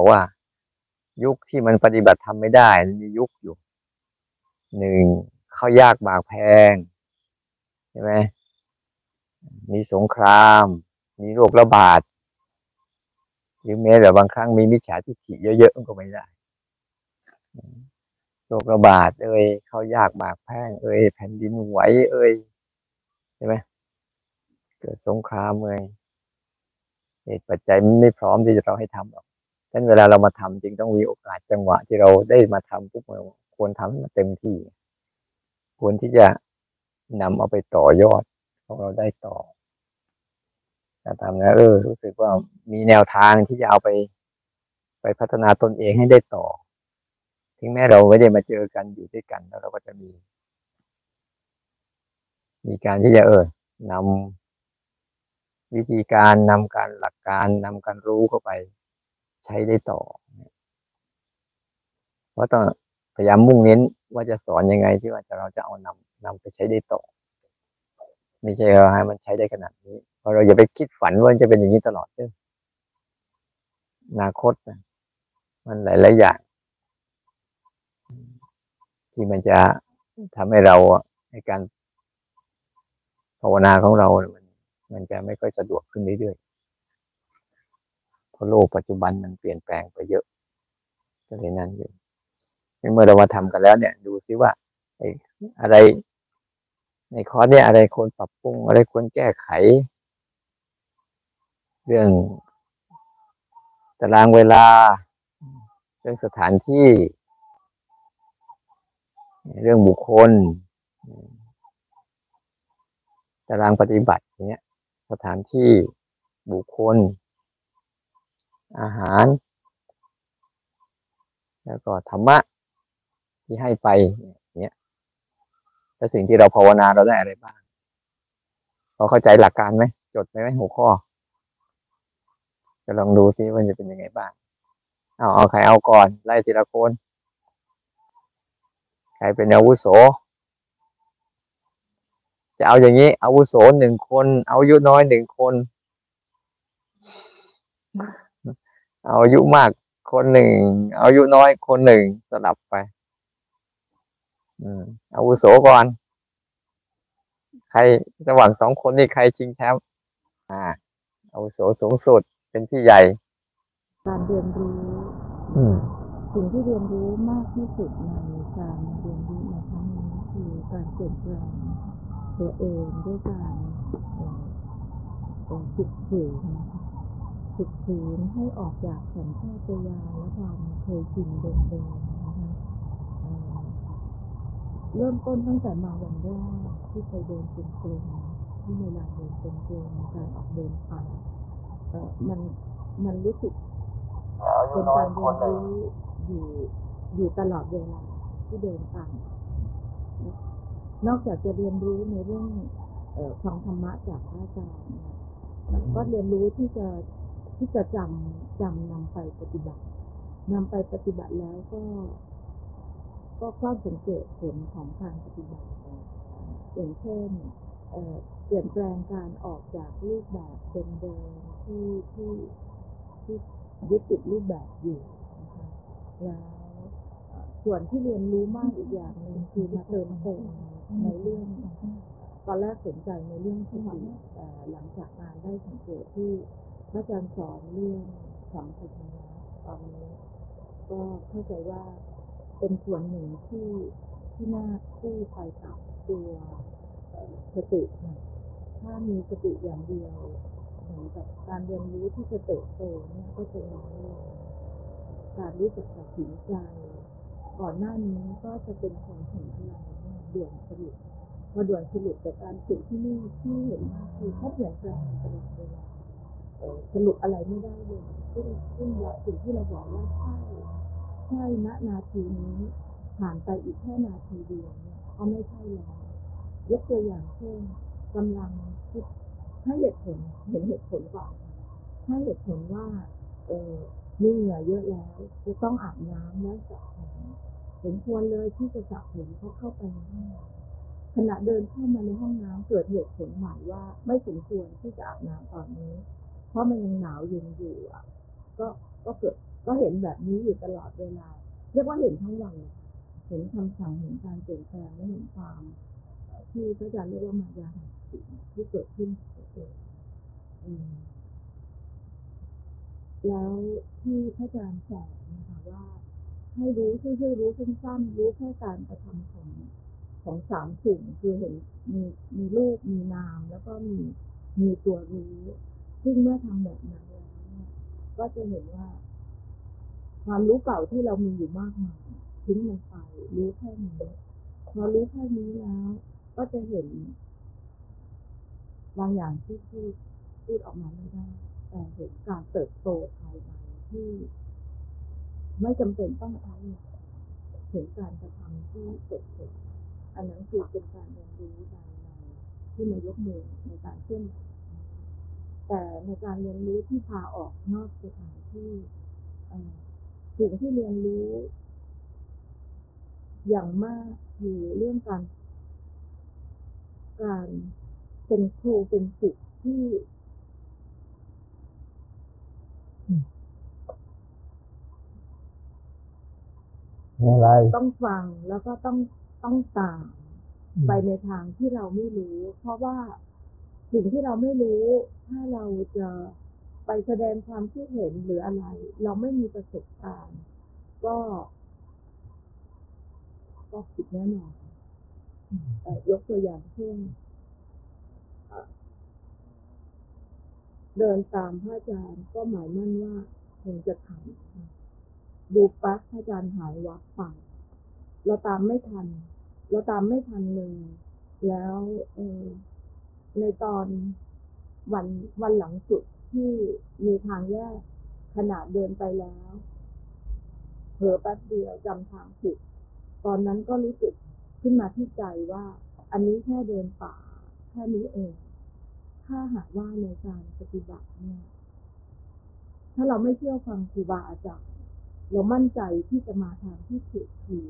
บอกว่า ยุคที่มันปฏิบัติทำไม่ได้มียุคอยู่หนึ่งเข้ายากบากแพงใช่ไหมมีสงคราม มีโรคระบาดหรือแม้แต่บางครั้งมีมิจฉาทิฏฐิเยอะๆก็ไม่ได้โรคระบาด เอ่ยเข้ายากบากแพงเอ่ยแผ่นดินไหวเอ่ยใช่ไหมเกิดสงครามเอ่ยเหตุปัจจัยมันไม่พร้อมที่จะเราให้ทำหรอก ดังนั้นเวลาเรามาทำจริงต้องมีโอกาสจังหวะที่เราได้มาทำปุ๊บเราควรทำให้มันเต็มที่ ควรที่จะนำเอาไปต่อยอดของเราได้ต่อจะทำนะเออรู้สึกว่ามีแนวทางที่จะเอาไป ไปพัฒนาตนเองให้ได้ต่อถึงแม้เราไม่ได้มาเจอกันอยู่ด้วยกันแล้วเราก็จะมี มีการที่จะเออนำวิธีการนำการหลักการนำการรู้เข้าไป ใช้ได้ต่อ เพราะต้องพยายามมุ่งเน้นว่าจะสอนยังไงที่ว่าจะเราจะเอานำนำไปใช้ได้ต่อ ไม่ใช่เราให้มันใช้ได้ขนาดนี้ เพราะเราอย่าไปคิดฝันว่าจะเป็นอย่างนี้ตลอดเด้อนาคตนะมันหลายๆอย่าง ที่มันจะทำให้เราในการภาวนาของเรามันมันจะไม่ค่อยสะดวกขึ้นเรื่อยๆ ราะโลกปัจจุบันมันเปลี่ยนแปลงไปเยอะ ก็เลยนั่นอยู่เมื่อเรามาทำกันแล้วเนี่ย ดูซิว่าไอ้อะไร ในคอร์สเนี่ยอะไรควรปรับปรุง อะไรควรแก้ไข เรื่องตารางเวลา เรื่องสถานที่ เรื่องบุคคล ตารางปฏิบัติอย่างเงี้ย สถานที่บุคคล อาหาร แล้วก็ธรรมะที่ให้ไปเนี่ยแล้วสิ่งที่เราภาวนาเราได้อะไรบ้างเราเข้าใจหลักการไหมจดไหมไหมหัวข้อจะลองดูซิว่าจะเป็นยังไงบ้างเอาเอาใครเอาก่อน ไล่ทีละคนใครเป็นอาวุโส จะเอาอย่างนี้ อาวุโสหนึ่งคน อายุน้อยหนึ่งคน เอาอายุมากคนหนึ่งเอาอายุน้อยคนหนึ่งสลับไปอืมอาวุโสก่อน ใครระหว่างสองคนนี่ใครชิงแชมป์อ่าอาวุโสสูงสุดเป็นที่ใหญ่ การเรียนรู้อืมสิ่งที่เรียนรู้มากที่สุดในการเรียนรู้ในครั้งนี้คือการเปลี่ยนแปลงตัวเองด้วยการเอ่อเอ่อฝึกฝืนนะคะ ฝึกฝืนให้ออกจากสัญชาตญาณและความเคยชินเดิมๆนะคะเริ่มต้นตั้งแต่มาวันแรกที่ไปเดินเป็นกลุ่มที่เวลาเดินเป็นกลุ่มการออกเดินป่าเอ่อมันมันรู้สึกเป็นการเรียนรู้อยู่อยู่ตลอดเวลาที่เดินตานอกจากจะเรียนรู้ในเรื่องเอ่อฟังธรรมะจากพระอาจารย์ก็เรียนรู้ที่จะ ที่จะจำจำนำไปปฏิบัตินำไปปฏิบัติแล้วก็ ก็เฝ้าสังเกตผลของการปฏิบัติอย่างเช่นเปลี่ยนแปลงการออกจากรูปแบบเดิมๆที่ที่ที่ยึดติดรูปแบบอยู่นะคะแล้วส่วนที่เรียนรู้มากอีกอย่างหนึ่งคือมาเติมเต็มในเรื่องตอนแรกสนใจในเรื่องสติแต่หลังจากการได้สังเกตที่ พระอาจารย์สอนเรื่องสัมผัสนะตอนนี้ ก็เข้าใจว่าเป็นส่วนหนึ่งที่ที่น่าคู่ไปกับตัวสตินะถ้ามีสติอย่างเดียวเหมือนกับการเรียนรู้ที่จะเติบโตเนี่ยก็จะน้อยลงการรู้จักตัดสินใจ ก่อนหน้านี้ก็จะเป็นคนเห็นอะไรเนี่ยด่วนสรุปพอด่วนสรุปแต่การฝึกที่นี่ที่เห็นว่าคือเขาเปลี่ยนแปลงตลอดเวลา สรุปอะไรไม่ได้เลยซึ่งซึ่งเราสิ่งที่เราบอกว่าใช่ใช่ณนาทีนี้ผ่านไปอีกแค่นาทีเดียวเนี่ยก็ไม่ใช่แล้วยกตัวอย่างเช่นกำลังคิดให้เหตุผลเห็นเหตุผลก่อนให้เหตุผลว่าเออมีเหงื่อเยอะแล้ว จะต้องอาบน้ำแล้วสระผมเห็นควรเลยที่จะสระผมเพราะเข้าไปในห้องน้ำขณะเดินเข้ามาในห้องน้ำเกิดเหตุผลใหม่ว่า ไม่สมควรที่จะอาบน้ำตอนนี้ เพราะมันยังหนาวเย็นอยู่อะ ก็ก็เกิดก็เห็นแบบนี้อยู่ตลอดเวลา เรียกว่าเห็นทั้งวันเห็นคำสั่งเห็นการเปลี่ยนแปลงและเห็นความที่พระอาจารย์เรียกว่ามายาแห่งจิตที่เกิดขึ้นเองอืมแล้วที่พระอาจารย์สอนนะคะว่า ให้รู้ชื่อๆรู้สั้นๆรู้แค่การกระทำของของสามสิ่งคือเห็นมีมีรูปมีนาม แล้วก็มีมีตัวรู้ ซึ่งเมื่อทำแบบนั้นแล้วเนี่ยก็จะเห็นว่า ความรู้เก่าที่เรามีอยู่มากมายทิ้งมันไปรู้แค่นี้พอรู้แค่นี้แล้ว ก็จะเห็นบางอย่างที่พูดพูดออกมาไม่ได้แต่เห็นการเติบโตภายในที่ ไม่จำเป็นต้องใช้เงินเห็นการกระทำที่เกิดอันนั้นคือเป็นการเรียนรู้ในในที่มายกมือในการเคลื่อนไหว แต่ในการเรียนรู้ที่พาออกนอกสถานที่เอ่อสิ่งที่เรียนรู้ อย่างมากคือเรื่องการ การเป็นครูเป็นศิษย์ที่อะไรต้องฟังแล้วก็ต้องต้องตามไปในทางที่เราไม่รู้ เพราะว่าสิ่งที่เราไม่รู้ ถ้าเราจะไปแสดงความคิดเห็นหรืออะไร เราไม่มีประสบการณ์ ก็ ก็ผิดแน่นอนอยกตัวอย่างเช่นเดินตามพระอาจารย์ก็หมายมั่นว่าคงจะทันดูปั๊บพระอาจารย์หายวับไปเราตามไม่ทัน เราตามไม่ทันเลย แล้วในตอน วันวันหลังสุดที่มีทางแยกขนาดเดินไปแล้วเผลอแป๊บเดียวจำทางผิด ตอนนั้นก็รู้สึกขึ้นมาที่ใจว่า อันนี้แค่เดินป่าแค่นี้เอง ถ้าหากว่าในการปฏิบัติเนี่ย ถ้าเราไม่เชื่อฟังครูบาอาจารย์เรามั่นใจที่จะมาทางที่ถูกคือ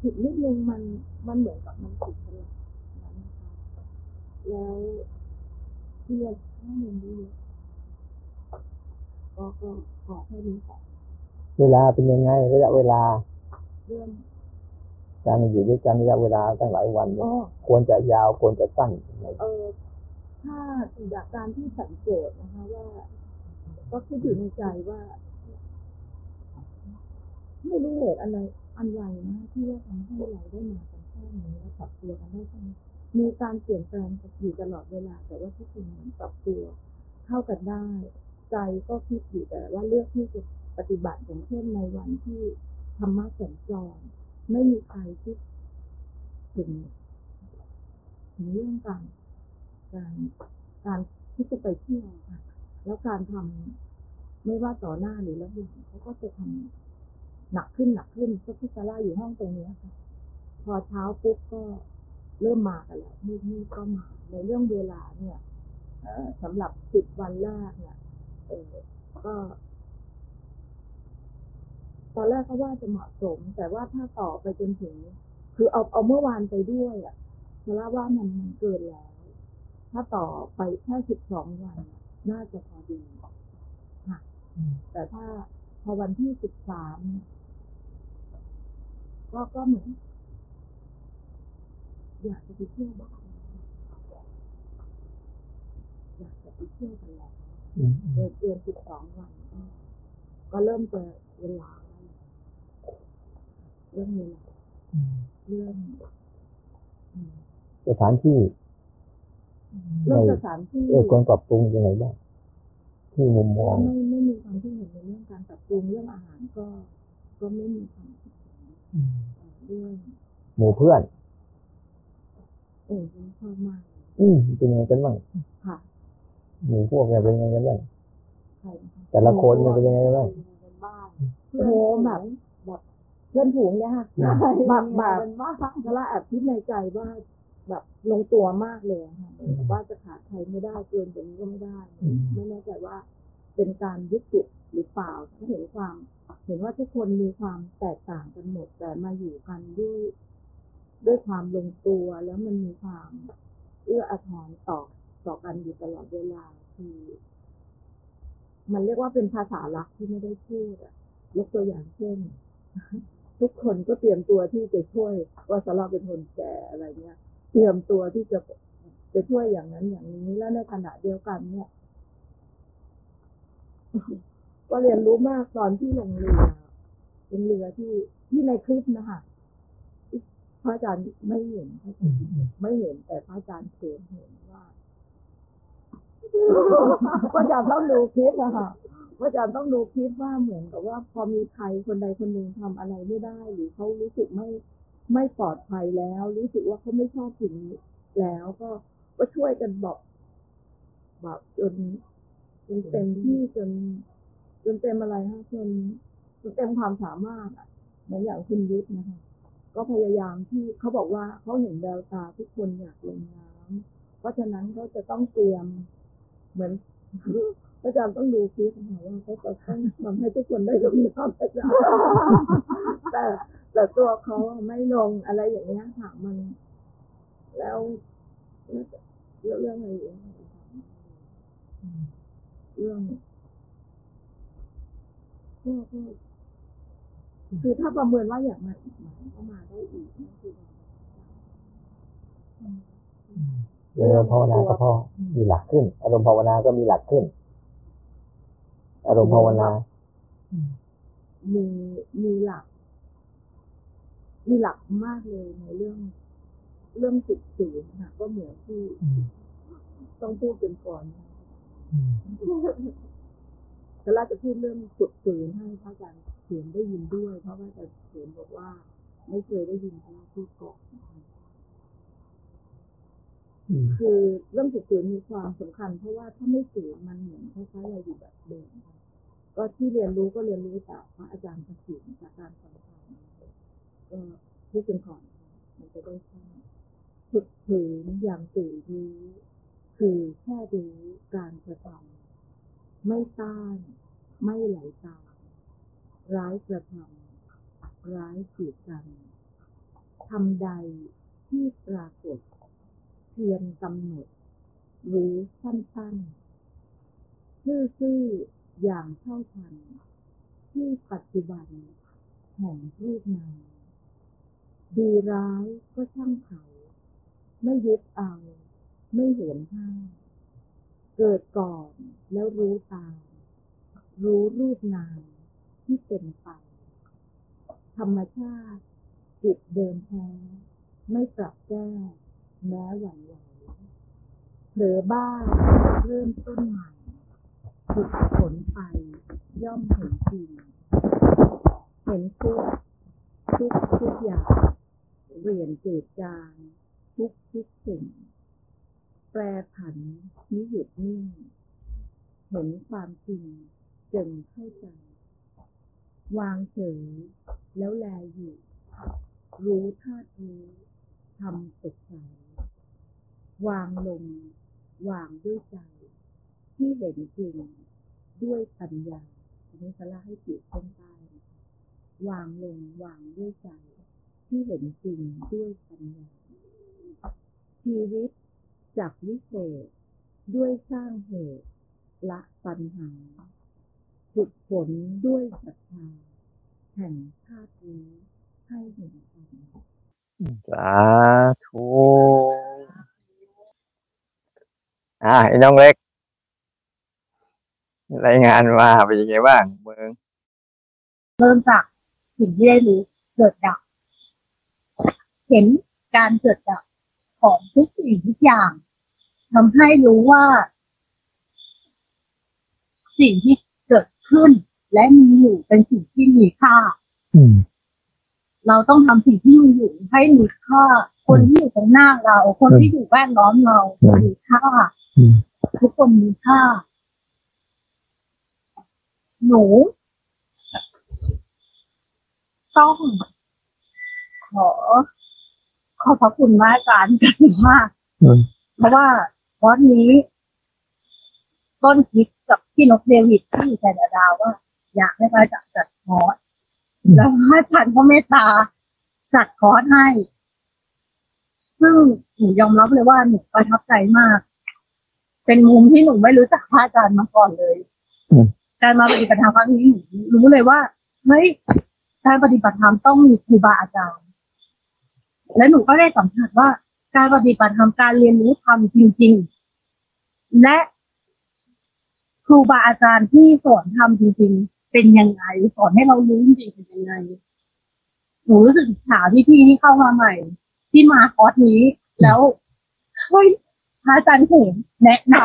ผิดนิดนึงมันมันเหมือนกับมันผิดสลับนั้นนะคะ แล้วที่เรียนข้อมูลดีก็ก็ขอแค่นี้ก่อนเวลาเป็นยังไงระยะเวลาเรื่องการอยู่ด้วยกันระยะเวลาตั้งหลายวันเนี่ยอ๋อควรจะยาวควรจะสั้นยังไงเออถ้าจากการที่สังเกตนะคะว่า ก็คิดอยู่ในใจว่า ไม่รู้เหตุอะไรอันไรนะที่ว่าทำให้เราได้มากันแค่นี้และปรับตัวกันได้แค่นี้ มีการเปลี่ยนแปลงอยู่ตลอดเวลา แต่ว่าทุกคนเหมือนปรับตัวเข้ากันได้ ใจก็คิดอยู่แต่ว่าเลือกที่จะปฏิบัติอย่างเช่นในวันที่ธรรมะสัญจรไม่มีใครคิดถึงถึงเรื่องการการการที่จะไปเที่ยวค่ะแล้วการทำไม่ว่าต่อหน้าหรือรับหลังเขาก็จะทำหนักขึ้นหนักขึ้นก็พิซาร่าอยู่ห้องตรงนี้ค่ะ พอเช้าปุ๊บก็ เริ่มมากันแล้วมืดมืดก็มา ในเรื่องเวลาเนี่ยสำหรับสิบวันแรกเนี่ยเออก็ ตอนแรกก็ว่าจะเหมาะสม แต่ว่าถ้าต่อไปจนถึง คือเอาเอาเมื่อวานไปด้วยอะซาร่าว่ามันมันเกินแล้ว ถ้าต่อไปแค่สิบสองวัน น่าจะพอดีค่ะแต่ถ้าพอวันที่สิบสามก็ก็เหมือน อยากจะไปเที่ยวบ้านอยากจะไปเที่ยวกันแล้วอืมเกินเกินสิบสองวัน ก็เริ่มจะเวลาเรื่องเวลาเรื่องสถานที่เรื่องสถานที่เออควรปรับปรุงยังไงบ้างที่มุมมองไม่ไม่มีความที่เห็นในเรื่องการปรับปรุงเรื่องอาหารก็ ก็ไม่มีความคิดเห็นเรื่องหมู่เพื่อน เออฉันชอบมากเลยอืมเป็นยังไงกันบ้างค่ะหมู่พวกเนี่ยเป็นยังไงกันบ้างใครนะคะแต่ละคนเนี่ยเป็นยังไงบ้างเป็นบ้านโอ้โหแบบแบบเพื่อนฝูงเนี่ยค่ะอืมแบบแบบแล้วแอบคิดในใจว่า แบบลงตัวมากเลยอะค่ะแบบว่าจะขาดใครไม่ได้เกินกว่านี้ก็ไม่ได้ ไม่แน่ใจว่าเป็นการยึดติดหรือเปล่าถ้าเห็นความ เห็นว่าทุกคนมีความแตกต่างกันหมดแต่มาอยู่กันด้วย ด้วยความลงตัวแล้วมันมีความเอื้ออาทรต่อต่อกันอยู่ตลอดเวลาคือ มันเรียกว่าเป็นภาษาลักที่ไม่ได้พูดอะยกตัวอย่างเช่น ทุกคนก็เตรียมตัวที่จะช่วยว่าสาราเป็นคนแก่อะไรเงี้ย เตรียมตัวที่จะจะช่วยอย่างนั้นอย่างนี้แล้วในขณะเดียวกันเนี่ยก็เรียนรู้มากตอนที่ลงเรือลงเรือที่ที่ในคลิปนะคะ พระอาจารย์ไม่เห็นพระอาจารย์ไม่เห็น แต่พระอาจารย์เขียนเห็นว่าพระอาจารย์ต้องดูคลิปอะค่ะพระอาจารย์ต้องดูคลิปว่าเหมือนกับว่า พอมีใครคนใดคนหนึ่งทำอะไรไม่ได้ หรือเขารู้สึกไม่ไม่ปลอดภัยแล้ว รู้สึกว่าเขาไม่ชอบสิ่งนี้แล้วก็ก็ช่วยกันบอกบอกจนจนเต็มที่จน จนเต็มอะไรฮะจนจนเต็มความสามารถอะเหมือนอย่างคุณยุทธนะคะ ก็พยายามที่เขาบอกว่าเขาเห็นแววตาทุกคนอยากลงน้ำเพราะฉะนั้นเขาจะต้องเตรียมเหมือนพระอาจารย์ต้องดูคลิปค่ะว่าเขาจะต้องทำให้ทุกคนได้ลงน้ำพระอาจารย์แต่แต่ตัวเขาไม่ลงอะไรอย่างเงี้ยค่ะมัน แล้วเรื่องเรื่องอะไรอีกอะเรื่องก็ก็ คือถ้าประเมินว่าอยากมาอีกไหมก็มาได้อีกนั่นคือเดี๋ยวอารมณ์ภาวนาก็พอมีหลักขึ้น อารมณ์ภาวนาก็มีหลักขึ้น อารมณ์ภาวนา มีมีหลัก มีหลักมากเลยในเรื่อง เรื่องสิบศูนย์ค่ะก็เหมือนที่ต้องพูดเป็นก่อนแต่เราจะพูดเรื่องฝึกฝืนให้พระอาจารย์ เขียนได้ยินด้วย เพราะว่าอาจารย์เขียนบอกว่า ไม่เคยได้ยินพระพูดก่อนคือเรื่องฝึกฝืนมีความสำคัญ เพราะว่าถ้าไม่ฝืนมันเหมือนคล้ายๆเราอยู่แบบเดิมค่ะก็ที่เรียนรู้ก็เรียนรู้จากพระอาจารย์ประสิทธิ์จากการฟังธรรมก็พูดเป็นก่อนค่ะมันจะได้ใช่ฝึกฝืนอย่างตื่นรู้คือแค่รู้การกระทำไม่ต้าน ไม่ไหลตาม ร้ายกระทำร้ายกีดกันทำใดที่ปรากฏ เพียงกำหนด หรือสั้นๆซื่อๆอย่างเท่าทัน ที่ปัจจุบันแห่งรูปนามดีร้ายก็ช่างเขา ไม่ยึดเอา ไม่เห็นห้าเกิดก่อนแล้วรู้ตาม รู้รูปนาม ที่เป็นไป ธรรมชาติจิตเดินแท้ ไม่ปรับแก้แม้หวั่นไหวเผลอบ้าเริ่มต้นใหม่ฝึกฝนไปย่อมเห็นจริงเห็นทุกทุกทุกอย่างเปลี่ยนเจิดจางทุกทุกสิ่ง แปรผันนิหยุดนิ่ง เห็นความจริงจึงเข้าใจ วางเฉยแล้วแลอยู่ รู้ธาตุรู้ทำสดใสวางลง วางด้วยใจ ที่เห็นจริงด้วยปัญญาอันนี้สละให้จิตเส้นใต้วางลงวางด้วยใจ ที่เห็นจริงด้วยปัญญาชีวิตจากวิเศษ ด้วยสร้างเหตุ ละปัญหา ฝึกฝนด้วยศรัทธาแห่งธาตุรู้ให้เห็นธรรมสาธุอ่าน้องเล็ก รายงานมาเป็นยังไงบ้างเมืองเริ่มจากสิ่งที่ได้รู้เกิดดับ เห็นการเกิดดับของทุกสิ่งทุกอย่างทำให้รู้ว่า สิ่งที่เขึ้น และมีอยู่เป็นสิ่งที่มีค่าอืมเราต้องทำสิ่งที่มีอยู่ให้มีค่า คนที่อยู่ตรงหน้าเรา คนที่อยู่แวดล้อมเราอืมมีค่าอืมทุกคนมีค่า หนูต้องขอ ขอบพระคุณมากอาจารย์กันมากอืมเพราะว่าวันนี้ ต้นคิดกับพี่นกเดวิดที่อยู่แคนาดาว่า อยากให้พระอาจารย์จัดคอร์สแล้วพระอาจารย์ก็เมตตาจัดคอร์สให้ ซึ่งหนูยอมรับเลยว่าหนูประทับใจมาก เป็นมุมที่หนูไม่รู้จักพระอาจารย์มาก่อนเลยอืมการมาปฏิบัติธรรมครั้งนี้หนูรู้เลยว่าเฮ้ยการปฏิบัติธรรมต้องมีครูบาอาจารย์ และหนูก็ได้สัมผัสว่าการปฏิบัติธรรมการเรียนรู้ธรรมจริง ๆ และ ครูบาอาจารย์ที่สอนธรรมจริงๆเป็นยังไงสอนให้เรารู้จริงๆเป็นยังไงหนูรู้สึกอิจฉาพี่ๆที่เข้ามาใหม่ ที่มาคอร์สนี้ แล้วเฮ้ยพระอาจารย์เห็นแนะน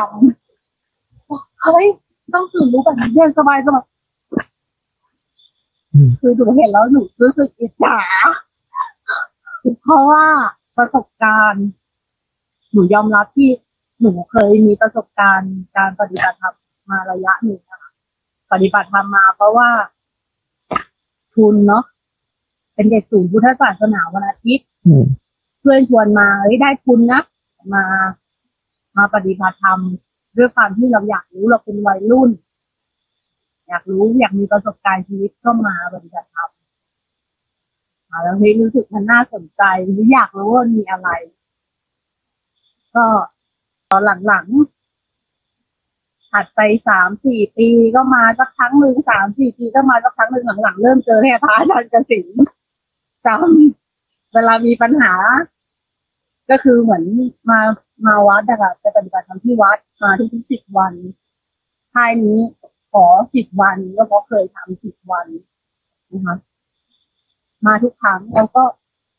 ำเฮ้ยต้องตื่นรู้แบบนี้เรียนสบายสบายอืมคือหนูเห็นแล้วหนูรู้สึกอิจฉาเพราะว่าประสบการณ์ หนูยอมรับที่หนูเคยมีประสบการณ์การปฏิบัติธรรม มาระยะหนึ่งนะคะปฏิบัติธรรมมาเพราะว่าทุนเนาะเป็นเด็กศูนย์พุทธศาสนาวันอาทิตย์อืมเพื่อนชวนมาเฮ้ยได้ทุนนะมา มาปฏิบัติธรรมด้วยความที่เราอยากรู้เราเป็นวัยรุ่น อยากรู้อยากมีประสบการณ์ชีวิตก็มาปฏิบัติธรรมมาแล้วเฮ้ยรู้สึกมันน่าสนใจหรืออยากรู้ว่ามีอะไร ก็ตอนหลังๆ ถัดไปสามสี่ปีก็มาสักครั้งหนึ่งสามสี่ปีก็มาสักครั้งหนึ่งหลังๆเริ่มเจอแค่พระอาจารย์กสินจำเวลามีปัญหา ก็คือเหมือนมามาวัดอะคะไปปฏิบัติธรรมที่วัดมาทุกๆสิบวันท้ายนี้ขอสิบวันก็เพราะเคยทำสิบวันนะคะมาทุกครั้งแล้วก็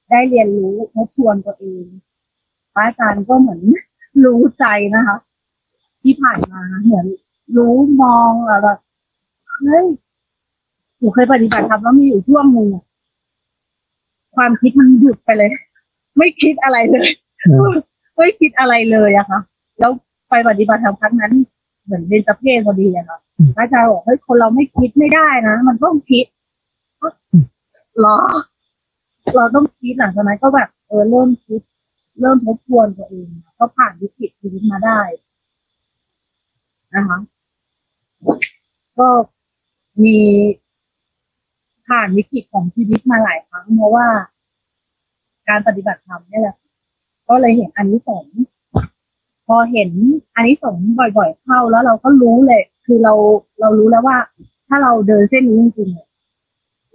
ได้เรียนรู้ทบทวนตัวเองพระอาจารย์ก็เหมือนรู้ใจนะคะ ที่ผ่านมาเหมือนรู้มองอะแบบเฮ้ยหนูเคยปฏิบัติธรรมแล้วมีอยู่ช่วงหนึ่งอะความคิดมันหยุดไปเลย ไม่คิดอะไรเลยอืมไม่คิดอะไรเลยอะค่ะแล้วไปปฏิบัติธรรมครั้งนั้น เหมือนเป็นประเภทพอดีอะค่ะพระอาจารย์บอกเฮ้ยคนเราไม่คิดไม่ได้นะมันต้องคิดหรอ เราต้องคิดหลังจากนั้นก็แบบเออเริ่มคิด เริ่มทบทวนตัวเอง ก็ผ่านวิกฤตชีวิตมาได้ นะคะ ก็มีผ่านวิกฤตของชีวิตมาหลายครั้งเพราะว่า การปฏิบัติธรรมนี่แหละ ก็เลยเห็นอันนี้สงพอเห็นอันนี้สงบ่อย ๆ เข้าแล้วเราก็รู้เลย คือเราเรารู้แล้วว่า ถ้าเราเดินเส้นนี้จริงๆเนี่ย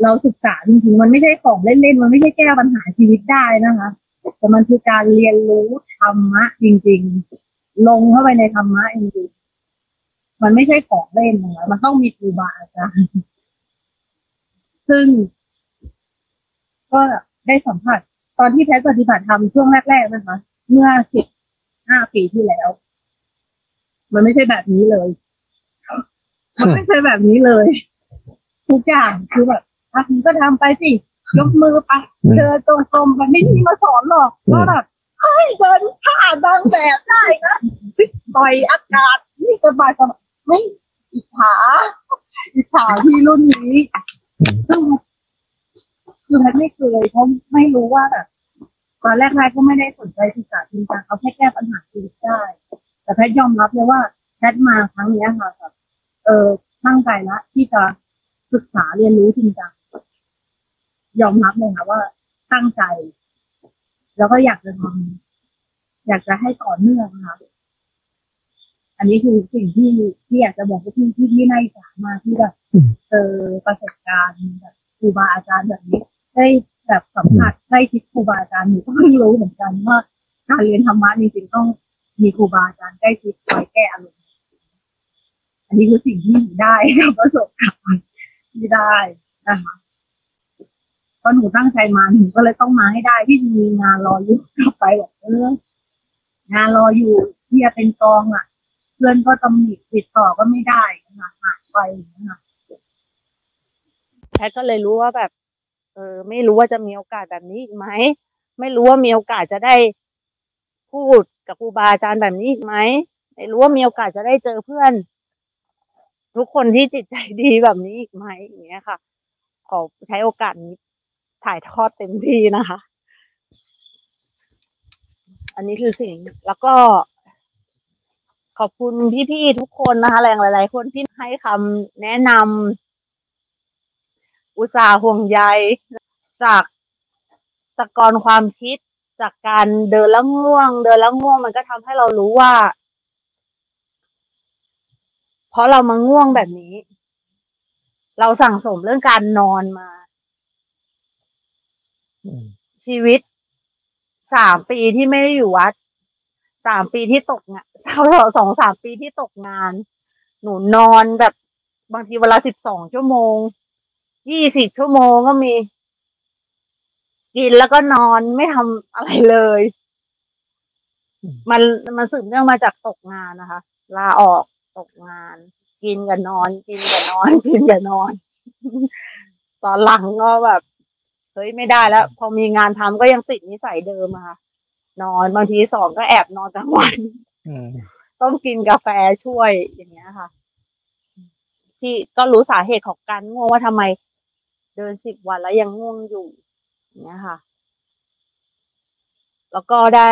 เราศึกษาจริงๆมันไม่ใช่ของเล่นๆมันไม่ใช่แก้ปัญหาชีวิตได้นะคะ แต่มันคือการเรียนรู้ธรรมะจริง ๆ ลงเข้าไปในธรรมะจริงๆ มันไม่ใช่ของเล่นนะคะมันต้องมีครูบาอาจารย์ซึ่ง ก็ได้สัมผัส ตอนที่แพทย์ปฏิบัติธรรมช่วงแรกๆนะคะ เมื่อสิบห้าปีที่แล้ว มันไม่ใช่แบบนี้เลย มันไม่ใช่แบบนี้เลย ทุกอย่างคือแบบอะคุณก็ทำไปสิยกมือไปเดินตรงๆมันไม่มีมาสอนหรอกอืมว่าแบบเฮ้ยเดินท่าบางแบบได้นะต่อยอากาศนี่สบายสบาย ไม่อิจฉาอิจฉาที่รุ่นนี้ซึ่งคือแพทไม่เคยเพราะไม่รู้ว่าแบบตอนแรกๆก็ไม่ได้สนใจศึกษาจริงจังเอาแค่แก้ปัญหาชีวิตได้ แต่แพทยอมรับเลยว่าแพทมาครั้งนี้ค่ะแบบเออตั้งใจละที่จะศึกษาเรียนรู้จริงจังยอมรับเลยค่ะว่าตั้งใจ แล้วก็อยากจะทำอยากจะให้ต่อเนื่องนะคะ อันนี้คือสิ่งที่ที่อยากจะบอกกับพี่ที่ที่น่าอิจฉามากที่แบบอืมเจอประสบการณ์แบบครูบาอาจารย์แบบนี้ได้แบบสัมผัสได้คิดครูบาอาจารย์หนูก็เพิ่งรู้เหมือนกันว่าการเรียนธรรมะจริงๆต้องมีครูบาอาจารย์ใกล้ชิดคอยแก้อารมณ์อันนี้คือสิ่งที่หนูได้กับประสบการณ์ที่ได้นะคะเพราะหนูตั้งใจมาหนูก็เลยต้องมาให้ได้ที่มีงานรออยู่กลับไปบอกเอองานรออยู่ที่จะเป็นกองอะเพื่อนก็ตำหนิติดต่อก็ไม่ได้นะหายไปอย่างนี้ค่ะแพทก็เลยรู้ว่าแบบ เออ ไม่รู้ว่าจะมีโอกาสแบบนี้อีกไหมไม่รู้ว่ามีโอกาสจะได้พูดกับครูบาอาจารย์แบบนี้อีกไหมไม่รู้ว่ามีโอกาสจะได้เจอเพื่อน ทุกคนที่จิตใจดีแบบนี้อีกไหมอย่างเงี้ยค่ะ ขอใช้โอกาสนี้ถ่ายทอดเต็มที่นะคะ อันนี้คือสิ่งแล้วก็ ขอบคุณพี่ๆทุกคนนะคะแรงหลายๆ คนที่ให้คำแนะนำอุตสาห์ห่วงใยจากตะกอนความคิดจากการเดินแล้วง่วง เดินแล้วง่วงมันก็ทำให้เรารู้ว่า เพราะเรามาง่วงแบบนี้ เราสั่งสมเรื่องการนอนมาอืมชีวิตสามปีที่ไม่ได้อยู่วัด สามปีที่ตกงานสองสามปีที่ตกงาน หนูนอนแบบบางทีเวลาสิบสองชั่วโมง ยี่สิบชั่วโมงก็มี กินแล้วก็นอนไม่ทำอะไรเลย มันมันสืบเนื่องมาจากตกงานนะคะ ลาออกตกงาน กินกับนอน กินกับนอน กินกับนอน ตอนหลังก็แบบ เฮ้ยไม่ได้แล้ว พอมีงานทำก็ยังติดนิสัยเดิมอะค่ะ นอน บางทีสองก็แอบนอนกลางวันอืมต้องกินกาแฟช่วยอย่างเงี้ยค่ะ ที่ก็รู้สาเหตุของการง่วงว่าทำไม เดินสิบวันแล้วยังง่วงอยู่อย่างเงี้ยค่ะ แล้วก็ได้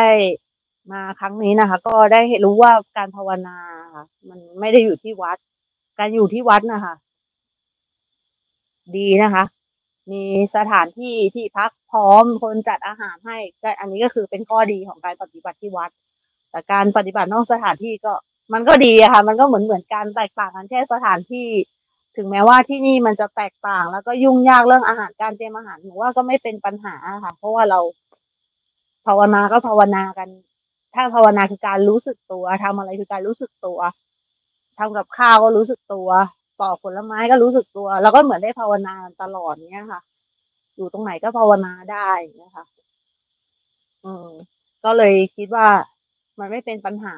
มาครั้งนี้นะคะ ก็ได้เห็นรู้ว่าการภาวนาค่ะ มันไม่ได้อยู่ที่วัด การอยู่ที่วัดนะคะ ดีนะคะ มีสถานที่ที่พัก พร้อมคนจัดอาหารให้ก็อันนี้ก็คือเป็นข้อดีของการปฏิบัติที่วัด แต่การปฏิบัตินอกสถานที่ก็มันก็ดีอะค่ะ มันก็เหมือนเหมือนการแตกต่างกันแค่สถานที่ ถึงแม้ว่าที่นี่มันจะแตกต่าง แล้วก็ยุ่งยากเรื่องอาหารการเตรียมอาหารหนูว่าก็ไม่เป็นปัญหาค่ะ เพราะว่าเราภาวนาก็ภาวนากัน ถ้าภาวนาคือการรู้สึกตัวทำอะไรคือการรู้สึกตัวทำกับข้าวก็รู้สึกตัวปอกผลไม้ก็รู้สึกตัว แล้วก็เหมือนได้ภาวนาตลอดเนี้ยค่ะ อยู่ตรงไหนก็ภาวนาได้นะคะอืมก็เลยคิดว่ามันไม่เป็นปัญหา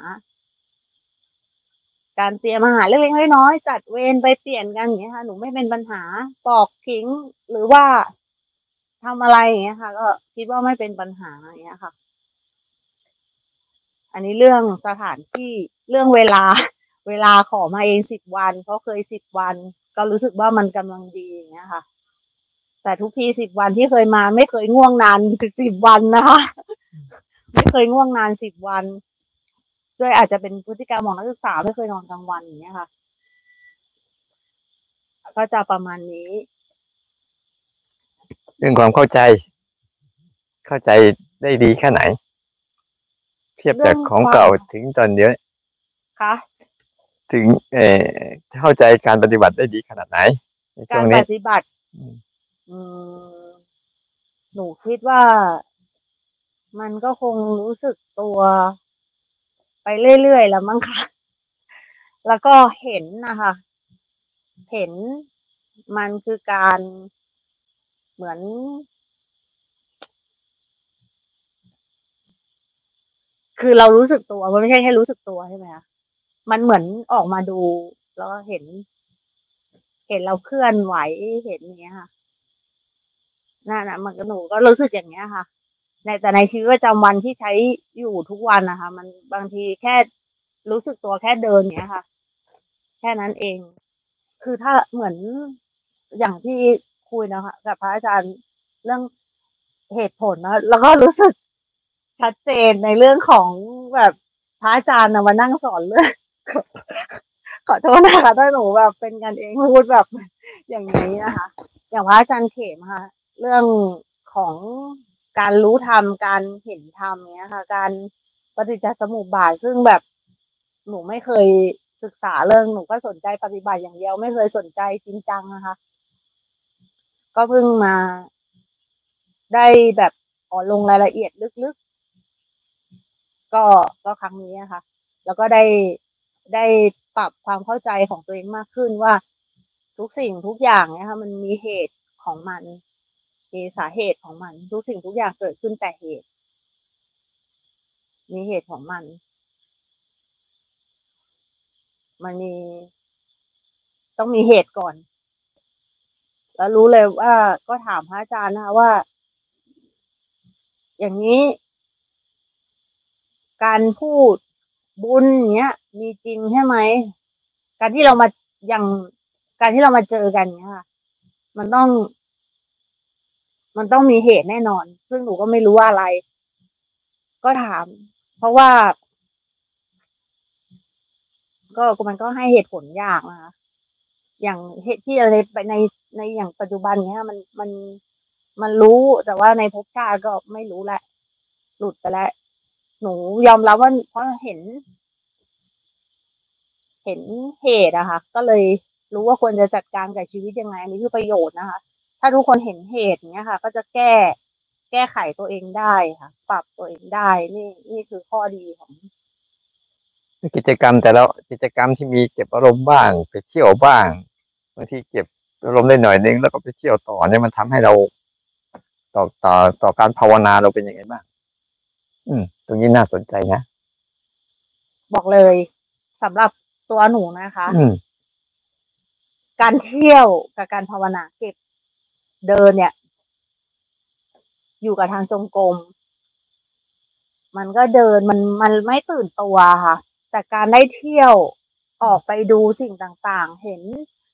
การเตรียมอาหารเล็กๆน้อยๆจัดเวรไปเปลี่ยนกันอย่างเงี้ยค่ะหนูไม่เป็นปัญหาปอกขิงหรือว่าทำอะไรอย่างเงี้ยค่ะ ก็คิดว่าไม่เป็นปัญหาอย่างเงี้ยค่ะ อันนี้เรื่องสถานที่เรื่องเวลา เวลาขอมาเองสิบวันเพราะเคยสิบวัน ก็รู้สึกว่ามันกำลังดีอย่างเงี้ยค่ะ แต่ทุกทีสิบวันที่เคยมาไม่เคยง่วงนานสิบวันนะคะ ไม่เคยง่วงนานสิบวัน ด้วยอาจจะเป็นพฤติกรรมของนักศึกษาไม่เคยนอนกลางวันอย่างเงี้ยค่ะ ก็จะประมาณนี้ เรื่องความเข้าใจ เข้าใจได้ดีแค่ไหน เทียบจากของเก่าถึงตอนเนี้ยค่ะถึงเอ่อเข้าใจการปฏิบัติได้ดีขนาดไหน ในช่กาวรงปนี้ฏิบัติ อืมหนูคิดว่ามันก็คงรู้สึกตัวไปเรื่อยๆแล้วมั้งคะ แล้วก็เห็นนะคะ เห็นมันคือการเหมือน คือเรารู้สึกตัวมันไม่ใช่แค่รู้สึกตัวใช่ไหมคะมันเหมือนออกมาดู แล้วก็เห็น เห็นเราเคลื่อนไหวเห็นอย่างเงี้ยค่ะ นั่นนะมันก็หนูก็รู้สึกอย่างเงี้ยค่ะ ในแต่ในชีวิตประจำวันที่ใช้อยู่ทุกวันนะคะ มันบางทีแค่รู้สึกตัวแค่เดินเนี้ยค่ะ แค่นั้นเอง คือถ้าเหมือนอย่างที่คุยนะคะกับพระอาจารย์เรื่องเหตุผลนะแล้วก็รู้สึกชัดเจนในเรื่องของแบบพระอาจารย์นะมานั่งสอนเรื่องขอโทษนะคะถ้าหนูแบบเป็นกันเองพูดแบบอย่างนี้นะคะ อย่างพระอาจารย์เขมค่ะ เรื่องของการรู้ธรรมการเห็นธรรมเนี้ยค่ะ การปฏิจจสมุปบาทซึ่งแบบหนูไม่เคยศึกษาเรื่องหนูก็สนใจปฏิบัติอย่างเดียว ไม่เคยสนใจจริงจังนะคะก็เพิ่งมาได้แบบอ่อนลงรายละเอียดลึกๆ ก็ก็ครั้งนี้นะคะ แล้วก็ได้ได้ปรับความเข้าใจของตัวเองมากขึ้นว่าทุกสิ่งทุกอย่างเนี่ยค่ะมันมีเหตุของมัน มีสาเหตุของมัน ทุกสิ่งทุกอย่างเกิดขึ้นแต่เหตุ มีเหตุของมัน มันมี ต้องมีเหตุก่อน แล้วรู้เลยว่าก็ถามพระอาจารย์นะคะว่า อย่างนี้ การพูดบุญเนี้ย มีจริงใช่ไหม การที่เรามาอย่างการที่เรามาเจอกันเนี้ยค่ะ มันต้อง มันต้องมีเหตุแน่นอน ซึ่งหนูก็ไม่รู้ว่าอะไร ก็ถาม เพราะว่า ก็มันก็ให้เหตุผลยากนะคะอย่างเหตุที่อะไรไปในในอย่างปัจจุบันเนี้ย มันมันมันรู้แต่ว่าในภพชาติก็ไม่รู้แหละ หลุดไปแล้ว หนูยอมรับว่าเพราะเห็น เห็นเหตุอะค่ะ ก็เลยรู้ว่าควรจะจัดการกับชีวิตยังไงอันนี้คือประโยชน์นะคะ ถ้าทุกคนเห็นเหตุเนี้ยค่ะ ก็จะแก้แก้ไขตัวเองได้ค่ะ ปรับตัวเองได้ นี่นี่คือข้อดีของกิจกรรมแต่ละกิจกรรมที่มีเก็บอารมณ์บ้าง ไปเที่ยวบ้างบางทีเก็บอารมณ์ได้หน่อยนึงแล้วก็ไปเที่ยวต่อเนี่ยมันทำให้เราต่อต่อต่อการภาวนาเราเป็นยังไงบ้าง อืม ตรงนี้น่าสนใจนะ บอกเลยสำหรับตัวหนูนะคะ อืมการเที่ยวกับการภาวนาเก็บ เดินเนี่ย อยู่กับทางจงกรมมันก็เดินมันมันไม่ตื่นตัวค่ะ แต่การได้เที่ยวออกไปดูสิ่งต่างๆ เห็น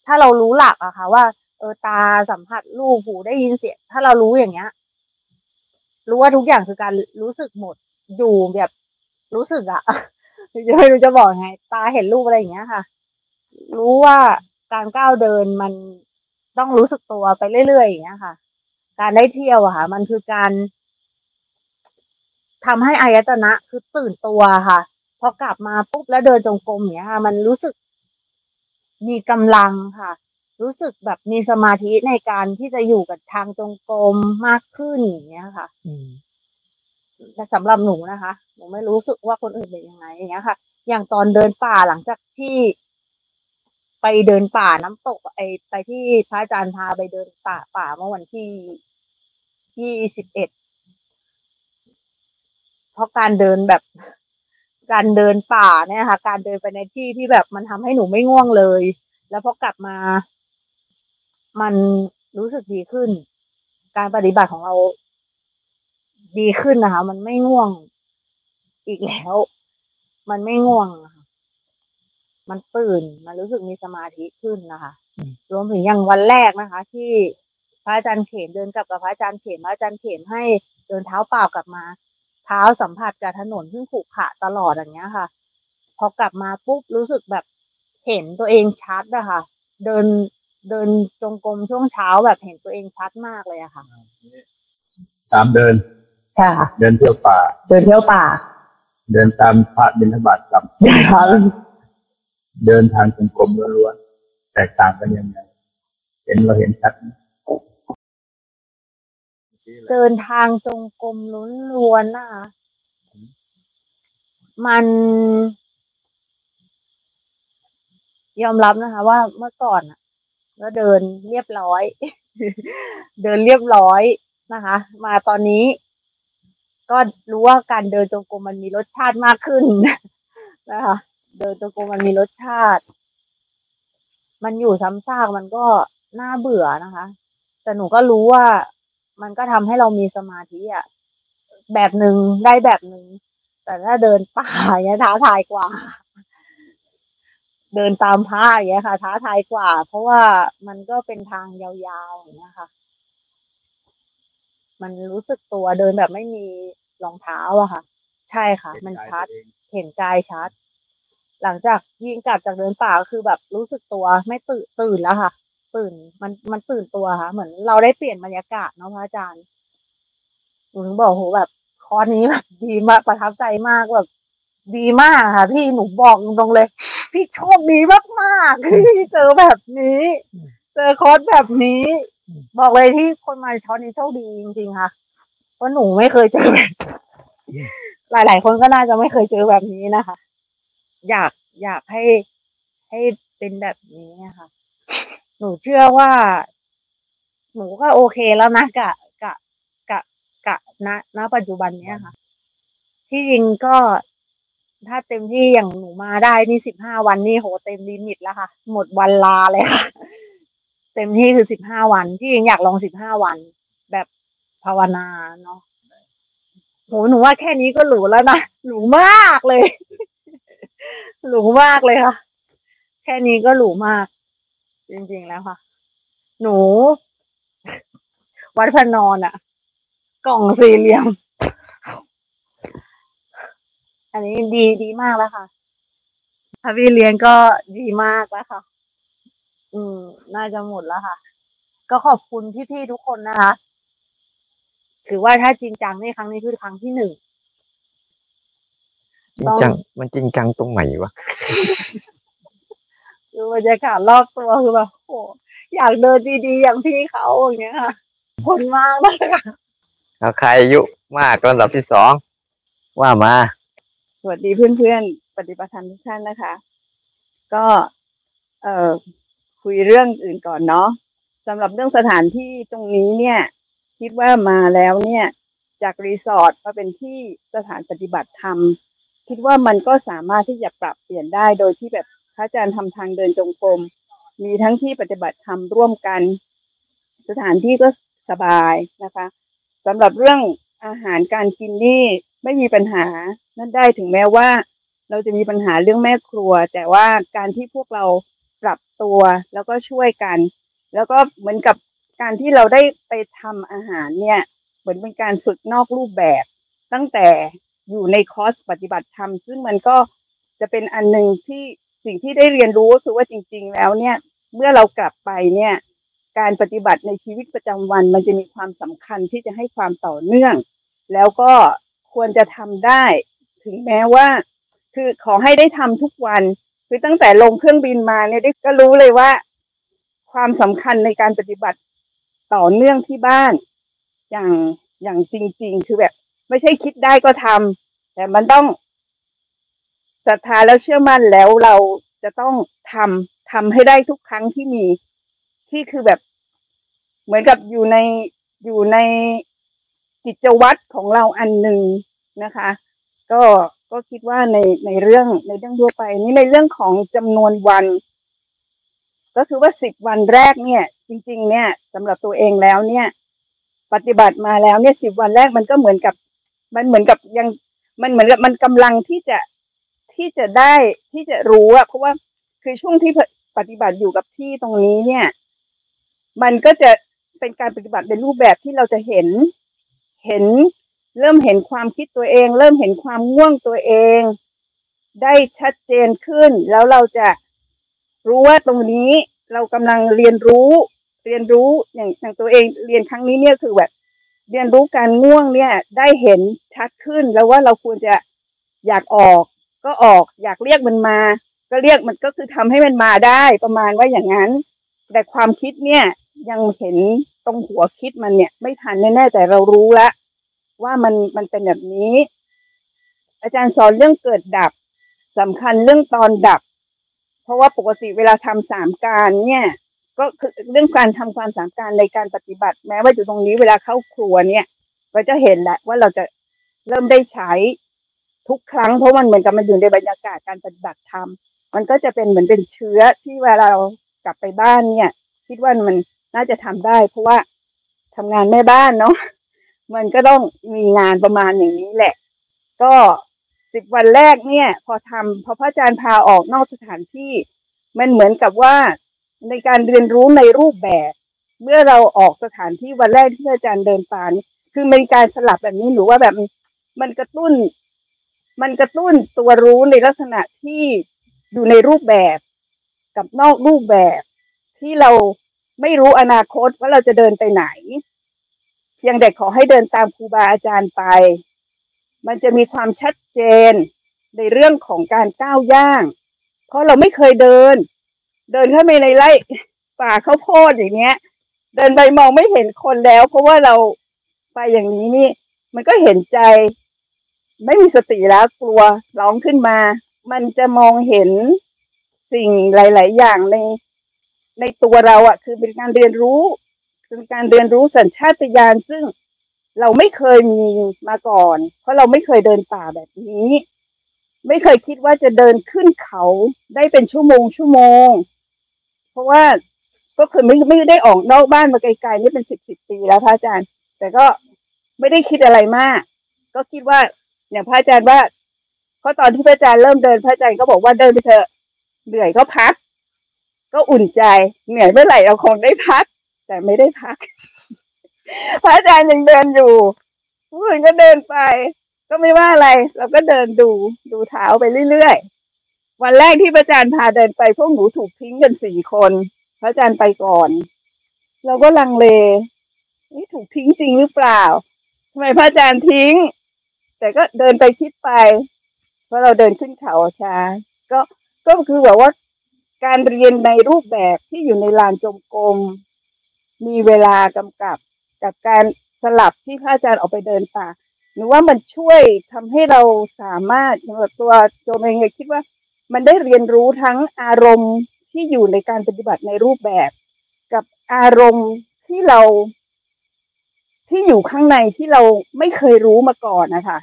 ถ้าเรารู้หลักอะค่ะ ว่า เออตาสัมผัสรูปหูได้ยินเสียงถ้าเรารู้อย่างเงี้ย รู้ว่าทุกอย่างคือการรู้สึกหมดอยู่แบบรู้สึกอะจะไม่รู้จะบอกยังไง ตาเห็นรูปอะไรอย่างเงี้ยค่ะ รู้ว่าการก้าวเดินมัน ต้องรู้สึกตัวไปเรื่อยๆอย่างเงี้ยค่ะ การได้เที่ยวอะค่ะ มันคือการทำให้อายตนะคือตื่นตัวค่ะ พอกลับมาปุ๊บแล้วเดินจงกรมอย่างเงี้ยค่ะ มันรู้สึกมีกำลังค่ะ รู้สึกแบบมีสมาธิในการที่จะอยู่กับทางจงกรมมากขึ้นอย่างเงี้ยค่ะอืมแต่สำหรับหนูนะคะหนูไม่รู้สึกว่าคนอื่นเป็นยังไงอย่างเงี้ยค่ะ อย่างตอนเดินป่าหลังจากที่ ไปเดินป่าน้ำตกไอไปที่พระอาจารย์พาไปเดินป่าป่าเมื่อวันที่ยี่สิบเอ็ดเพราะการเดินแบบการเดินป่าเนี่ยค่ะ การเดินไปในที่ที่แบบมันทำให้หนูไม่ง่วงเลย แล้วพอกลับมา มันรู้สึกดีขึ้น การปฏิบัติของเราดีขึ้นนะคะ มันไม่ง่วงอีกแล้ว มันไม่ง่วงค่ะ มันตื่น มันรู้สึกมีสมาธิขึ้นนะคะ รวมถึงอย่างวันแรกนะคะ ที่พระอาจารย์เขมเดินกลับกับพระอาจารย์เขมพระอาจารย์เขมให้เดินเท้าเปล่ากลับมา เท้าสัมผัสกับถนนซึ่งขรุขระตลอดอย่างเงี้ยค่ะ พอกลับมาปุ๊บรู้สึกแบบเห็นตัวเองชัดอะค่ะ เดินเดินจงกรมช่วงเช้าแบบเห็นตัวเองชัดมากเลยอะค่ะ ตามเดินค่ะ เดินเที่ยวป่า เดินเที่ยวป่า เดินตามพระบิณฑบาตกลับครับ เดินทางจงกรมล้วนๆแตกต่างกันยังไงเห็นเราเห็นชัดเดินทางจงกรมล้วนๆนะคะมัน ยอมรับนะคะ ว่าเมื่อก่อนอะก็เดินเรียบร้อย เดินเรียบร้อยนะคะ มาตอนนี้ ก็รู้ว่าการเดินจงกรมมันมีรสชาติมากขึ้นนะคะ เดินจงกรมมันมีรสชาติ มันอยู่ซ้ำซากมันก็น่าเบื่อนะคะ แต่หนูก็รู้ว่ามันก็ทำให้เรามีสมาธิอะแบบหนึ่งได้แบบหนึ่งแต่ถ้าเดินป่าอย่างเงี้ยท้าทายกว่า เดินตามพระอย่างเงี้ยค่ะ ท้าทายกว่า เพราะว่ามันก็เป็นทางยาวๆอย่างเงี้ยค่ะ มันรู้สึกตัวเดินแบบไม่มีรองเท้าอะค่ะ ใช่ค่ะ มันชัดเห็นกายชัด หลังจากยิงกลับจากเดินป่าก็คือแบบรู้สึกตัวไม่ตื่นตื่นแล้วค่ะ ตื่นมันมันตื่นตัวค่ะ เหมือนเราได้เปลี่ยนบรรยากาศเนาะพระอาจารย์หนูถึงบอกโหแบบคอร์สนี้แบบดีมากประทับใจมากแบบดีมากค่ะ พี่หนูบอกตรงๆเลย พี่โชคดีมากๆที่เจอแบบนี้ เจอคอร์สแบบนี้ บอกเลยที่คนมาช้อนนี้โชคดีจริงๆค่ะเพราะหนูไม่เคยเจอแบบหลาย ๆ คนก็น่าจะไม่เคยเจอแบบนี้นะคะ อยากอยากให้ให้เป็นแบบนี้นะคะหนูเชื่อว่า หนูก็โอเคแล้วนะกะกะกะกะณณปัจจุบันเนี้ยค่ะ ที่จริงก็ถ้าเต็มที่อย่างหนูมาได้นี่สิบห้าวันนี่โหเต็มลิมิตแล้วค่ะ หมดวันลาเลยค่ะ เต็มที่คือสิบห้าวัน ที่จริงอยากลองสิบห้าวัน แบบภาวนาเนาะโหหนูว่าแค่นี้ก็หรูแล้วนะหรูมากเลย หรูมากเลยค่ะ แค่นี้ก็หรูมาก จริงๆแล้วค่ะ หนู วัดพระนอนอะกล่องสี่เหลี่ยม อันนี้ดีดีมากแล้วค่ะพระพี่เลี้ยงก็ดีมากแล้วค่ะ อืม น่าจะหมดแล้วค่ะ ก็ขอบคุณพี่ๆทุกคนนะคะ ถือว่าถ้าจริงจังในครั้งนี้คือครั้งที่หนึ่ง จริงจัง มันจริงจังตรงไหนวะคือบรรยากาศรอบตัวคือแบบโอ้อยากเดินดีๆอย่างพี่เขาอย่างเงี้ยค่ะคนมากเลยค่ะเอาใครอายุมากลำดับที่สองว่ามา สวัสดีเพื่อนๆ ปฏิบัติธรรมทุกท่านนะคะ ก็เอ่อคุยเรื่องอื่นก่อนเนาะสำหรับเรื่องสถานที่ตรงนี้เนี่ย คิดว่ามาแล้วเนี่ย จากรีสอร์ทมาเป็นที่สถานปฏิบัติธรรม คิดว่ามันก็สามารถที่จะปรับเปลี่ยนได้โดยที่แบบพระอาจารย์ทำทางเดินจงกรมมีทั้งที่ปฏิบัติธรรมร่วมกัน สถานที่ก็สบายนะคะสำหรับเรื่องอาหารการกินนี่ไม่มีปัญหานั่นได้ถึงแม้ว่า เราจะมีปัญหาเรื่องแม่ครัว แต่ว่าการที่พวกเราปรับตัวแล้วก็ช่วยกัน แล้วก็เหมือนกับการที่เราได้ไปทำอาหารเนี่ย เหมือนเป็นการฝึกนอกรูปแบบ ตั้งแต่ อยู่ในคอร์สปฏิบัติธรรม ซึ่งมันก็จะเป็นอันหนึ่งที่สิ่งที่ได้เรียนรู้ก็คือว่าจริง ๆ แล้วเนี่ย เมื่อเรากลับไปเนี่ย การปฏิบัติในชีวิตประจำวัน มันจะมีความสำคัญที่จะให้ความต่อเนื่อง แล้วก็ควรจะทำได้ ถึงแม้ว่า คือขอให้ได้ทำทุกวัน คือตั้งแต่ลงเครื่องบินมาเนี่ยได้ก็รู้เลยว่า ความสำคัญในการปฏิบัติต่อเนื่องที่บ้าน อย่างอย่างจริง ๆ คือแบบ ไม่ใช่คิดได้ก็ทำแต่มันต้องศรัทธาแล้วเชื่อมั่นแล้วเราจะต้องทำทำให้ได้ทุกครั้งที่มีที่คือแบบ เหมือนกับอยู่ในอยู่ในกิจวัตรของเราอันหนึ่งนะคะ ก็ก็คิดว่าในในเรื่องในเรื่องทั่วไปนี่ในเรื่องของจำนวนวัน ก็คือว่าสิบวันแรกเนี่ย จริง ๆ เนี่ยสำหรับตัวเองแล้วเนี่ย ปฏิบัติมาแล้วเนี่ยสิบวันแรกมันก็เหมือนกับ มันเหมือนกับยังมันเหมือนกับมันกำลังที่จะที่จะได้ที่จะรู้อะเพราะว่าคือช่วงที่ปฏิบัติอยู่กับที่ตรงนี้เนี่ย มันก็จะเป็นการปฏิบัติในรูปแบบที่เราจะเห็นเห็นเริ่มเห็นความคิดตัวเอง เริ่มเห็นความง่วงตัวเอง ได้ชัดเจนขึ้น แล้วเราจะรู้ว่าตรงนี้เรากำลังเรียนรู้ เรียนรู้อย่างอย่างตัวเองเรียนครั้งนี้เนี่ยคือแบบ เรียนรู้การง่วงเนี่ย ได้เห็นชัดขึ้นแล้วว่าเราควรจะอยากออก ก็ออกอยากเรียกมันมา ก็เรียกมันก็คือทำให้มันมาได้ประมาณว่าอย่างนั้น แต่ความคิดเนี่ยยังเห็นตรงหัวคิดมันเนี่ย ไม่ทันแน่ๆแต่เรารู้แล้วว่ามันมันเป็นแบบนี้ อาจารย์สอนเรื่องเกิดดับสำคัญเรื่องตอนดับ เพราะว่าปกติเวลาทำสามการเนี่ย ก็คือเรื่องการทำความสามการในการปฏิบัติ แม้ว่าอยู่ตรงนี้เวลาเข้าครัวเนี่ย ก็จะเห็นแหละว่าเราจะเริ่มได้ใช้ทุกครั้งเพราะมันเหมือนกับมันอยู่ในบรรยากาศการปฏิบัติธรรมมันก็จะเป็นเหมือนเป็นเชื้อที่เวลาเรากลับไปบ้านเนี่ย คิดว่ามันน่าจะทำได้ เพราะว่าทำงานแม่บ้านเนาะมันก็ต้องมีงานประมาณอย่างนี้แหละ ก็สิบวันแรกเนี่ย พอทำพอพระอาจารย์พาออกนอกสถานที่ มันเหมือนกับว่า ในการเรียนรู้ในรูปแบบ เมื่อเราออกสถานที่วันแรกที่อาจารย์เดินปานคือเป็นการสลับแบบนี้หรือว่าแบบมันกระตุ้น มันกระตุ้นตัวรู้ในลักษณะที่อยู่ในรูปแบบกับนอกรูปแบบ ที่เราไม่รู้อนาคตว่าเราจะเดินไปไหนเพียงแต่ขอให้เดินตามครูบาอาจารย์ไป มันจะมีความชัดเจนในเรื่องของการก้าวย่าง เพราะเราไม่เคยเดิน เดินเข้าไปในไร่ป่าข้าวโพดอย่างเงี้ย เดินไปมองไม่เห็นคนแล้ว เพราะว่าเราไปอย่างนี้นี่ มันก็เห็นใจ ไม่มีสติแล้วกลัวร้องขึ้นมา มันจะมองเห็นสิ่งหลาย ๆ อย่างในในตัวเราอะ่ะ คือเป็นการเรียนรู้เป็นการเรียนรู้สัญชาตญาณซึ่งเราไม่เคยมีมาก่อน เพราะเราไม่เคยเดินป่าแบบนี้ ไม่เคยคิดว่าจะเดินขึ้นเขาได้เป็นชั่วโมงชั่วโมง ราะว่าก็คือไม่ไม่ได้ออกนอกบ้านมาไกลๆนี่เป็นสิบสิบปีแล้วพระอาจารย์ แต่ก็ไม่ได้คิดอะไรมาก ก็คิดว่าอย่างพระอาจารย์ว่าเพราะตอนที่พระอาจารย์เริ่มเดินพระอาจารย์ก็บอกว่าเดินไปเถอะเหนื่อยก็พัก ก็อุ่นใจ เหนื่อยเมื่อไหร่เราคงได้พัก แต่ไม่ได้พัก พระอาจารย์ยังเดินอยู่ผู้อื่นก็เดินไป ก็ไม่ว่าอะไร เราก็เดินดูดูเท้าไปเรื่อย วันแรกที่พระอาจารย์พาเดินไปพวกหนูถูกทิ้งกันสี่คน พระอาจารย์ไปก่อน เราก็ลังเลนี่ถูกทิ้งจริงหรือเปล่าทำไมพระอาจารย์ทิ้ง แต่ก็เดินไปคิดไปเพราะเราเดินขึ้นเขาช้าก็ก็คือแบบว่าการเรียนในรูปแบบที่อยู่ในลานจงกรมมีเวลากำกับ กับการสลับที่พระอาจารย์ออกไปเดินป่าหนูว่ามันช่วยทำให้เราสามารถสำหรับตัวโจมเองเลยคิดว่า มันได้เรียนรู้ทั้งอารมณ์ที่อยู่ในการปฏิบัติในรูปแบบ กับอารมณ์ที่เรา ที่อยู่ข้างในที่เราไม่เคยรู้มาก่อนนะคะ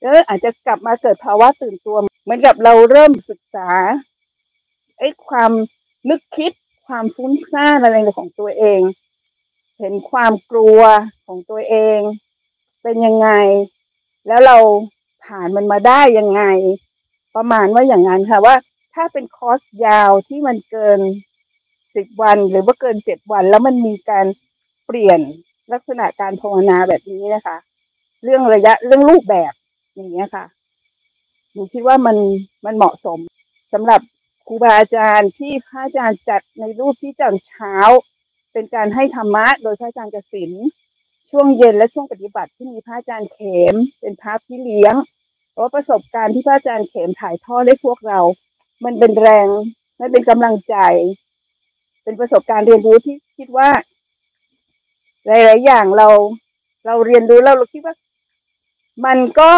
แล้วอาจจะกลับมาเกิดภาวะตื่นตัว เหมือนกับเราเริ่มศึกษาไอ้ความนึกคิดความฟุ้งซ่านอะไรของตัวเอง เห็นความกลัวของตัวเอง เป็นยังไง แล้วเราผ่านมันมาได้ยังไง ประมาณว่าอย่างนั้นค่ะว่า ถ้าเป็นคอร์สยาวที่มันเกินสิบวันหรือว่าเกินเจ็ดวัน แล้วมันมีการเปลี่ยนลักษณะการภาวนาแบบนี้นะคะ เรื่องระยะเรื่องรูปแบบอย่างเงี้ยค่ะหนูคิดว่ามันมันเหมาะสมสำหรับครูบาอาจารย์ที่พระอาจารย์จัดในรูปที่จัดเช้า เป็นการให้ธรรมะ โดยพระอาจารย์กสินช่วงเย็นและช่วงปฏิบัติที่มีพระอาจารย์เขม เป็นพระพี่เลี้ยง เพราประสบการณ์ที่พระอาจารย์เข็มถ่ายทอดให้พวกเรา มันเป็นแรงมันเป็นกำลังใจ เป็นประสบการณ์เรียนรู้ที่คิดว่า หลาย ๆ อย่างเรา เราเรียนรู้แล้วเราคิดว่า มันก็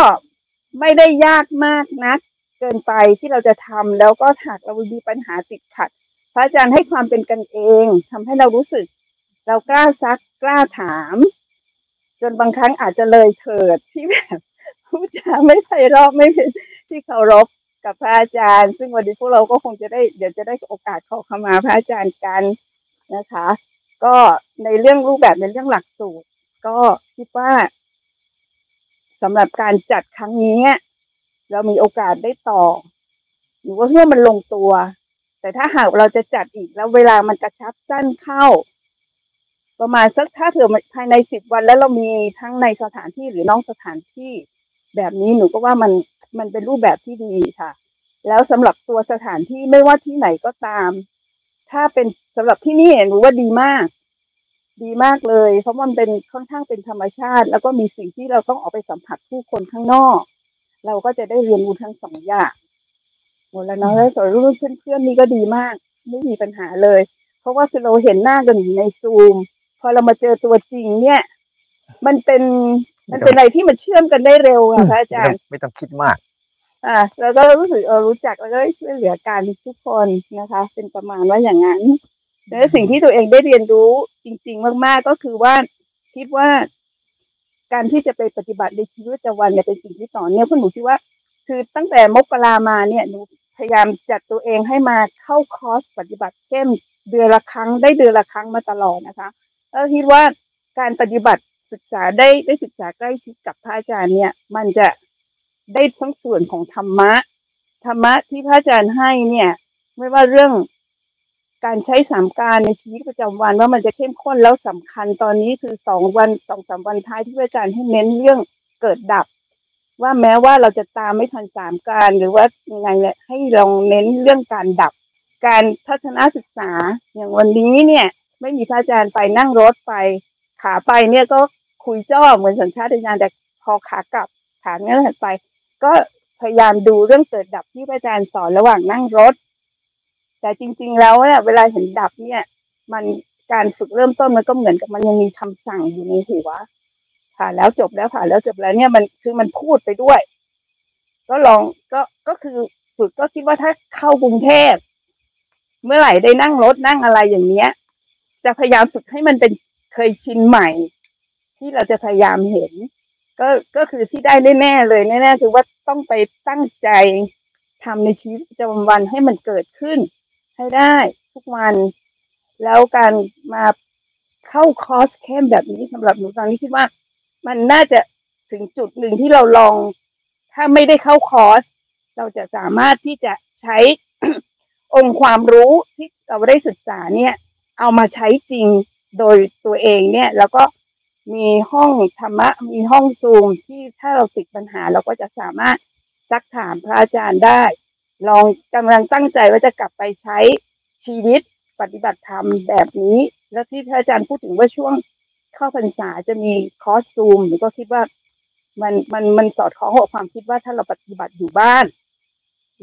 ไม่ได้ยากมากนัก เกินไปที่เราจะทำแล้วก็หากเรามีปัญหาติดขัด พระอาจารย์ให้ความเป็นกันเองทำให้เรารู้สึก เรากล้าซักกล้าถาม จนบางครั้งอาจจะเลยเถิดที่แบบ ผู้จาไม่ไพเราะไม่ที่เคารพกับพระอาจารย์ ซึ่งวันนี้พวกเราก็คงจะได้เดี๋ยวจะได้โอกาสขอขมาพระอาจารย์กันนะคะ ก็ในเรื่องรูปแบบในเรื่องหลักสูตร ก็คิดว่าสำหรับการจัดครั้งนี้เรามีโอกาสได้ต่อหรือว่าเพื่อมันลงตัว แต่ถ้าหากเราจะจัดอีกแล้วเวลามันกระชับสั้นเข้า ประมาณสักถ้าเผื่อภายในสิบวันแล้วเรามีทั้งในสถานที่หรือนอกสถานที่ แบบนี้หนูก็ว่ามันมันเป็นรูปแบบที่ดีค่ะ แล้วสำหรับตัวสถานที่ไม่ว่าที่ไหนก็ตาม ถ้าเป็นสำหรับที่นี่หนูว่าดีมาก ดีมากเลย เพราะมันเป็นค่อนข้างเป็นธรรมชาติ แล้วก็มีสิ่งที่เราต้องออกไปสัมผัสผู้คนข้างนอก เราก็จะได้เรียนรู้ทั้งสองอย่างหมดแล้วเนาะแล้วส่วนรุ่นเพื่อนๆนี่ก็ดีมากไม่มีปัญหาเลย เพราะว่าคือเราเห็นหน้ากันในซูม พอเรามาเจอตัวจริงเนี่ย มันเป็น มันเป็นอะไรที่มันเชื่อมกันได้เร็วอะพระอาจารย์ ไม่ต้องคิดมาก อ่า แล้วก็รู้สึกเออรู้จักแล้วก็ช่วยเหลือกันทุกคนนะคะ เป็นประมาณว่าอย่างนั้นและสิ่งที่ตัวเองได้เรียนรู้จริง ๆ มาก ๆ ก็คือว่าคิดว่า การที่จะไปปฏิบัติในชีวิตประจำวันเนี่ยเป็นสิ่งที่ต่อเนื่องเพราะหนูคิดว่า คือตั้งแต่มกรามาเนี่ยหนูพยายามจัดตัวเองให้มาเข้าคอร์สปฏิบัติเข้มเดือนละครั้งได้เดือนละครั้งมาตลอดนะคะแล้วคิดว่าการปฏิบัติ ศึกษาได้ได้ศึกษาใกล้ชิดกับพระอาจารย์เนี่ย มันจะได้ทั้งส่วนของธรรมะ ธรรมะที่พระอาจารย์ให้เนี่ย ไม่ว่าเรื่องการใช้สามการในชีวิตประจำวันว่ามันจะเข้มข้นแล้วสำคัญตอนนี้คือสองวันสองสามวันท้ายที่พระอาจารย์ให้เน้นเรื่องเกิดดับ ว่าแม้ว่าเราจะตามไม่ทันสามการ หรือว่ายังไงเนี่ยให้ลองเน้นเรื่องการดับ การทัศนศึกษาอย่างวันนี้เนี่ย ไม่มีพระอาจารย์ไปนั่งรถไป ขาไปเนี่ยก็ คุยจ้อเหมือนสัญชาตญาณแต่พอขากลับขานนี้ถัดไป ก็พยายามดูเรื่องเกิดดับที่อาจารย์สอนระหว่างนั่งรถ แต่จริง ๆ แล้วเนี่ยเวลาเห็นดับเนี่ย มันการฝึกเริ่มต้นมันก็เหมือนกับมันยังมีคำสั่งอยู่ในหัวผ่านแล้วจบแล้วผ่านแล้วจบแล้วเนี่ยมันคือมันพูดไปด้วย ก็ลองก็ก็คือฝึกก็คิดว่าถ้าเข้ากรุงเทพเมื่อไหร่ได้นั่งรถนั่งอะไรอย่างเนี้ย จะพยายามฝึกให้มันเป็นเคยชินใหม่ ที่เราจะพยายามเห็น ก็ก็คือที่ได้แน่ๆเลยแน่ๆคือว่าต้องไปตั้งใจทำในชีวิตประจำวันให้มันเกิดขึ้น ให้ได้ทุกวัน แล้วการมาเข้าคอร์สเข้มแบบนี้สำหรับหนูตอนนี้คิดว่า มันน่าจะถึงจุดหนึ่งที่เราลอง ถ้าไม่ได้เข้าคอร์ส เราจะสามารถที่จะใช้องค์ความรู้ที่เราได้ศึกษาเนี่ย เอามาใช้จริงโดยตัวเองเนี่ย แล้วก็ มีห้องธรรมะ มีห้องซูมที่ถ้าเราติดปัญหาเราก็จะสามารถซักถามพระอาจารย์ได้ ลองกำลังตั้งใจว่าจะกลับไปใช้ชีวิตปฏิบัติธรรมแบบนี้ แล้วที่พระอาจารย์พูดถึงว่าช่วงเข้าพรรษาจะมีคอร์สซูมหนูก็คิดว่ามันมันมันสอดคล้องกับความคิดว่าถ้าเราปฏิบัติอยู่บ้าน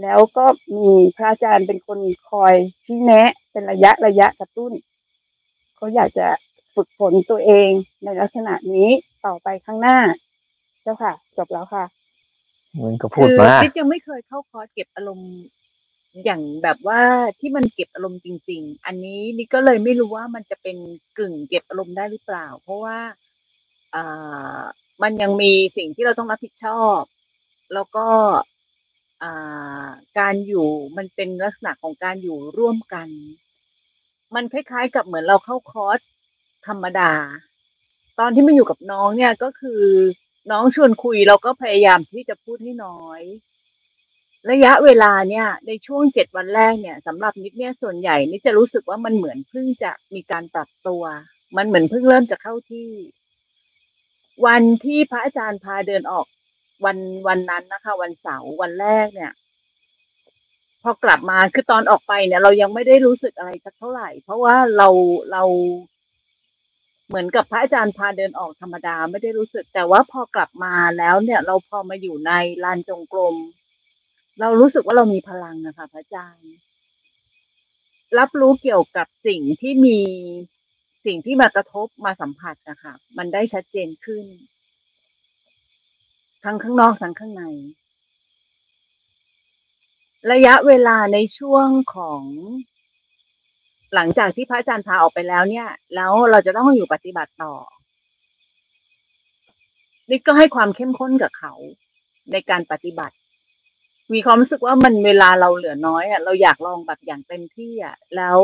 แล้วก็มีพระอาจารย์เป็นคนคอยชี้แนะ เป็นระยะระยะกระตุ้นเขาอยากจะ ฝึกฝนตัวเองในลักษณะนี้ต่อไปข้างหน้า เจ้าค่ะ จบแล้วค่ะมึงก็พูดคือมาคิดยังไม่เคยเข้าคอร์สเก็บอารมณ์อย่างแบบว่าที่มันเก็บอารมณ์จริง ๆ อันนี้นี่ก็เลยไม่รู้ว่ามันจะเป็นกึ่งเก็บอารมณ์ได้หรือเปล่า เพราะว่าอ่ามันยังมีสิ่งที่เราต้องรับผิดชอบ แล้วก็อ่าการอยู่มันเป็นลักษณะของการอยู่ร่วมกัน มันคล้ายๆกับเหมือนเราเข้าคอร์ส ธรรมดา ตอนที่มาอยู่กับน้องเนี่ยก็คือน้องชวนคุยเราก็พยายามที่จะพูดให้น้อย ระยะเวลาเนี่ย ในช่วงเจ็ดวันแรกเนี่ยสำหรับนิดเนี่ยส่วนใหญ่นิดจะรู้สึกว่ามันเหมือนเพิ่งจะมีการปรับตัว มันเหมือนเพิ่งเริ่มจะเข้าที่ วันที่พระอาจารย์พาเดินออกวันวันนั้นนะคะ วันเสาร์วันแรกเนี่ย พอกลับมาคือตอนออกไปเนี่ย เรายังไม่ได้รู้สึกอะไรสักเท่าไหร่ เพราะว่าเราเรา เหมือนกับพระอาจารย์พาเดินออกธรรมดาไม่ได้รู้สึก แต่ว่าพอกลับมาแล้วเนี่ยเราพอมาอยู่ในลานจงกรม เรารู้สึกว่าเรามีพลังนะคะพระอาจารย์ รับรู้เกี่ยวกับสิ่งที่มีสิ่งที่มากระทบมาสัมผัสนะคะมันได้ชัดเจนขึ้น ทั้งข้างนอกทั้งข้างใน ระยะเวลาในช่วงของ หลังจากที่พระอาจารย์พาออกไปแล้วเนี่ย แล้วเราจะต้องอยู่ปฏิบัติต่อนี่ก็ให้ความเข้มข้นกับเขาในการปฏิบัติ มีความรู้สึกว่ามันเวลาเราเหลือน้อยอะเราอยากลองแบบอย่างเต็มที่อะแล้ว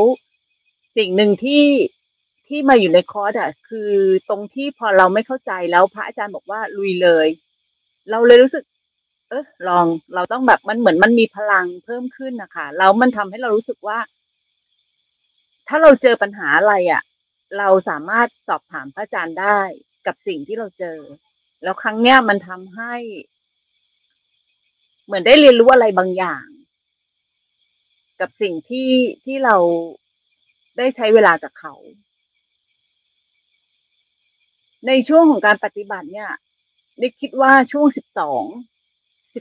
สิ่งหนึ่งที่ที่มาอยู่ในคอร์สอะ คือตรงที่พอเราไม่เข้าใจแล้วพระอาจารย์บอกว่าลุยเลย เราเลยรู้สึก เออลองเราต้องแบบมันเหมือนมันมีพลังเพิ่มขึ้นนะคะแล้วมันทำให้เรารู้สึกว่า ถ้าเราเจอปัญหาอะไรอะ เราสามารถสอบถามพระอาจารย์ได้กับสิ่งที่เราเจอ แล้วครั้งเนี้ยมันทำให้ เหมือนได้เรียนรู้อะไรบางอย่าง กับสิ่งที่ที่เราได้ใช้เวลากับเขา ในช่วงของการปฏิบัติเนี่ยนิกคิดว่าช่วงสิบสอง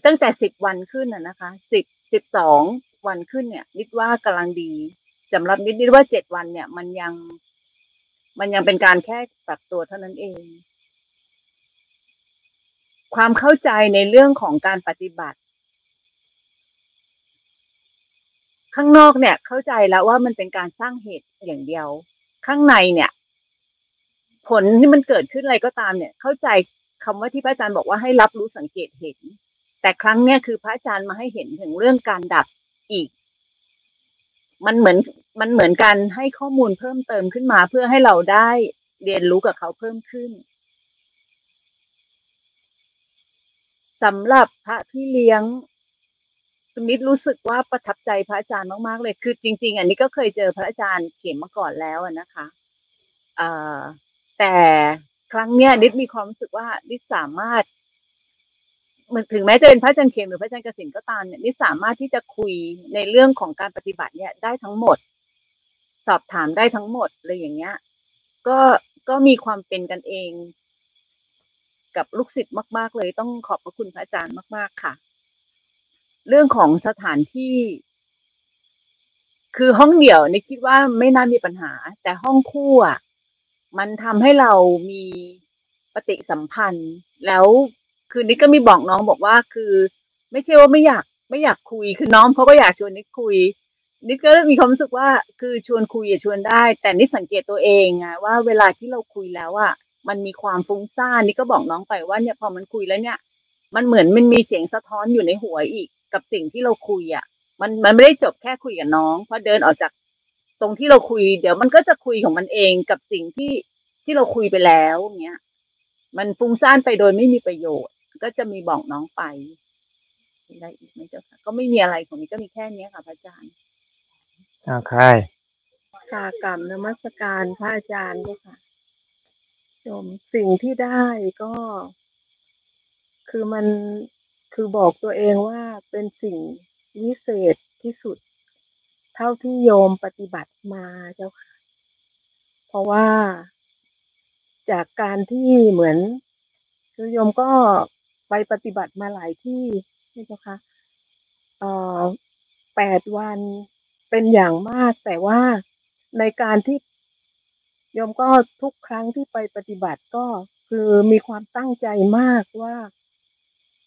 ตั้งแต่สิบวันขึ้นน่ะนะคะสิบสิบสองวันขึ้นเนี่ยนิดว่ากำลังดี สำหรับนิดนิดว่าเจ็ดวันเนี่ย มันยัง มันยังเป็นการแค่ปรับตัวเท่านั้นเอง ความเข้าใจในเรื่องของการปฏิบัติ ข้างนอกเนี่ย เข้าใจแล้วว่ามันเป็นการสร้างเหตุอย่างเดียว ข้างในเนี่ย ผลที่มันเกิดขึ้นอะไรก็ตามเนี่ย เข้าใจคำว่าที่พระอาจารย์บอกว่าให้รับรู้สังเกตเห็น แต่ครั้งเนี้ยคือพระอาจารย์มาให้เห็นถึงเรื่องการดับอีก มันเหมือน มันเหมือนการให้ข้อมูลเพิ่มเติมขึ้นมา เพื่อให้เราได้เรียนรู้กับเขาเพิ่มขึ้นสำหรับพระพี่เลี้ยงคุณนิดรู้สึกว่าประทับใจพระอาจารย์มากๆ เลย คือจริง ๆ อันนี้ก็เคยเจอพระอาจารย์เขียนมาก่อนแล้วนะคะอ่าแต่ครั้งเนี้ยนิดมีความรู้สึกว่านิดสามารถมือนถึงแม้จะเป็นพระอาจารย์เข็มหรือพระอาจารย์กสินก็ตามเนี่ยนิดสามารถที่จะคุยในเรื่องของการปฏิบัติเนี่ยได้ทั้งหมด สอบถามได้ทั้งหมดเลยอย่างเงี้ย ก็ก็มีความเป็นกันเอง กับลูกศิษย์มาก ๆ เลยต้องขอบพระคุณพระอาจารย์มาก ๆ ค่ะ เรื่องของสถานที่ คือห้องเดี่ยวนี่คิดว่าไม่น่ามีปัญหา แต่ห้องคู่อะมันทำให้เรามีปฏิสัมพันธ์ แล้วคือนิดก็มีบอกน้องบอกว่าคือ ไม่ใช่ว่าไม่อยากไม่อยากคุย คือน้องเขาก็อยากชวนนิดคุย นิดก็มีความรู้สึกว่าคือชวนคุยอย่าชวนได้ แต่นิดสังเกตตัวเองไงว่าเวลาที่เราคุยแล้วอะมันมีความฟุ้งซ่านนี่ก็บอกน้องไปว่าเนี่ยพอมันคุยแล้วเนี่ย มันเหมือนมันมีเสียงสะท้อนอยู่ในหัวอีก กับสิ่งที่เราคุยอะ มันมันไม่ได้จบแค่คุยกับน้องพอเดินออกจากตรงที่เราคุย เดี๋ยวมันก็จะคุยของมันเองกับสิ่งที่ที่เราคุยไปแล้วเงี้ย มันฟุ้งซ่านไปโดยไม่มีประโยชน์ ก็จะมีบอกน้องไปอะไรอีกไหมเจ้าค่ะก็ไม่มีอะไรของนี้ก็มีแค่เนี้ยค่ะพระอาจารย์ อ้าใครค่ะกรรมนมัสการพระอาจารย์ด้วยค่ะโยมสิ่งที่ได้ก็ คือมันคือบอกตัวเองว่าเป็นสิ่งวิเศษที่สุด เท่าที่โยมปฏิบัติมาเจ้าค่ะ เพราะว่าจากการที่เหมือน คือโยมก็ไปปฏิบัติมาหลายที่ใช่เจ้าค่ะเอ่อแปดวัน เป็นอย่างมาก แต่ว่าในการที่โยมก็ทุกครั้งที่ไปปฏิบัติก็คือมีความตั้งใจมากว่า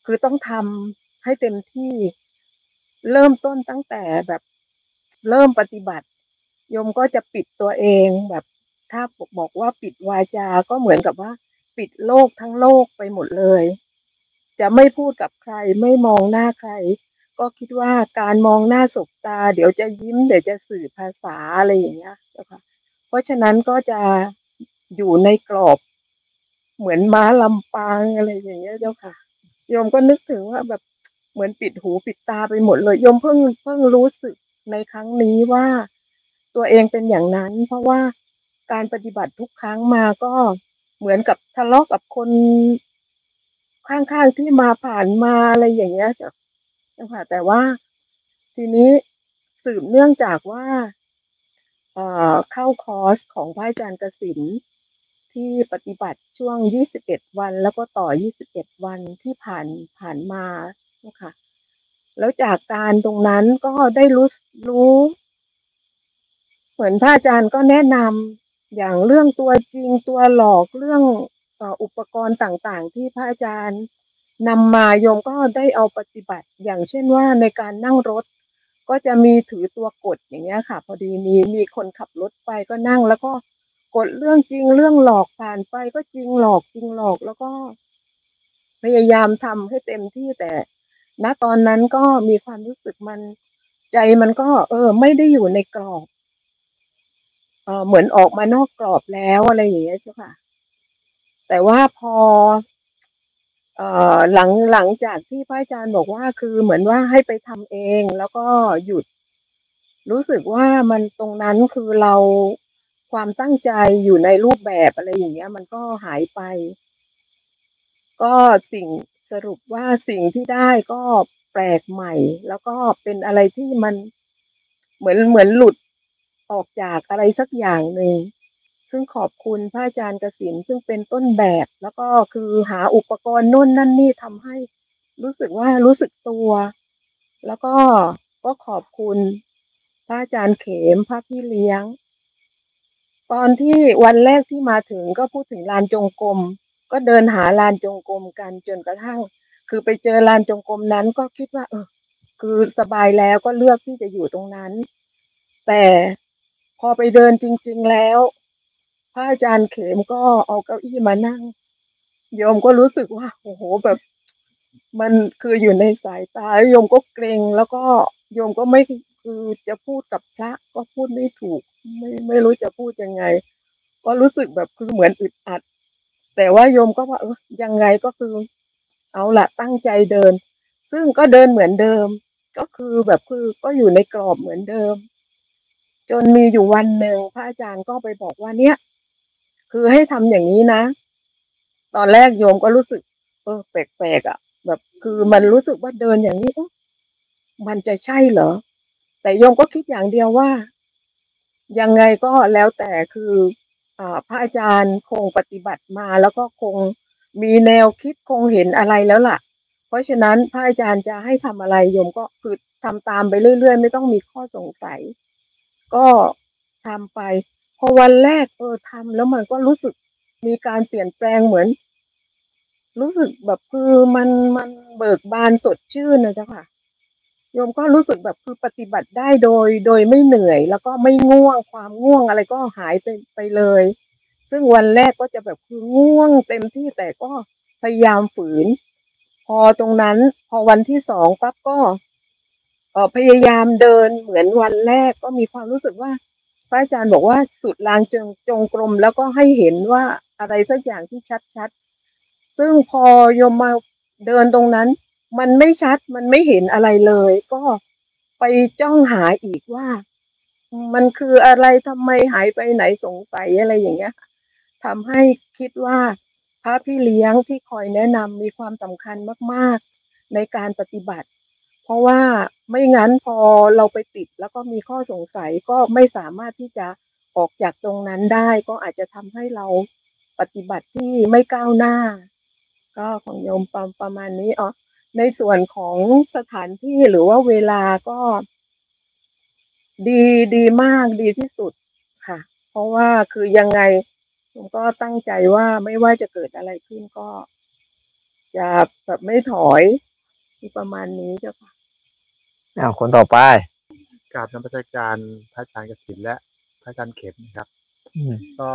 คือต้องทำให้เต็มที่เริ่มต้นตั้งแต่แบบเริ่มปฏิบัติโยมก็จะปิดตัวเองแบบถ้าบอกว่าปิดวาจา ก็เหมือนกับว่า ปิดโลกทั้งโลกไปหมดเลย จะไม่พูดกับใครไม่มองหน้าใคร ก็คิดว่าการมองหน้าสบตา เดี๋ยวจะยิ้ม เดี๋ยวจะสื่อภาษาอะไรอย่างเงี้ยเจ้าค่ะ เพราะฉะนั้นก็จะอยู่ในกรอบเหมือนม้าลำปางอะไรอย่างเงี้ยเจ้าค่ะโยมก็นึกถึงว่าแบบเหมือนปิดหูปิดตาไปหมดเลยโยมเพิ่งเพิ่งรู้สึกในครั้งนี้ว่า ตัวเองเป็นอย่างนั้น เพราะว่าการปฏิบัติทุกครั้งมาก็เหมือนกับทะเลาะกับคนข้างๆที่มาผ่านมาอะไรอย่างเงี้ย จ้ะค่ะแต่ว่าทีนี้สืบเนื่องจากว่าเข้าคอร์สของพระอาจารย์กสินที่ปฏิบัติช่วง 21 วัน แล้วก็ต่อ 21 วันที่ผ่านผ่านมานะคะแล้วจากการตรงนั้นก็ได้รู้รู้ เหมือนพระอาจารย์ก็แนะนำอย่างเรื่องตัวจริงตัวหลอกเรื่องอ่ออุปกรณ์ต่างๆ ที่พระอาจารย์ นำมาโยมก็ได้เอาปฏิบัติ อย่างเช่นว่าในการนั่งรถ ก็จะมีถือตัวกดอย่างเงี้ยค่ะ พอดีมีมีคนขับรถไปก็นั่ง แล้วก็กดเรื่องจริงเรื่องหลอกผ่านไปก็จริงหลอกจริงหลอกแล้วก็ พยายามทำให้เต็มที่แต่ณตอนนั้นก็มีความรู้สึกมันใจมันก็ เออ ไม่ได้อยู่ในกรอบเออเหมือนออกมานอกกรอบแล้วอะไรอย่างเงี้ยเจ้าค่ะ แต่ว่าพอ เอ่อหลังหลังจากที่พระอาจารย์บอกว่าคือเหมือนว่าให้ไปทำเอง แล้วก็หยุด รู้สึกว่ามันตรงนั้นคือเราความตั้งใจอยู่ในรูปแบบอะไรอย่างเงี้ย มันก็หายไป ก็สิ่งสรุปว่าสิ่งที่ได้ก็แปลกใหม่ แล้วก็เป็นอะไรที่มันเหมือนเหมือนหลุดออกจากอะไรสักอย่างหนึ่ง ซึ่งขอบคุณพระอาจารย์กสินซึ่งเป็นต้นแบบ แล้วก็คือหาอุปกรณ์นู่นนั่นนี่ทำให้รู้สึกว่ารู้สึกตัว แล้วก็ก็ขอบคุณพระอาจารย์เขมพระพี่เลี้ยง ตอนที่วันแรกที่มาถึงก็พูดถึงลานจงกรมก็เดินหาลานจงกรมกันจนกระทั่ง คือไปเจอลานจงกรมนั้นก็คิดว่า เออ คือสบายแล้วก็เลือกที่จะอยู่ตรงนั้น แต่พอไปเดินจริง ๆแล้ว พระอาจารย์เขมก็เอาเก้าอี้มานั่งโยมก็รู้สึกว่าโอ้โหแบบ มันคืออยู่ในสายตาโยมก็เกรงแล้วก็โยมก็ไม่คือจะพูดกับพระก็พูดไม่ถูก ไม่ไม่รู้จะพูดยังไง ก็รู้สึกแบบคือเหมือนอึดอัด แต่ว่าโยมก็ว่าเออยังไงก็คือ เอาละตั้งใจเดิน ซึ่งก็เดินเหมือนเดิม ก็คือแบบคือก็อยู่ในกรอบเหมือนเดิม จนมีอยู่วันหนึ่งพระอาจารย์ก็ไปบอกว่าเนี่ย คือให้ทำอย่างนี้นะ ตอนแรกโยมก็รู้สึก เออแปลกๆอะ แบบคือมันรู้สึกว่าเดินอย่างนี้มันจะใช่เหรอ แต่โยมก็คิดอย่างเดียวว่า ยังไงก็แล้วแต่คืออ่าพระอาจารย์คงปฏิบัติมา แล้วก็คงมีแนวคิดคงเห็นอะไรแล้วล่ะ เพราะฉะนั้นพระอาจารย์จะให้ทำอะไรโยมก็คือทำตามไปเรื่อยๆ ไม่ต้องมีข้อสงสัย ก็ทำไป พอวันแรกเออทำแล้วมันก็รู้สึกมีการเปลี่ยนแปลงเหมือน รู้สึกแบบคือมันมันเบิกบานสดชื่นนะเจ้าค่ะโยมก็รู้สึกแบบคือปฏิบัติได้โดย โดยไม่เหนื่อย แล้วก็ไม่ง่วงความง่วงอะไรก็หายไปไปเลย ซึ่งวันแรกก็จะแบบคือง่วงเต็มที่แต่ก็พยายามฝืน พอตรงนั้นพอวันที่สองปั๊บก็เออพยายามเดินเหมือนวันแรกก็มีความรู้สึกว่า พระอาจารย์บอกว่าสุดลางจงจงกรมแล้วก็ให้เห็นว่าอะไรสักอย่างที่ชัดๆ ซึ่งพอโยมมาเดินตรงนั้น มันไม่ชัดมันไม่เห็นอะไรเลย ก็ไปจ้องหาอีกว่า มันคืออะไรทำไมหายไปไหนสงสัยอะไรอย่างเงี้ยทำให้คิดว่าพระพี่เลี้ยงที่คอยแนะนำมีความสำคัญมาก ๆ ในการปฏิบัติ เพราะว่าไม่งั้นพอเราไปติดแล้วก็มีข้อสงสัยก็ไม่สามารถที่จะออกจากตรงนั้นได้ ก็อาจจะทำให้เราปฏิบัติที่ไม่ก้าวหน้า ก็ของโยมประประมาณนี้อ๋อในส่วนของสถานที่หรือว่าเวลาก็ ดีดีมากดีที่สุดค่ะ เพราะว่าคือยังไงผมก็ตั้งใจว่าไม่ว่าจะเกิดอะไรขึ้นก็ จะแบบไม่ถอยที่ประมาณนี้เจ้าค่ะ อ้าวคนต่อไปกราบนมัสการพระอาจารย์กสินและพระอาจารย์เข็มนะครับ อืม ก็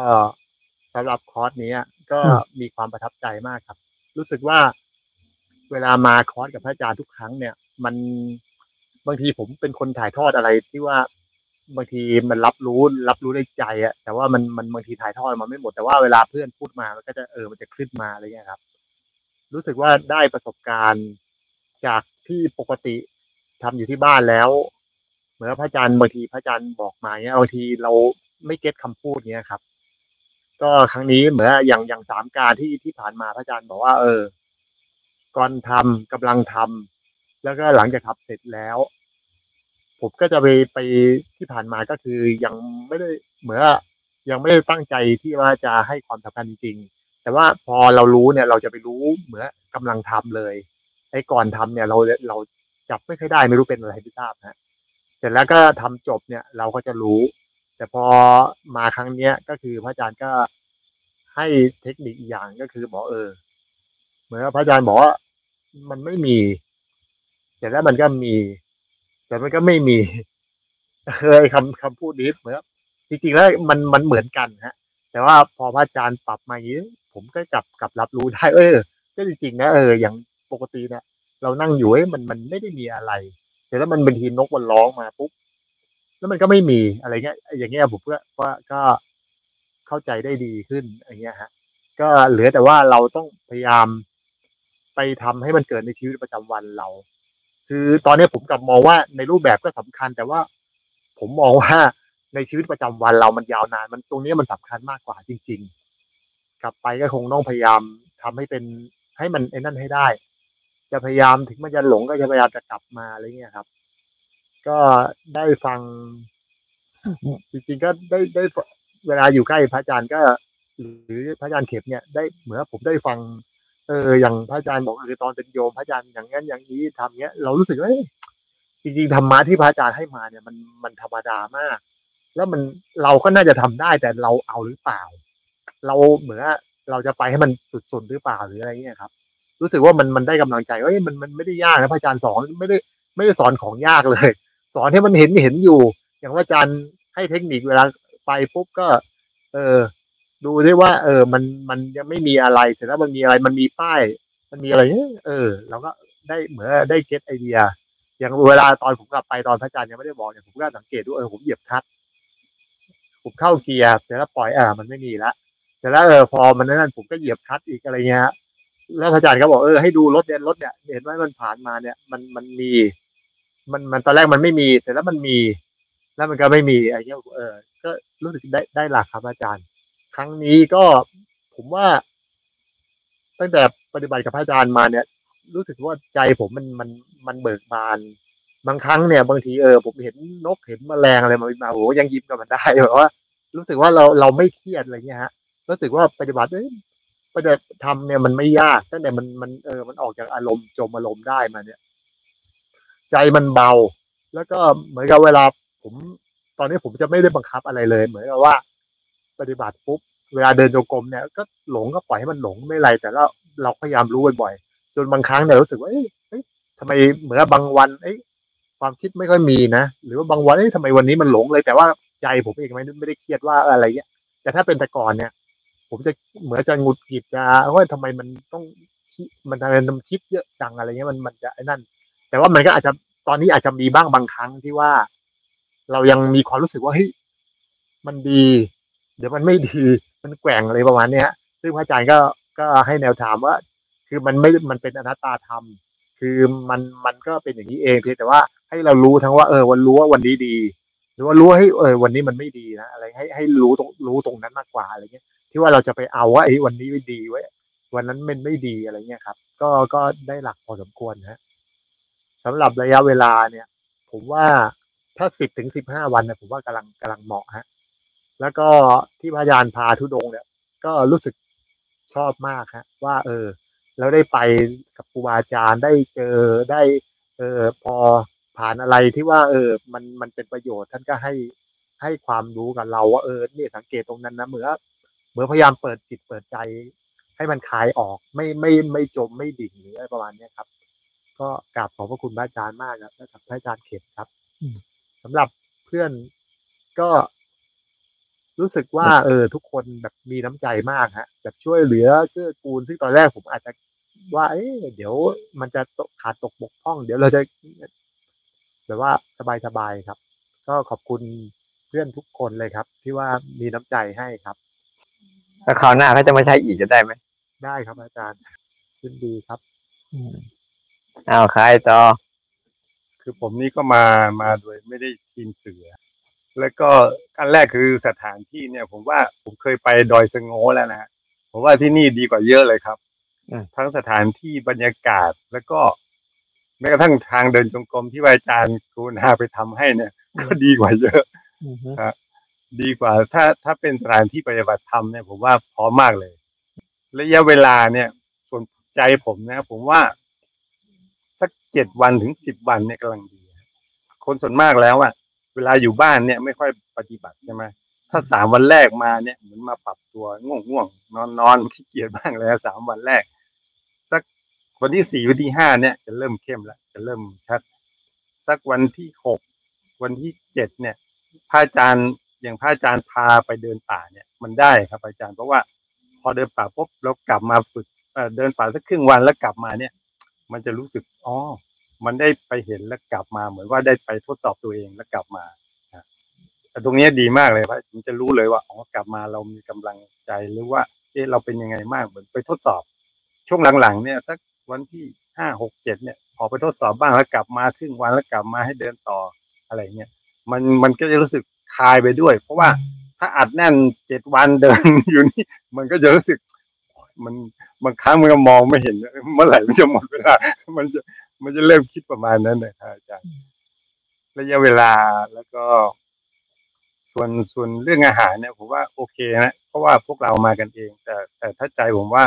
สำหรับคอร์สนี้ก็อืมมีความประทับใจมากครับ รู้สึกว่าเวลามาคอร์สกับพระอาจารย์ทุกครั้งเนี่ย มันบางทีผมเป็นคนถ่ายทอดอะไรที่ว่าบางทีมันรับรู้รับรู้ในใจอะแต่ว่ามันมันบางทีถ่ายทอดมาไม่หมดแต่ว่าเวลาเพื่อนพูดมามันก็จะเออมันจะขึ้นมาอะไรเงี้ยครับ รู้สึกว่าได้ประสบการณ์จากที่ปกติ ทำอยู่ที่บ้านแล้ว เหมือนพระอาจารย์บางทีพระอาจารย์บอกมาเงี้ยบางทีเราไม่เก็ตคำพูดเงี้ยครับ ก็ครั้งนี้เหมือนอย่างอย่างสามการที่ที่ผ่านมาพระอาจารย์บอกว่า เออก่อนทำกำลังทำแล้วก็หลังจากทำเสร็จแล้ว ผมก็จะไปไปที่ผ่านมาก็คือยังไม่ได้เหมือนยังไม่ได้ตั้งใจที่ว่าจะให้ความสำคัญจริงแต่ว่าพอเรารู้เนี่ย เราจะไปรู้เหมือนกำลังทำเลยไอ้ก่อนทำเนี่ย เราเรา จับไม่ค่อยได้ไม่รู้เป็นอะไรไม่ทราบนะเสร็จแล้วก็ทำจบเนี่ยเราก็จะรู้ แต่พอมาครั้งเนี้ยก็คือพระอาจารย์ก็ให้เทคนิคอีกอย่างก็คือบอกเออ เหมือนพระอาจารย์บอกว่ามันไม่มี เสร็จแล้วมันก็มี แต่มันก็ไม่มีเคยคำคำพูดนี้เหมือนจริงๆแล้วมันมันเหมือนกันฮะ แต่ว่าพอพระอาจารย์ปรับมาอย่างนี้ ผมก็กลับกลับรับรู้ได้ เออ ก็จริงๆนะเอออย่างปกตินี่ย เรานั่งอยู่เอ้ยมันมันไม่ได้มีอะไรเสร็จแล้วมันเป็นทีนกมันร้องมาปุ๊บแล้วมันก็ไม่มีอะไรเงี้ย อย่างเงี้ยผมก็ว่าก็เข้าใจได้ดีขึ้นอย่างเงี้ยฮะ ก็เหลือแต่ว่าเราต้องพยายามไปทำให้มันเกิดในชีวิตประจำวันเรา คือตอนนี้ผมกลับมองว่าในรูปแบบก็สำคัญ แต่ว่าผมมองว่าในชีวิตประจำวันเรามันยาวนาน มันตรงนี้มันสำคัญมากกว่าจริง ๆ กลับไปก็คงต้องพยายามทำให้เป็นให้มันไอ้นั่นให้ได้ จะพยายามถึงมันจะหลงก็จะพยายามจะกลับมาอะไรเงี้ยครับ ก็ได้ฟัง จริงๆก็ได้ได้เวลาอยู่ใกล้พระอาจารย์ก็ หรือพระอาจารย์เข็มเนี่ยได้เหมือนผมได้ฟัง เอออย่างพระอาจารย์บอกเออตอนเป็นโยมพระอาจารย์อย่างนั้นอย่างนี้ทำเงี้ย เรารู้สึกว่าจริงๆธรรมะที่พระอาจารย์ให้มาเนี่ยมันมันธรรมดามาก แล้วมันเราก็น่าจะทำได้แต่เราเอาหรือเปล่า เราเหมือนเราจะไปให้มันสุดๆหรือเปล่าหรืออะไรเงี้ยครับ รู้สึกว่ามันมันได้กำลังใจเอ้ยมันมันไม่ได้ยากนะพระอาจารย์สอนไม่ได้ไม่ได้สอนของยากเลย สอนให้มันเห็นเห็นอยู่ อย่างพระอาจารย์ให้เทคนิคเวลาไปปุ๊บก็ เออ ดูได้ว่า เออ มันมันยังไม่มีอะไรเสร็จแล้วมันมีอะไรมันมีป้าย มันมีอะไรเนี่ยเออเราก็ได้เหมือนได้เก็ตไอเดีย อย่างเวลาตอนผมกลับไปตอนพระอาจารย์ยังไม่ได้บอกเนี่ยผมก็สังเกตดูเออผมเหยียบคัดผมเข้าเกียร์เสร็จแล้วปล่อยอ่ามันไม่มีละเสร็จแล้วเออพอมันนั่นผมก็เหยียบคัดอีกอะไรเงี้ย แล้วพระอาจารย์ก็บอกเออให้ดูรถเนี่ยรถเนี่ยเห็นไหมมันผ่านมาเนี่ย มันมันมี มันมันตอนแรกมันไม่มีเสร็จแล้วมันมี แล้วมันก็ไม่มีไอะไรเงี้ยเออ ก็รู้สึกได้ได้หลักครับอาจารย์ ครั้งนี้ก็ผมว่า ตั้งแต่ปฏิบัติกับพระอาจารย์มาเนี่ย รู้สึกว่าใจผมมันมันมันเบิกบานบางครั้งเนี่ยบางทีเออผมเห็นนกเห็นแมลงอะไรมามาโอ้ยังยิ้มกับมันได้แบบว่า รู้สึกว่าเราเราไม่เครียดอะไรเงี้ยฮะรู้สึกว่าปฏิบัติเอ้ ยปฏิบัติทำเนี่ยมันไม่ยากตั้งแต่มันมันเออมันออกจากอารมณ์จมอารมณ์ได้มาเนี่ย ใจมันเบา แล้วก็เหมือนกับเวลาผม ตอนนี้ผมจะไม่ได้บังคับอะไรเลย เหมือนกับว่า ปฏิบัติปุ๊บเวลาเดินโยกมเนี่ย ก็หลงก็ปล่อยให้มันหลงไม่ไร แต่เราเราพยายามรู้บ่อยๆจนบางครั้งเนี่ยรู้สึกว่าเอ้ยทำไมเหมือนกับบางวันเอ้ยความคิดไม่ค่อยมีนะหรือว่าบางวันเอ้ยทำไมวันนี้มันหลงเลย แต่ว่าใจผมเองไม่ไม่ได้เครียดว่าอะไรเงี้ยแต่ถ้าเป็นแต่ก่อนเนี่ย ผมจะเหมือนจะหงุดหงิดจะว่าทำไมมันต้องมันทำไมมันคิดเยอะจังอะไรเงี้ยมันมันจะไอ้นั่น แต่ว่ามันก็อาจจะตอนนี้อาจจะมีบ้างบางครั้งที่ว่า เรายังมีความรู้สึกว่าเฮ้ยมันดี เดี๋ยวมันไม่ดีมันแกว่งอะไรประมาณเนี้ยซึ่งพระอาจารย์ก็ก็ให้แนวทางว่า คือมันไม่มันเป็นอนัตตาธรรม คือมันมันก็เป็นอย่างนี้เองเพียงแต่ว่าให้เรารู้ทั้งว่าเออวันรู้ว่าวันนี้ดี หรือว่ารู้ให้เออวันนี้มันไม่ดีนะอะไรให้ให้รู้ตรงรู้ตรงนั้นมากกว่าอะไรเงี้ย ที่ว่าเราจะไปเอาว่าไอ้วันนี้ไม่ดีไว้ วันนั้นมันไม่ดีอะไรเงี้ยครับ ก็ก็ได้หลักพอสมควรนะสำหรับระยะเวลาเนี่ย ผมว่าถ้าสิบถึงสิบห้าวันเนี่ยผมว่ากำลังกำลังเหมาะฮะ แล้วก็ที่พระอาจารย์พาทุดงเนี่ย ก็รู้สึกชอบมากฮะ ว่า เออแล้วได้ไปกับครูบาอาจารย์ได้เจอได้ เออพอผ่านอะไรที่ว่า เออ มันมันเป็นประโยชน์ท่านก็ให้ให้ความรู้กับเราว่าเออเนี่ยสังเกตตรงนั้นนะเหมือน เหมือนพยายามเปิดจิตเปิดใจ ให้มันคลายออก ไม่ไม่ไม่จมไม่ดิ่งหรืออะไรประมาณเนี้ยครับ ก็กราบขอบพระคุณพระอาจารย์มากครับและกับพระอาจารย์เขตครับอืมสำหรับเพื่อนก็รู้สึกว่า เออ ทุกคนแบบมีน้ำใจมากฮะแบบช่วยเหลือเกื้อกูลซึ่งตอนแรกผมอาจจะว่า เอ๊ะเดี๋ยวมันจะตกขาดตกบกพร่อง เดี๋ยวเราจะแบบว่าสบายๆครับ ก็ขอบคุณเพื่อนทุกคนเลยครับ ที่ว่ามีน้ำใจให้ครับ ถ้าคราวหน้าเขาจะมาใช้อีกจะได้ไหมได้ครับอาจารย์ยินดีครับอืมเอาใครต่อ คือผมนี่ก็มามาโดยไม่ได้ทีมเสือ แล้วก็อันแรกคือสถานที่เนี่ย ผมว่าผมเคยไปดอยสะโง่แล้วนะฮะผมว่าที่นี่ดีกว่าเยอะเลยครับอืมทั้งสถานที่บรรยากาศแล้วก็แม้กระทั่งทางเดินจงกรมที่อาจารย์กรุณาไปทำให้เนี่ย ก็ดีกว่าเยอะอือฮึ ดีกว่า ถ้าถ้าเป็นสถานที่ปฏิบัติธรรมเนี่ยผมว่าพร้อมมากเลย ระยะเวลาเนี่ย ส่วนใจผมนะผมว่า สักเจ็ดวันถึงสิบวันเนี่ยกำลังดี คนส่วนมากแล้วอะเวลาอยู่บ้านเนี่ยไม่ค่อยปฏิบัติใช่ไหมถ้าสามวันแรกมาเนี่ยเหมือนมาปรับตัวง่วงง่วงนอนนอนขี้เกียจบ้างเลยสามวันแรก สักวันที่สี่วันที่ห้าเนี่ย จะเริ่มเข้มแล้วจะเริ่มชัด สักวันที่หกวันที่เจ็ดเนี่ยพระอาจารย์ อย่างพระอาจารย์พาไปเดินป่าเนี่ยมันได้ครับอาจารย์เพราะว่าพอเดินป่าปุ๊บเรากลับมาฝึกเดินป่าสักครึ่งวันแล้วกลับมาเนี่ย มันจะรู้สึกอ๋อมันได้ไปเห็นแล้วกลับมาเหมือนว่าได้ไปทดสอบตัวเองแล้วกลับมาแต่ตรงนี้ดีมากเลยพระผมจะรู้เลยว่าอ๋อกลับมาเรามีกำลังใจหรือว่าเอ๊ะเราเป็นยังไงมากเหมือนไปทดสอบ ช่วงหลังๆเนี่ยสักวันที่ห้าหกเจ็ดเนี่ยออกไปทดสอบบ้างแล้วกลับมาครึ่งวันแล้วกลับมาให้เดินต่ออะไรเงี้ยมันมันก็จะรู้สึก คลายไปด้วย เพราะว่าถ้าอัดแน่นเจ็ดวันเดินอยู่นี่ มันก็จะรู้สึก มันบางครั้งมันก็มองไม่เห็น เมื่อไหร่มันจะหมดเวลา มันจะมันจะเริ่มคิดประมาณนั้นนะครับอาจารย์ระยะเวลาแล้วก็ ส่วนส่วนเรื่องอาหารเนี่ยผมว่าโอเคนะเพราะว่าพวกเรามากันเอง แต่แต่ถ้าใจผมว่า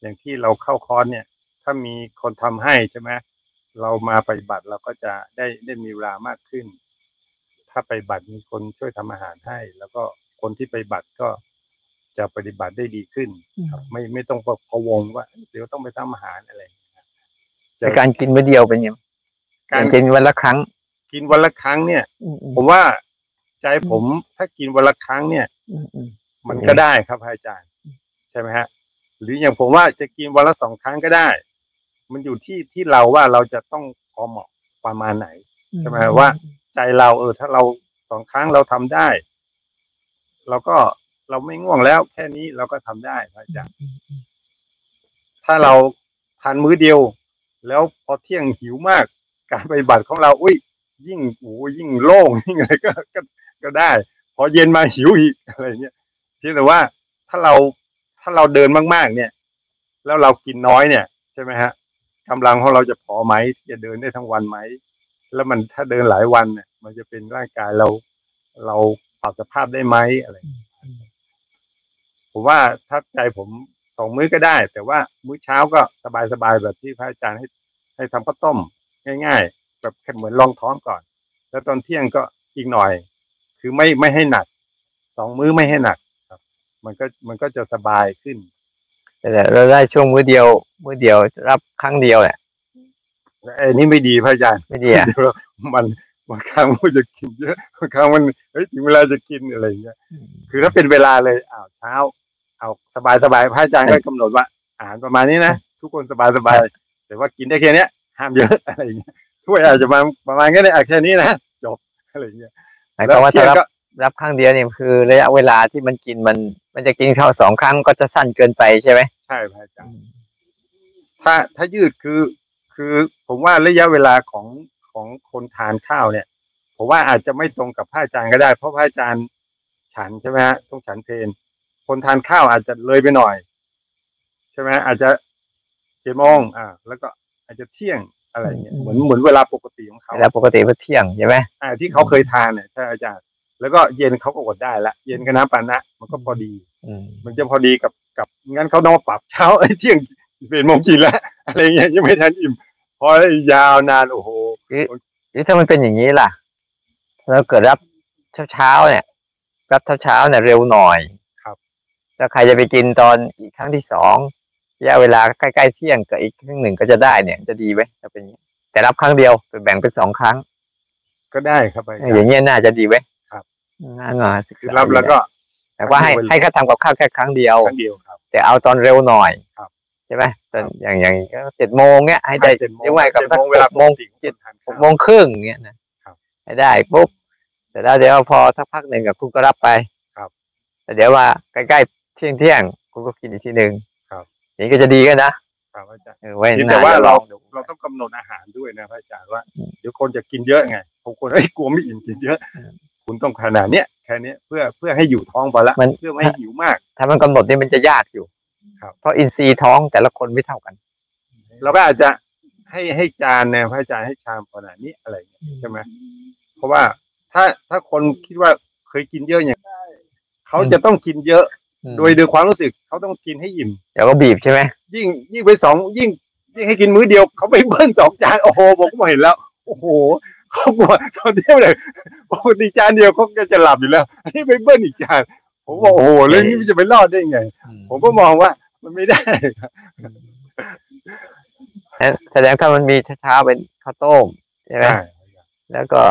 อย่างที่เราเข้าคอร์สเนี่ย ถ้ามีคนทำให้ใช่ไหมเรามาปฏิบัติเราก็จะได้ได้มีเวลามากขึ้น ถ้าไปฏิบัติมีคนช่วยทำอาหารให้ แล้วก็คนที่ไปฏิบัติก็จะปฏิบัติได้ดีขึ้นครับ ไม่ไม่ต้องพะวงว่าเดี๋ยวต้องไปทำอาหารอะไรอย่างเงี้ยในการกินมื้อเดียวเป็นยังไงการกินวันละครั้ง กินวันละครั้งเนี่ยอืมอืมผมว่าใจผมถ้ากินวันละครั้งเนี่ยอืมอืมมันก็ได้ครับอาจารย์ใช่ไหมฮะ หรืออย่างผมว่าจะกินวันละสองครั้งก็ได้ มันอยู่ที่ที่เราว่าเราจะต้องพอเหมาะประมาณไหนใช่ไหมว่า ใจเราเออ ถ้าเราสองครั้งเราทำได้ เราก็เราไม่ง่วงแล้ว แค่นี้เราก็ทำได้ครับอาจารย์ถ้าเราทานมื้อเดียว แล้วพอเที่ยงหิวมาก การปฏิบัติของเราอุ้ยยิ่งโอ้ยิ่งโล่งยิ่งอะไรก็ก็ก็ได้ พอเย็นมาหิวอีกอะไรเงี้ยเพียงแต่ว่าถ้าเราถ้าเราเดินมากๆ เนี่ย แล้วเรากินน้อยเนี่ย ใช่ไหมฮะกำลังของเราจะพอไหมที่จะเดินได้ทั้งวันไหม แล้วมันถ้าเดินหลายวันเนี่ย มันจะเป็นร่างกายเรา เราปรับสภาพได้ไหมอะไรอย่างเงี้ยผมว่าถ้าใจผมสองมื้อก็ได้ แต่ว่ามื้อเช้าก็สบายๆแบบที่พระอาจารย์ให้ ให้ทำข้าวต้ม ง่าย ๆ แบบแค่เหมือนรองท้องก่อน แล้วตอนเที่ยงก็อีกหน่อย คือไม่ไม่ให้หนักสองมื้อไม่ให้หนักครับ มันก็มันก็จะสบายขึ้นแต่เราได้ช่วงมื้อเดียว มื้อเดียว รับครั้งเดียวเนี่ยไอ้นี่ไม่ดีพระอาจารย์ไม่ดีอะเดี๋ยวมัน บางครั้งมันจะกินเยอะบางครั้งมันเฮ้ยถึงเวลาจะกินอะไรอย่างเงี้ยคือถ้าเป็นเวลาเลยอ้าวเช้า เอาสบายสบายๆพระอาจารย์ก็กำหนดว่าอาหารประมาณนี้นะทุกคนสบายสบายๆแต่ว่ากินได้แค่เนี้ยห้ามเยอะอะไรอย่างเงี้ยถ้วยอาจจะมาประมาณแค่นี้อะแค่นี้นะจบอะไรอย่างเงี้ยหมายความว่าเที่ถ้ายงรับก็รับครั้งเดียวเนี่ยคือระยะเวลาที่มันกินมัน มันจะกินข้าวสองครั้งก็จะสั้นเกินไปใช่ไหมใช่พระอาจารย์ถ้าถ้ายืดคือคือผมว่าระยะเวลาของ ของคนทานข้าวเนี่ยผมว่าอาจจะไม่ตรงกับพระอาจารย์ก็ได้ เพราะพระอาจารย์ฉันใช่ไหมฮะต้องฉันเพลนคนทานข้าวอาจจะเลยไปหน่อย ใช่ไหมอาจจะเจ็ดโมงอ่า แล้วก็อาจจะเที่ยงอะไรเงี้ยเหมือนเหมือนเวลาปกติของเขาเวลาปกติเพื่อเที่ยงใช่ไหมอ่าที่เขาเคยทานเนี่ยใช่อาจารย์ แล้วก็เย็นเขาก็อดได้ละเย็นกับน้ำปานะ มันก็พอดีอืมมันจะพอดีกับกับงั้นเขาต้องมาปรับเช้าไอ้เที่ยงเป็นโมงกินแล้วอะไรเงี้ยยังไม่ทันอิ่ม พอยาวนานโอ้โหหรือถ้ามันเป็นอย่างนี้ล่ะเราเกิดรับเช้าเช้าๆเนี่ย รับเช้าเช้าๆเนี่ยเร็วหน่อยครับแล้วใครจะไปกินตอนอีกครั้งที่สองระยะเวลาใกล้ๆเที่ยงกับอีกครั้งหนึ่งก็จะได้เนี่ย จะดีไหมถ้าเป็นอย่างนี้แต่รับครั้งเดียวไปแบ่งเป็นสองครั้ง ก็ได้ครับอาจารอย่างย์เงี้ยน่าจะดีไหมครับน่ามาศึกคือษารับแล้วก็แต่ว่าให้ให้เขาทำกับข้าวแค่ครั้งเดียวครั้งเดียวครับ แต่เอาตอนเร็วหน่อยครับ ใช่ไหมตอนอย่างอย่างเจ็ดโมงเนี้ยให้ได้เจ็ดโมงเรียกว่ากับเจ็ดโมงเวลาหกโมงปกติเจ็ดคนทานหข้าวกโมงครึ่งเงี้ยนะครับให้ได้ปุ๊บแต่แล้วเดี๋ยวพอสักพักหนึ่งกับคุณก็รับไปครับแต่เดี๋ยวว่าใกล้ๆเที่ยงเที่ยงๆคุณก็กินอีกทีหนึ่งครับอย่างนี้ก็จะดีกันนะครับอาจารย์เออไว้เพียงหน้แต่ว่าจะลเราองดูเราต้องกำหนดอาหารด้วยนะพระอาจารย์ว่าอืมเดี๋ยวคนจะกินเยอะไงบางคนเฮ้ยกลัวไม่อิ่มกินเยอะอืมคุณต้องขนาดเนี้ยแค่เนี้ยเพื่อเพื่อให้อยู่ท้องพอละมันเพื่อไม่ให้หิวมาก ถ้ามันกำหนดนี่มันจะยากอยู่ครับ เพราะอินทรีย์ท้องแต่ละคนไม่เท่ากัน เราก็อาจจะให้ให้จานเนี่ยพระอาจารย์ให้ชามขนาดนี้อะไรอย่างเงี้ยใช่ไหมเพราะว่าถ้าถ้าคนคิดว่าเคยกินเยอะอย่างเขาจะต้องกินเยอะอืมโดยโดยความรู้สึกเขาต้องกินให้อิ่มเดี๋ยวก็บีบใช่ไหมยิ่งยิ่งไปสองยิ่งยิ่งให้กินมื้อเดียวเขาไปเบิ้ลสองจานโอ้โหผมก็เห็นแล้ว โอ้โหเขาบอกตอนเที่ยวเลยปกติจานเดียวเขาก็จะหลับอยู่แล้วอันนี้ไปเบิ้ลอีกจาน ผมบอกโอ้โหเรื่องนี้มันจะไปรอดได้ไง ผมก็มองว่า มันไม่ได้แสดงถ้ามันมีเช้าๆเป็นข้าวต้มใช่ไหมใช่แล้วก็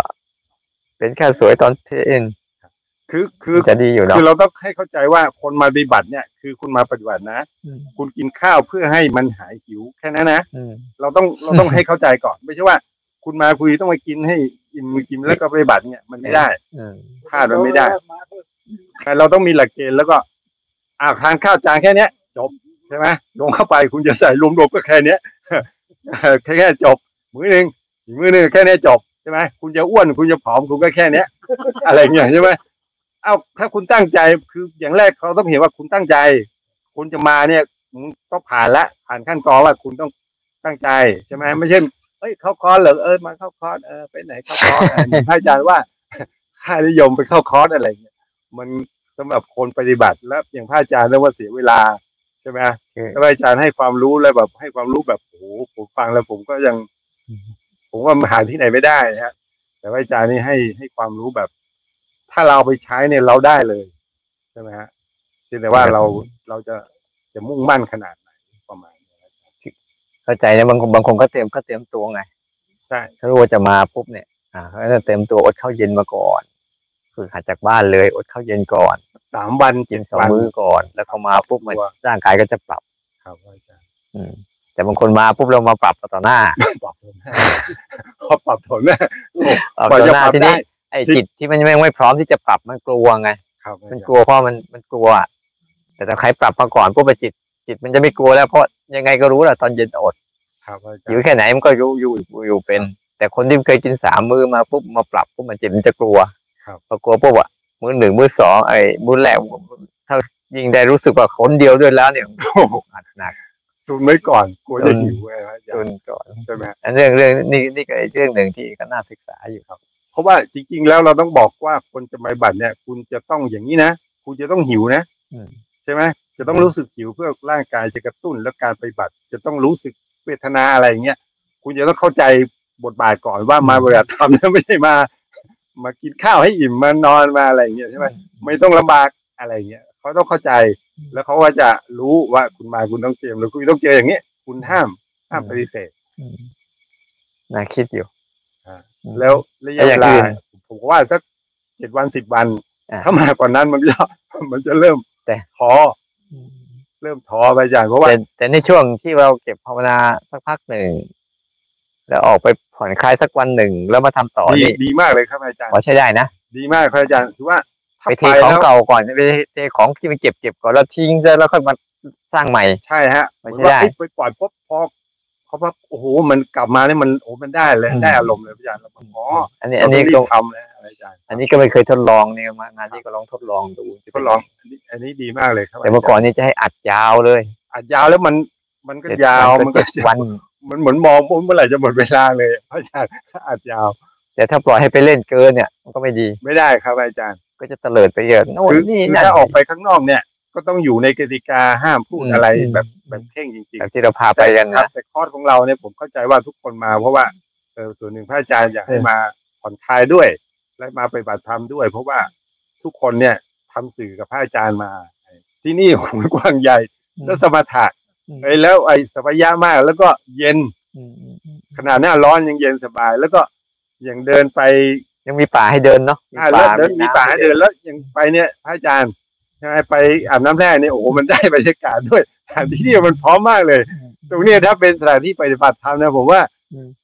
เป็นข้าวสวยตอนเที่ยงคือคือจะดีอยู่เนาะคือเราต้องให้เข้าใจว่าคนมาปฏิบัติเนี่ย คือคุณมาปฏิบัตินะอืมคุณกินข้าวเพื่อให้มันหายหิวแค่นั้นนะอืมเราต้องเราต้องให้เข้าใจก่อน ไม่ใช่ว่า คุณมาคุยต้องมากินให้กินมือกินแล้วก็ปฏิบัติเนี่ยมันไม่ได้อืมพลาดมันไม่ได้ แต่เราต้องมีหลักเกณฑ์แล้วก็อ่าทานข้าวจานแค่เนี้ย จบใช่ไหมลงเข้าไปคุณจะใส่รวมๆก็แค่เนี้ยแค่แค่จบ มือหนึ่งมือหนึ่งแค่เนี้ยจบใช่ไหมคุณจะอ้วนคุณจะผอมคุณก็แค่เนี้ย อะไรเงี้ยใช่ไหมเอ้าถ้าคุณตั้งใจคืออย่างแรกเขาต้องเห็นว่าคุณตั้งใจ คุณจะมาเนี่ยต้องผ่านละผ่านขั้นตอนว่าคุณต้องตั้งใจใช่ไหมไม่ใช่เอ้ยเข้าคอร์สเหรอเออมาเข้าคอร์สเออไปไหนเข้าคอร์สเออเหมือนอาจารย์ว่าค่านิยมไปเข้าคอร์สอะไรเงี้ย มันสำหรับคนปฏิบัติแล้วอย่างพระอาจารย์เรียกว่าเสียเวลาใช่ไหมคือแล้วพระอาจารย์ให้ความรู้แล้วแบบให้ความรู้แบบโอ้โหผมฟังแล้วผมก็ยัง ผมว่าหาที่ไหนไม่ได้นะฮะ แต่ว่าอาจารย์นี่ให้ให้ความรู้แบบ ถ้าเราเอาไปใช้เนี่ยเราได้เลยใช่ไหมฮะเพียงแต่ว่าเราเราจะจะมุ่งมั่นขนาดไหนประมาณนี้ครับเข้าใจนะบางคนบางคนก็เตรียมก็เตรียมตัวไงใช่ถ้ารู้ว่าจะมาปุ๊บเนี่ย อ่าเขาจะเตรียมตัวอดข้าวเย็นมาก่อน คือหัดจากบ้านเลย อดข้าวเย็นก่อนสามวันกิเจ็นดสองวันมื้อก่อน แล้วเขามาปุ๊บมันตัวร่างกายก็จะปรับ ครับอาจารย์อืมแต่บางคนมาปุ๊บเรามาปรับต่อหน้าปรับผลนะเขาปรับผลนะปรับกว่าต่อจะหน้าปรับทีนี้ได้ไอ้จิตที่มันยังไม่พร้อมที่จะปรับมันกลัวไงครับมันกลัวเพราะมันมันกลัว แต่ถ้าใครปรับมาก่อนปุ๊บไอ้จิต จิตมันจะไม่กลัวแล้วเพราะยังไงก็รู้แหละตอนเย็นอดครับอาจารอยู่ย์แค่ไหนมันก็อยู่อยู่อยู่เป็น แต่คนที่เคยกินสามมื้อมาปุ๊บมาปรับปุ๊บมันจิตมันจะกลัว ครับพอกลัวปุ๊บอะมื้อหนึ่งมื้อสองไอ้มื้อแรกถ้ายิ่งได้รู้สึกว่าคนเดียวด้วยแล้วเนี่ยโอ้โหหนักหนักตุนไว้ก่อนกลัวจะหิวไงพระอาจาจรนย์ก่อนใช่ไหมอันเรื่องเรื่องนี่นี่ก็อีกเรื่องหนึ่งที่ก็น่าศึกษาอยู่ครับ เพราะว่าจริง ๆ แล้วเราต้องบอกว่าคนจะมาบัตรเนี่ย คุณจะต้องอย่างนี้นะคุณจะต้องหิวนะอืมใช่ไหมจะต้องรู้สึกหิวเพื่อร่างกายจะกระตุ้นแล้วการปฏิบัติจะต้องรู้สึกเวทนาอะไรอย่างเงี้ยคุณจะต้องเข้าใจบทบาทก่อนว่ามาปฏิบัติธรรมเนี่ยไม่ใช่มา มากินข้าวให้อิ่มมานอนมาอะไรอย่างเงี้ยใช่ไหมไม่ต้องลำบากอะไรอย่างเงี้ยเขาต้องเข้าใจ แล้วเขาก็จะรู้ว่าคุณมาคุณต้องเตรียมแล้วคุณต้องเจออย่างเงี้ยคุณห้ามห้ามปฏิเสธอืมน่าคิดอยู่อ่าอืมแล้วระยะแล้วอเวย่างลาอื่นผมว่าสักเจ็ดวันสิบวันอ่าถ้ามากกว่านั้นมันจะมันจะเริ่มแต่ท้อเริ่มท้อไปอาจารย์เพราะว่าแต่แต่ในช่วงที่เราเก็บภาวนาสักพักหนึ่ง แล้วออกไปผ่อนคลายสักวันหนึ่ง แล้วมาทำต่อดีนี่ดีมากเลยครับอาจารย์ขอใช้ได้นะดีมากครับอาจารย์ถือว่าถ้าไปเทไปของแล้วเก่าก่อนไปเทของที่มันเก็บเก็บก่อนแล้วทิ้งแล้วค่อยมาสร้างใหม่ใช่ฮะไม่เหมือนใช่ว่าได้ไปปล่อยปุ๊บพอเขาว่าโอ้โหมันกลับมาเนี่ยมันโอ้มันได้เลยอืมได้อารมณ์เลยอาจารย์แล้วอ๋ออันนี้เราอันนี้ต้ก็งรีบทำนะอาจารย์อันนี้ก็ไม่เคยทดลองเนี่ยมางานนี้ก็ลองทดลองดูทดลองอันนี้อันนี้ดีมากเลยครับแต่เมื่อก่อนนี้จะให้อัดยาวเลย อัดยาวแล้วมันมันก็เจ็ดยาววัมันก็ก็เจ็ดวัน มันเหมือนมองผมเมื่อไหร่จะหมดเวลาเลยพระอาจารย์อัดยาว แต่ถ้าปล่อยให้ไปเล่นเกินเนี่ยมันก็ไม่ดี ไม่ได้ครับอาจารย์ ก็จะเตลิดไปเยอะโน่นคือนี่คือนั่น ถ้าออกไปข้างนอกเนี่ยก็ก็ต้องอยู่ในกติกาห้ามพูดอืมอะไรอืม แบบแบบเข่งจริงแบบที่เราพาๆไปกันครันะ บแต่คอร์สของเราเนี่ยผมเข้าใจว่าทุกคนมา เพราะว่าเออส่วนหนึ่งพระอาจารย์อยากให้เออ มาผ่อนคลายด้วย และมาไปฏิบัติธรรมด้วย เพราะว่าทุกคนเนี่ยทำสื่อกับพระอาจารย์มา ที่นี่หูกว้างใหญ่ แล้วสมถะอืม ไอ้แล้วไอ้สบายะมาก แล้วก็เย็นอืมอืมอืมขนาดหน้าร้อนยังเย็นสบาย แล้วก็อย่างเดินไปยังมีป่าให้เดินเนาะอ่าแล้วเดินมีป่าให้เดินแล้วยังไปเนี่ยพระอาจารย์ใช่ไหมไปอาบน้ำแร่เนี่ยโอ้โหมันได้บรรยากาศด้วยสถานที่เนี่ยมันพร้อมมากเลย ตรงเนี้ยถ้าเป็นสถานที่ปฏิบัติธรรมนะผมว่า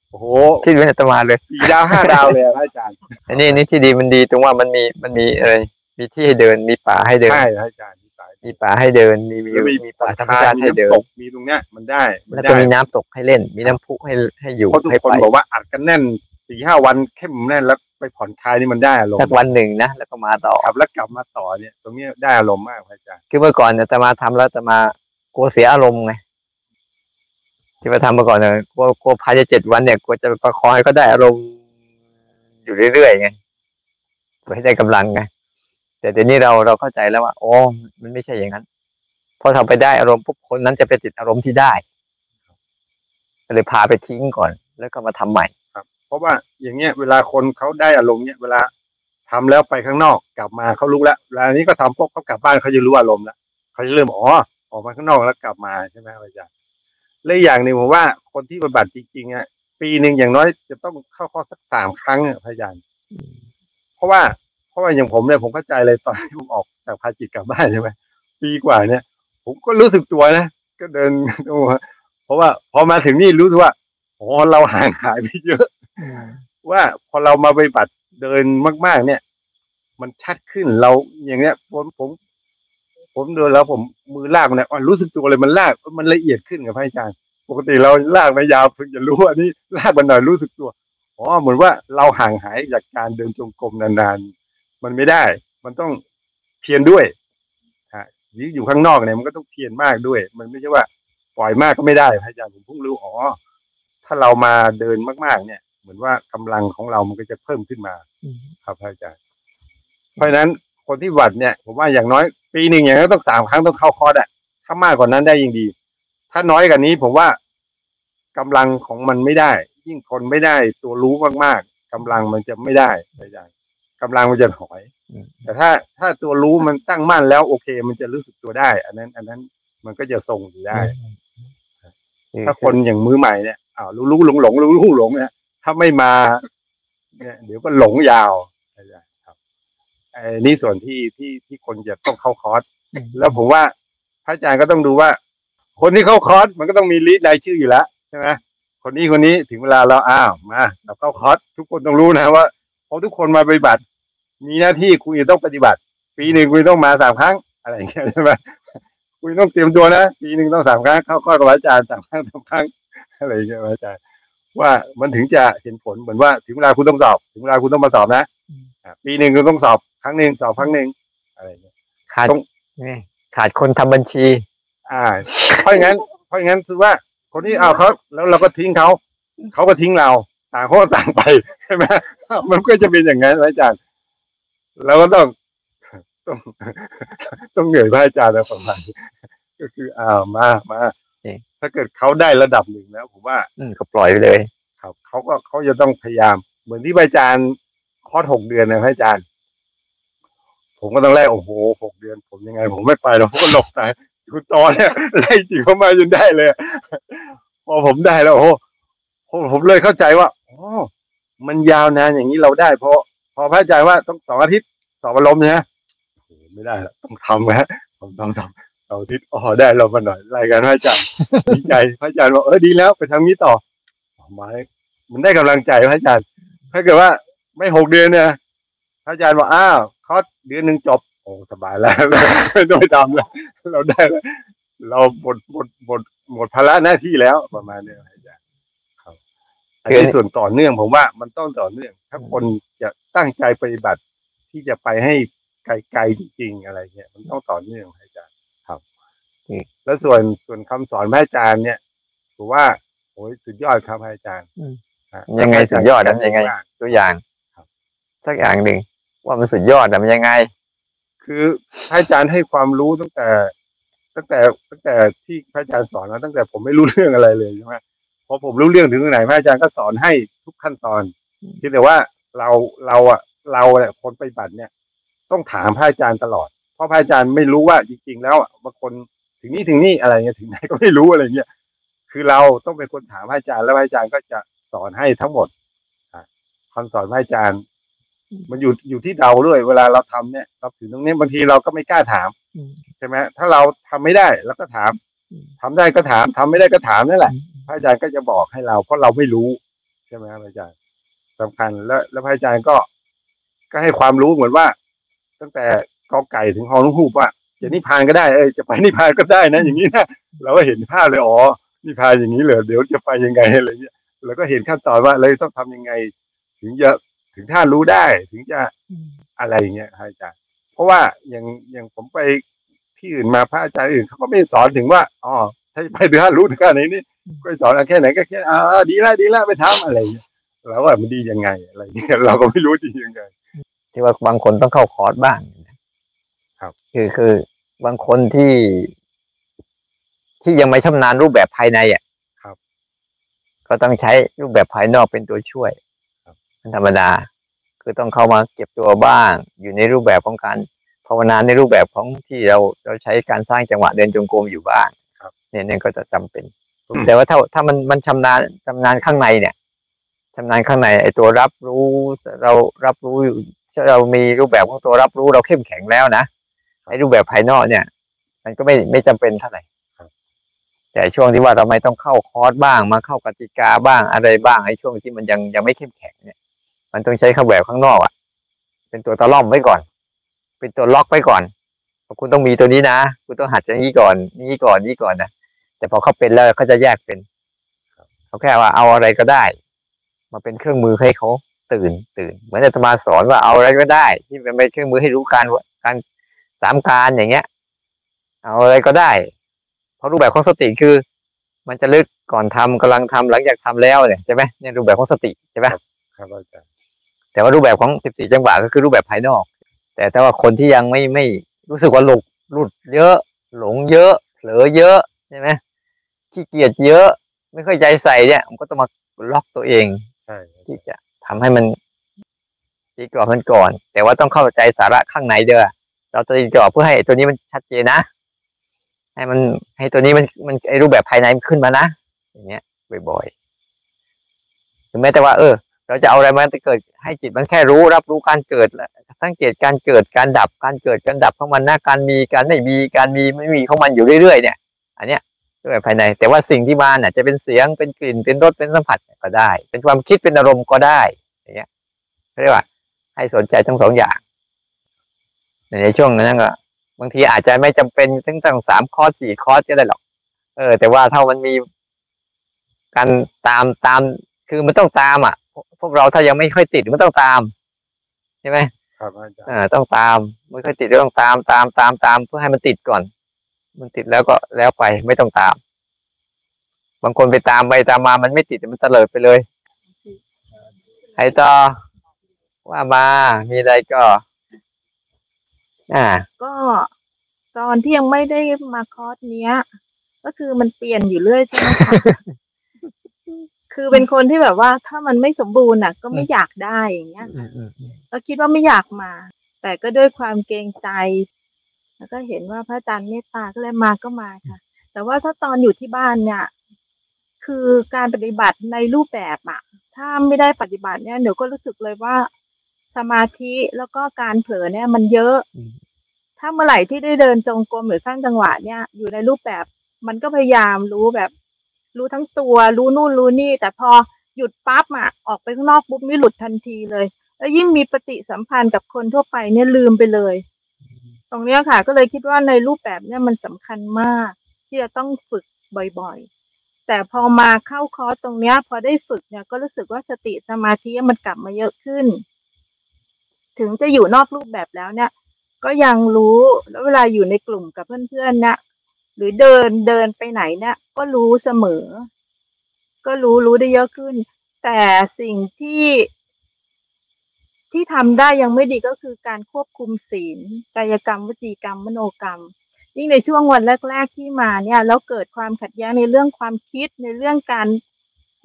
โอ้โหที่เป็นอาตมาเลยสี่ดาวห้าดาวเลยอะพระอาจารย์อันนี้อันนี้ที่ดีมันดีตรงว่ามันมีมันมีอะไรมีที่ให้เดินมีป่าให้เดินใช่พระอาจารย์ มีป่ามีป่าให้เดิน มีวิแล้ววมีมีป่าป่าธรรมทาชานติมีให้เดินน้ำตกมีตรงเนี้ยมันได้ มันแล้วได้ก็มีน้ำตกให้เล่น มีน้ำพุให้ให้อยู่เพราะทุกให้คนไปบอกว่าอัดกันแน่นสี่ห้าวันเข้มแน่นแล้วไปผ่อนคลายนี่มันได้อารมสักณ์วันหนึ่งนะแล้วก็มาต่อ ครับแล้วกลับมาต่อเนี่ย ตรงเนี้ยได้อารมณ์มากพระอาจารย์คือเมื่อก่อนเนี่ยอาตมาทำแล้วอาตมากลัวเสียอารมณ์ไงที่มาทำเมื่อก่อนเนี่ยกลัวกลัวภายในเจ็ดวันเนี่ยกลัวจะประคองให้เขาได้อารมณ์อยู่เรื่อยๆไงเพื่อให้ได้กำลังไง แต่เดี๋ยวนี้เราเราเข้าใจแล้วว่าโอ๋อมันไม่ใช่อย่างนั้นพอทำไปได้อารมณ์ปุ๊บคนนั้นจะไปติดอารมณ์ที่ได้ก็เลยพาไปทิ้งก่อน แล้วก็มาทำใหม่ครับ เพราะว่าอย่างเงี้ย เวลาคนเขาได้อารมณ์เนี่ยเวลาทำแล้วไปข้างนอกกลับมาเขารู้แล้วเวลานี้ก็ทำปุ๊บเขากลับบ้านเขาจะรู้อารมณ์แล้วเขาจะเริ่มอ๋อออกมาข้างนอกแล้วกลับมาใช่ไหมอาจารย์และอย่างหนึ่งผมว่าคนที่ปฏิบัติจริงๆอะปีหนึ่งอย่างน้อยจะต้องเข้าคอสักสามครั้งอะพระอาจารย์เพราะว่า เพราะว่าอย่างผมเนี่ยผมเข้าใจเลยตอนที่ผมออกจากภาจิตกลับบ้านใช่ไหมปีกว่าเนี่ย ผมก็รู้สึกตัวนะก็เดินเพราะว่าพอมาถึงนี่รู้สึกว่าอ๋อเราห่างหายไปเยอะ ว่าพอเรามาปฏิบัติเดินมาก ๆ เนี่ย มันชัดขึ้นเราอย่างเนี้ยผมผม ผมเดินแล้วผมมือลากมันเนี่ยอ๋อรู้สึกตัวเลยมันลากมันละเอียดขึ้นกับพระอาจารย์ปกติเราลากไม่ยาวเพิ่งจะรู้ว่านี่ลากมันหน่อยรู้สึกตัวอ๋อเหมือนว่าเราห่างหายจากการเดินจงกรมนานๆ มันไม่ได้ มันต้องเพียรด้วยฮะยิ่งอยู่ข้างนอกเนี่ยมันก็ต้องเพียรมากด้วย มันไม่ใช่ว่าปล่อยมากก็ไม่ได้พระอาจารย์ผมเพิ่งรู้อ๋อถ้าเรามาเดินมาก ๆ เนี่ย เหมือนว่ากำลังของเรามันก็จะเพิ่มขึ้นมาครับพระอาจารย์เพราะฉะนั้นคนที่หวัดเนี่ย ผมว่าอย่างน้อยปีหนึ่งอย่างน้อยต้องสามครั้งต้องเข้าคอร์สอะถ้ามากกว่านั้นได้ยิ่งดี ถ้าน้อยกว่านี้ผมว่ากำลังของมันไม่ได้ ยิ่งคนไม่ได้ตัวรู้มากๆกำลังมันจะไม่ได้พระอาจารย์ กำลังมันจะถอยอืมแต่ถ้าถ้าตัวรู้มันตั้งมั่นแล้วโอเค มันจะรู้สึกตัวได้ อันนั้น อันนั้นมันก็จะทรงอยู่ได้ ถ้าคนอย่างมือใหม่เนี่ยอ้าวรู้รู้หลงหลงรู้รู้หลงเนี่ยถ้าไม่มา เนี่ยเดี๋ยวก็หลงยาวอาจารย์ครับไอ้นี่ส่วนที่ที่ที่คนจะต้องเข้าคอร์สแล้วผมว่าพระอาจารย์ก็ต้องดูว่า คนที่เข้าคอร์สมันก็ต้องมี list รายชื่ออยู่แล้วใช่ไหมคนนี้คนนี้ถึงเวลาเราอ้าวมาเราเข้าคอร์สทุกคนต้องรู้นะว่าเพราะทุกคนมาปฏิบัติ มีหน้าที่คุณจะต้องปฏิบัติ ปีหนึ่งคุณต้องมาสามครั้ง อะไรอย่างเงี้ยใช่ไหมคุณต้องเตรียมตัวนะปีหนึ่งต้องสามครั้งเข้าคอร์สกับอาจารย์สามครั้งสามครั้งอะไรอย่างเงี้ยอาจารย์ว่ามันถึงจะเห็นผลเหมือนว่าถึงเวลาคุณต้องสอบ ถึงเวลาคุณต้องมาสอบนะอะปีหนึ่งคุณต้องสอบครั้งหนึ่งสอบครั้งหนึ่งอะไรอย่างเงี้ยขาดต้องนี่ขาดคนทำบัญชี อ่า เพราะอย่างนั้น เพราะอย่างนั้นคือว่า คนที่เอาเขาแล้วเราก็ทิ้งเขาเขาก็ทิ้งเราต่างคนก็ต่างไปใช่ไหมมันก็จะเป็นอย่างนั้นอาจารย์ เราก็ต้องต้องต้องเหนื่อยพระอาจารย์นะประมาณนี้ก็คืออ้าวมามาเอ๊ะถ้าเกิดเขาได้ระดับหนึ่งแล้วผมว่า อืมก็ปล่อยไปเลยครับเขาก็เขาจะต้องพยายาม เหมือนที่พระอาจารย์คอร์สหกเดือนนะพระอาจารย์ ผมก็ต้องไล่โอ้โหหกเดือน ผมยังไง ผมไม่ไปหรอกผมก็หลบไปคุณตอนเนี่ยไล่จิ๋วเข้ามาจนได้เลยพอผมได้แล้วโอ้โหผมผมเลยเข้าใจว่าอ๋อมันยาวนานอย่างนี้เราได้เพราะ พอพระอาจารย์ว่าต้องสองอาทิตย์สอบอารมณ์นะโอ้โหไม่ได้แล้วต้องทำนะผมต้องทำสองอาทิตย์อ๋อได้เรามาหน่อยรายการพระอาจารย์ดีใจพระอาจารย์บอกเออดีแล้ว ไปทำนี้ต่อมามันได้กำลังใจพระอาจารย์ถ้าเกิดว่าไม่หกเดือนเนี่ยพระอาจารย์บอกอ้าวคอร์สเดือนหนึ่งจบโอ้สบายแล้วไม่ต้องไปทำแล้วเราได้แล้วเราหมดหมดหมดหมดภาระหน้าที่แล้วประมาณเนี้ อันนี้ส่วนต่อเนื่องผมว่ามันต้องต่อเนื่อง ถ้าคนจะตั้งใจปฏิบัติที่จะไปให้ไกลๆจริงๆอะไรเงี้ยมันต้องต่อเนื่องพระอาจารย์ครับอืมแล้วส่วนส่วนคำสอนพระอาจารย์เนี่ยผมว่าโอ้ยสุดยอดครับพระอาจารย์อืมฮะยังไงสุดยอดนะยังไงมากตัวอย่างครับสักอย่างหนึ่งว่ามันสุดยอดแต่มันยังไง คือพระอาจารย์ให้ความรู้ตั้งแต่ ตั้งแต่ตั้งแต่ที่พระอาจารย์สอนมาตั้งแต่ผมไม่รู้เรื่องอะไรเลยใช่ไหมพ อผมรู้เรื่องถึงไหนพระอาจารย์ก็สอนให้ทุกขั้นตอนเพียงแต่ว่าเราเราอะเราเนี่ยคนปฏิบัติเนี่ย ต้องถามพระอาจารย์ตลอด เพราะพระอาจารย์ไม่รู้ว่าจริง ๆ แล้วอะบางคนถึงนี่ถึงนี่อะไรเงี้ยถึงไหนก็ไม่รู้อะไรเงี้ยคือเราต้องเป็นคนถามพระอาจารย์แล้วพระอาจารย์ก็จะสอนให้ทั้งหมดอะคำสอนพระอาจารย์ มันอยู่อยู่ที่เราด้วย เวลาเราทำเนี่ยเราถึงตรงนี้บางทีเราก็ไม่กล้าถามอืมใช่ไหมถ้าเราทำไม่ได้เราก็ถามอืมทำได้ก็ถามทำไม่ได้ก็ถามนั่นแหละ พระอาจารย์ก็จะบอกให้เรา เพราะเราไม่รู้ ใช่ไหมครับอาจารย์สำคัญแล้วแล้วพระอาจารย์ก็ ก็ให้ความรู้เหมือนว่า ตั้งแต่กอไก่ถึงฮอนุฮูปว่าจะนิพพานก็ได้เอจะไปนิพพานก็ได้นะ อย่างนี้นะเราก็เห็นภาพเลยอ๋อนิพพานอย่างนี้เลยเดี๋ยวจะไปยังไงอะไรเงี้ยแล้วก็เห็นขั้นตอนว่าเราต้องทำยังไง ถึงจะถึงท่านรู้ได้ถึงจะอะไรอย่างเงี้ยครับอาจารย์เพราะว่าอย่างอย่างผมไปที่อื่นมาพระอาจารย์อื่นเขาก็ไม่สอนถึงว่าอ๋อถ้าไปถึงท่ารู้ถึงขนาดนี้ ก็สอนเอาแค่ไหนก็แค่อ่าดีแล้วดีแล้วไปทำอะไรอย่างเงี้ยแล้วว่ามันดียังไงอะไรอย่างเงี้ยเราก็ไม่รู้ดียังไงที่ว่าบางคนต้องเข้าคอร์สบ้างนะครับ คือคือบางคนที่ ที่ยังไม่ชำนาญรูปแบบภายในอะครับ ก็ต้องใช้รูปแบบภายนอกเป็นตัวช่วยครับเป็นธรรมดา คือต้องเข้ามาเก็บตัวบ้าง อยู่ในรูปแบบของการภาวนาในรูปแบบของที่เราเราใช้การสร้างจังหวะเดินจงกรมอยู่บ้างครับเนี่ยเนี่ยก็จะจำเป็น แต่ว่าถ้าถ้ามันมันชำนาญชำนาญข้างในเนี่ยชำนาญข้างในไอ้ตัวรับรู้เรารับรู้อยู่ถ้าเรามีรูปแบบของตัวรับรู้เราเข้มแข็งแล้วนะไอ้รูปแบบภายนอกเนี่ย มันก็ไม่ไม่จำเป็นเท่าไหร่ครับแต่ช่วงที่ว่าเราไม่ต้องเข้าคอร์สบ้าง มาเข้ากติกาบ้างอะไรบ้างไอ้ช่วงที่มันยังยังไม่เข้มแข็งเนี่ย มันต้องใช้ข้าแบบข้างนอกอะ เป็นตัวตะล่อมไว้ก่อน เป็นตัวล็อกไว้ก่อนว่าคุณต้องมีตัวนี้นะคุณต้องหัดอย่างนี้ก่อนนี้ก่อนนี้ก่อนนะ แต่พอเขาเป็นแล้วเขาจะแยกเป็นเขาแค่ว่าเอาอะไรก็ได้ มาเป็นเครื่องมือให้เขาตื่นตื่น เหมือนอาตมาสอนว่าเอาอะไรก็ได้ ที่เป็นเครื่องมือให้รู้การการสามการอย่างเงี้ย เอาอะไรก็ได้ เพราะรูปแบบของสติคือ มันจะลึกก่อนทำกำลังทำหลังจากทำแล้วเนี่ยใช่ไหมเนี่ยรูปแบบของสติใช่ไหมครับอาจารย์แต่ว่ารูปแบบของ14จังหวะก็คือรูปแบบภายนอก แต่ถ้าว่าคนที่ยังไม่ไม่รู้สึกว่าหลุดหลุดเยอะ หลงเยอะเผลอเยอะใช่ไหม ขี้เกียจเยอะ ไม่ค่อยใจใส่เนี่ย มันก็ต้องมาล็อกตัวเองใช่ที่จะทำให้มันตีกรอบมันก่อน แต่ว่าต้องเข้าใจสาระข้างในเด้อเราจะตีกรอบเพื่อให้ตัวนี้มันชัดเจนนะ ให้มันให้ตัวนี้มันมันไอรูปแบบภายในมันขึ้นมานะอย่างเงี้ยบ่อยๆถึงแม้แต่ว่า เออ เราจะเอาอะไรมาเกิด ให้จิตมันแค่รู้รับรู้การเกิดและสังเกตการเกิดการดับการเกิดการดับของมันนะการมีการไม่มีการมีไม่มีของมันอยู่เรื่อยๆเนี่ย อันเนี้ย รูปแบบภายใน แต่ว่าสิ่งที่มาน่ะจะเป็นเสียงเป็นกลิ่นเป็นรสเป็นสัมผัสก็ได้ เป็นความคิดเป็นอารมณ์ก็ได้อย่างเงี้ยเขาเรียกว่า ให้สนใจทั้งสองอย่างในช่วงนั้นก็บางทีอาจจะไม่จำเป็นตั้งตั้งสามคอร์สสี่คอร์สก็ได้หรอก เออ แต่ว่าถ้ามันมีการตามตาม คือมันต้องตามอะ พวกพวกเราถ้ายังไม่ค่อยติดมันต้องตามใช่ไหมครับอาจารย์เออต้องตามไม่ค่อยติดก็ต้องตามตามตามตามเพื่อให้มันติดก่อน มันติดแล้วก็แล้วไปไม่ต้องตาม บางคนไปตามไปตามมามันไม่ติดมันเตลิดไปเลยใครต่อว่ามามีอะไรก็ อ่า ก็ตอนที่ยังไม่ได้มาคอร์สเนี้ย ก็คือมันเปลี่ยนอยู่เรื่อยใช่ไหมคะคือเป็นคนที่แบบว่าถ้ามันไม่สมบูรณ์อะ ก็ไม่อยากได้อย่างเงี้ยอืมอืมอืมก็คิดว่าไม่อยากมา แต่ก็ด้วยความเกรงใจ แล้วก็เห็นว่าพระอาจารย์เมตตาก็เลยมาก็มาค่ะ แต่ว่าถ้าตอนอยู่ที่บ้านเนี่ย คือการปฏิบัติในรูปแบบอะถ้าไม่ได้ปฏิบัติเนี่ยเดี๋ยวก็รู้สึกเลยว่าสมาธิแล้วก็การเผลอเนี่ยมันเยอะ ถ้าเมื่อไหร่ที่ได้เดินจงกรมหรือสร้างจังหวะเนี่ย อยู่ในรูปแบบมันก็พยายามรู้แบบ รู้ทั้งตัว รู้นู่นรู้นี่ แต่พอหยุดปั๊บอะออกไปข้างนอกปุ๊บนี่หลุดทันทีเลย แล้วยิ่งมีปฏิสัมพันธ์กับคนทั่วไปเนี่ยลืมไปเลย ตรงเนี้ยค่ะ ก็เลยคิดว่าในรูปแบบเนี่ยมันสำคัญมาก ที่จะต้องฝึกบ่อยๆ แต่พอมาเข้าคอร์สตรงเนี้ย พอได้ฝึกเนี่ยก็รู้สึกว่าสติสมาธิมันกลับมาเยอะขึ้น ถึงจะอยู่นอกรูปแบบแล้วเนี่ย ก็ยังรู้แล้วเวลาอยู่ในกลุ่มกับเพื่อนๆเนี่ยหรือเดินเดินไปไหนเนี่ย ก็รู้เสมอ ก็รู้รู้ได้เยอะขึ้น แต่สิ่งที่ ที่ทำได้ยังไม่ดีก็คือการควบคุมศีลกายกรรมวจีกรรมมโนกรรม ยิ่งในช่วงวันแรก ๆ ที่มาเนี่ยแล้วเกิดความขัดแย้งในเรื่องความคิดในเรื่องการ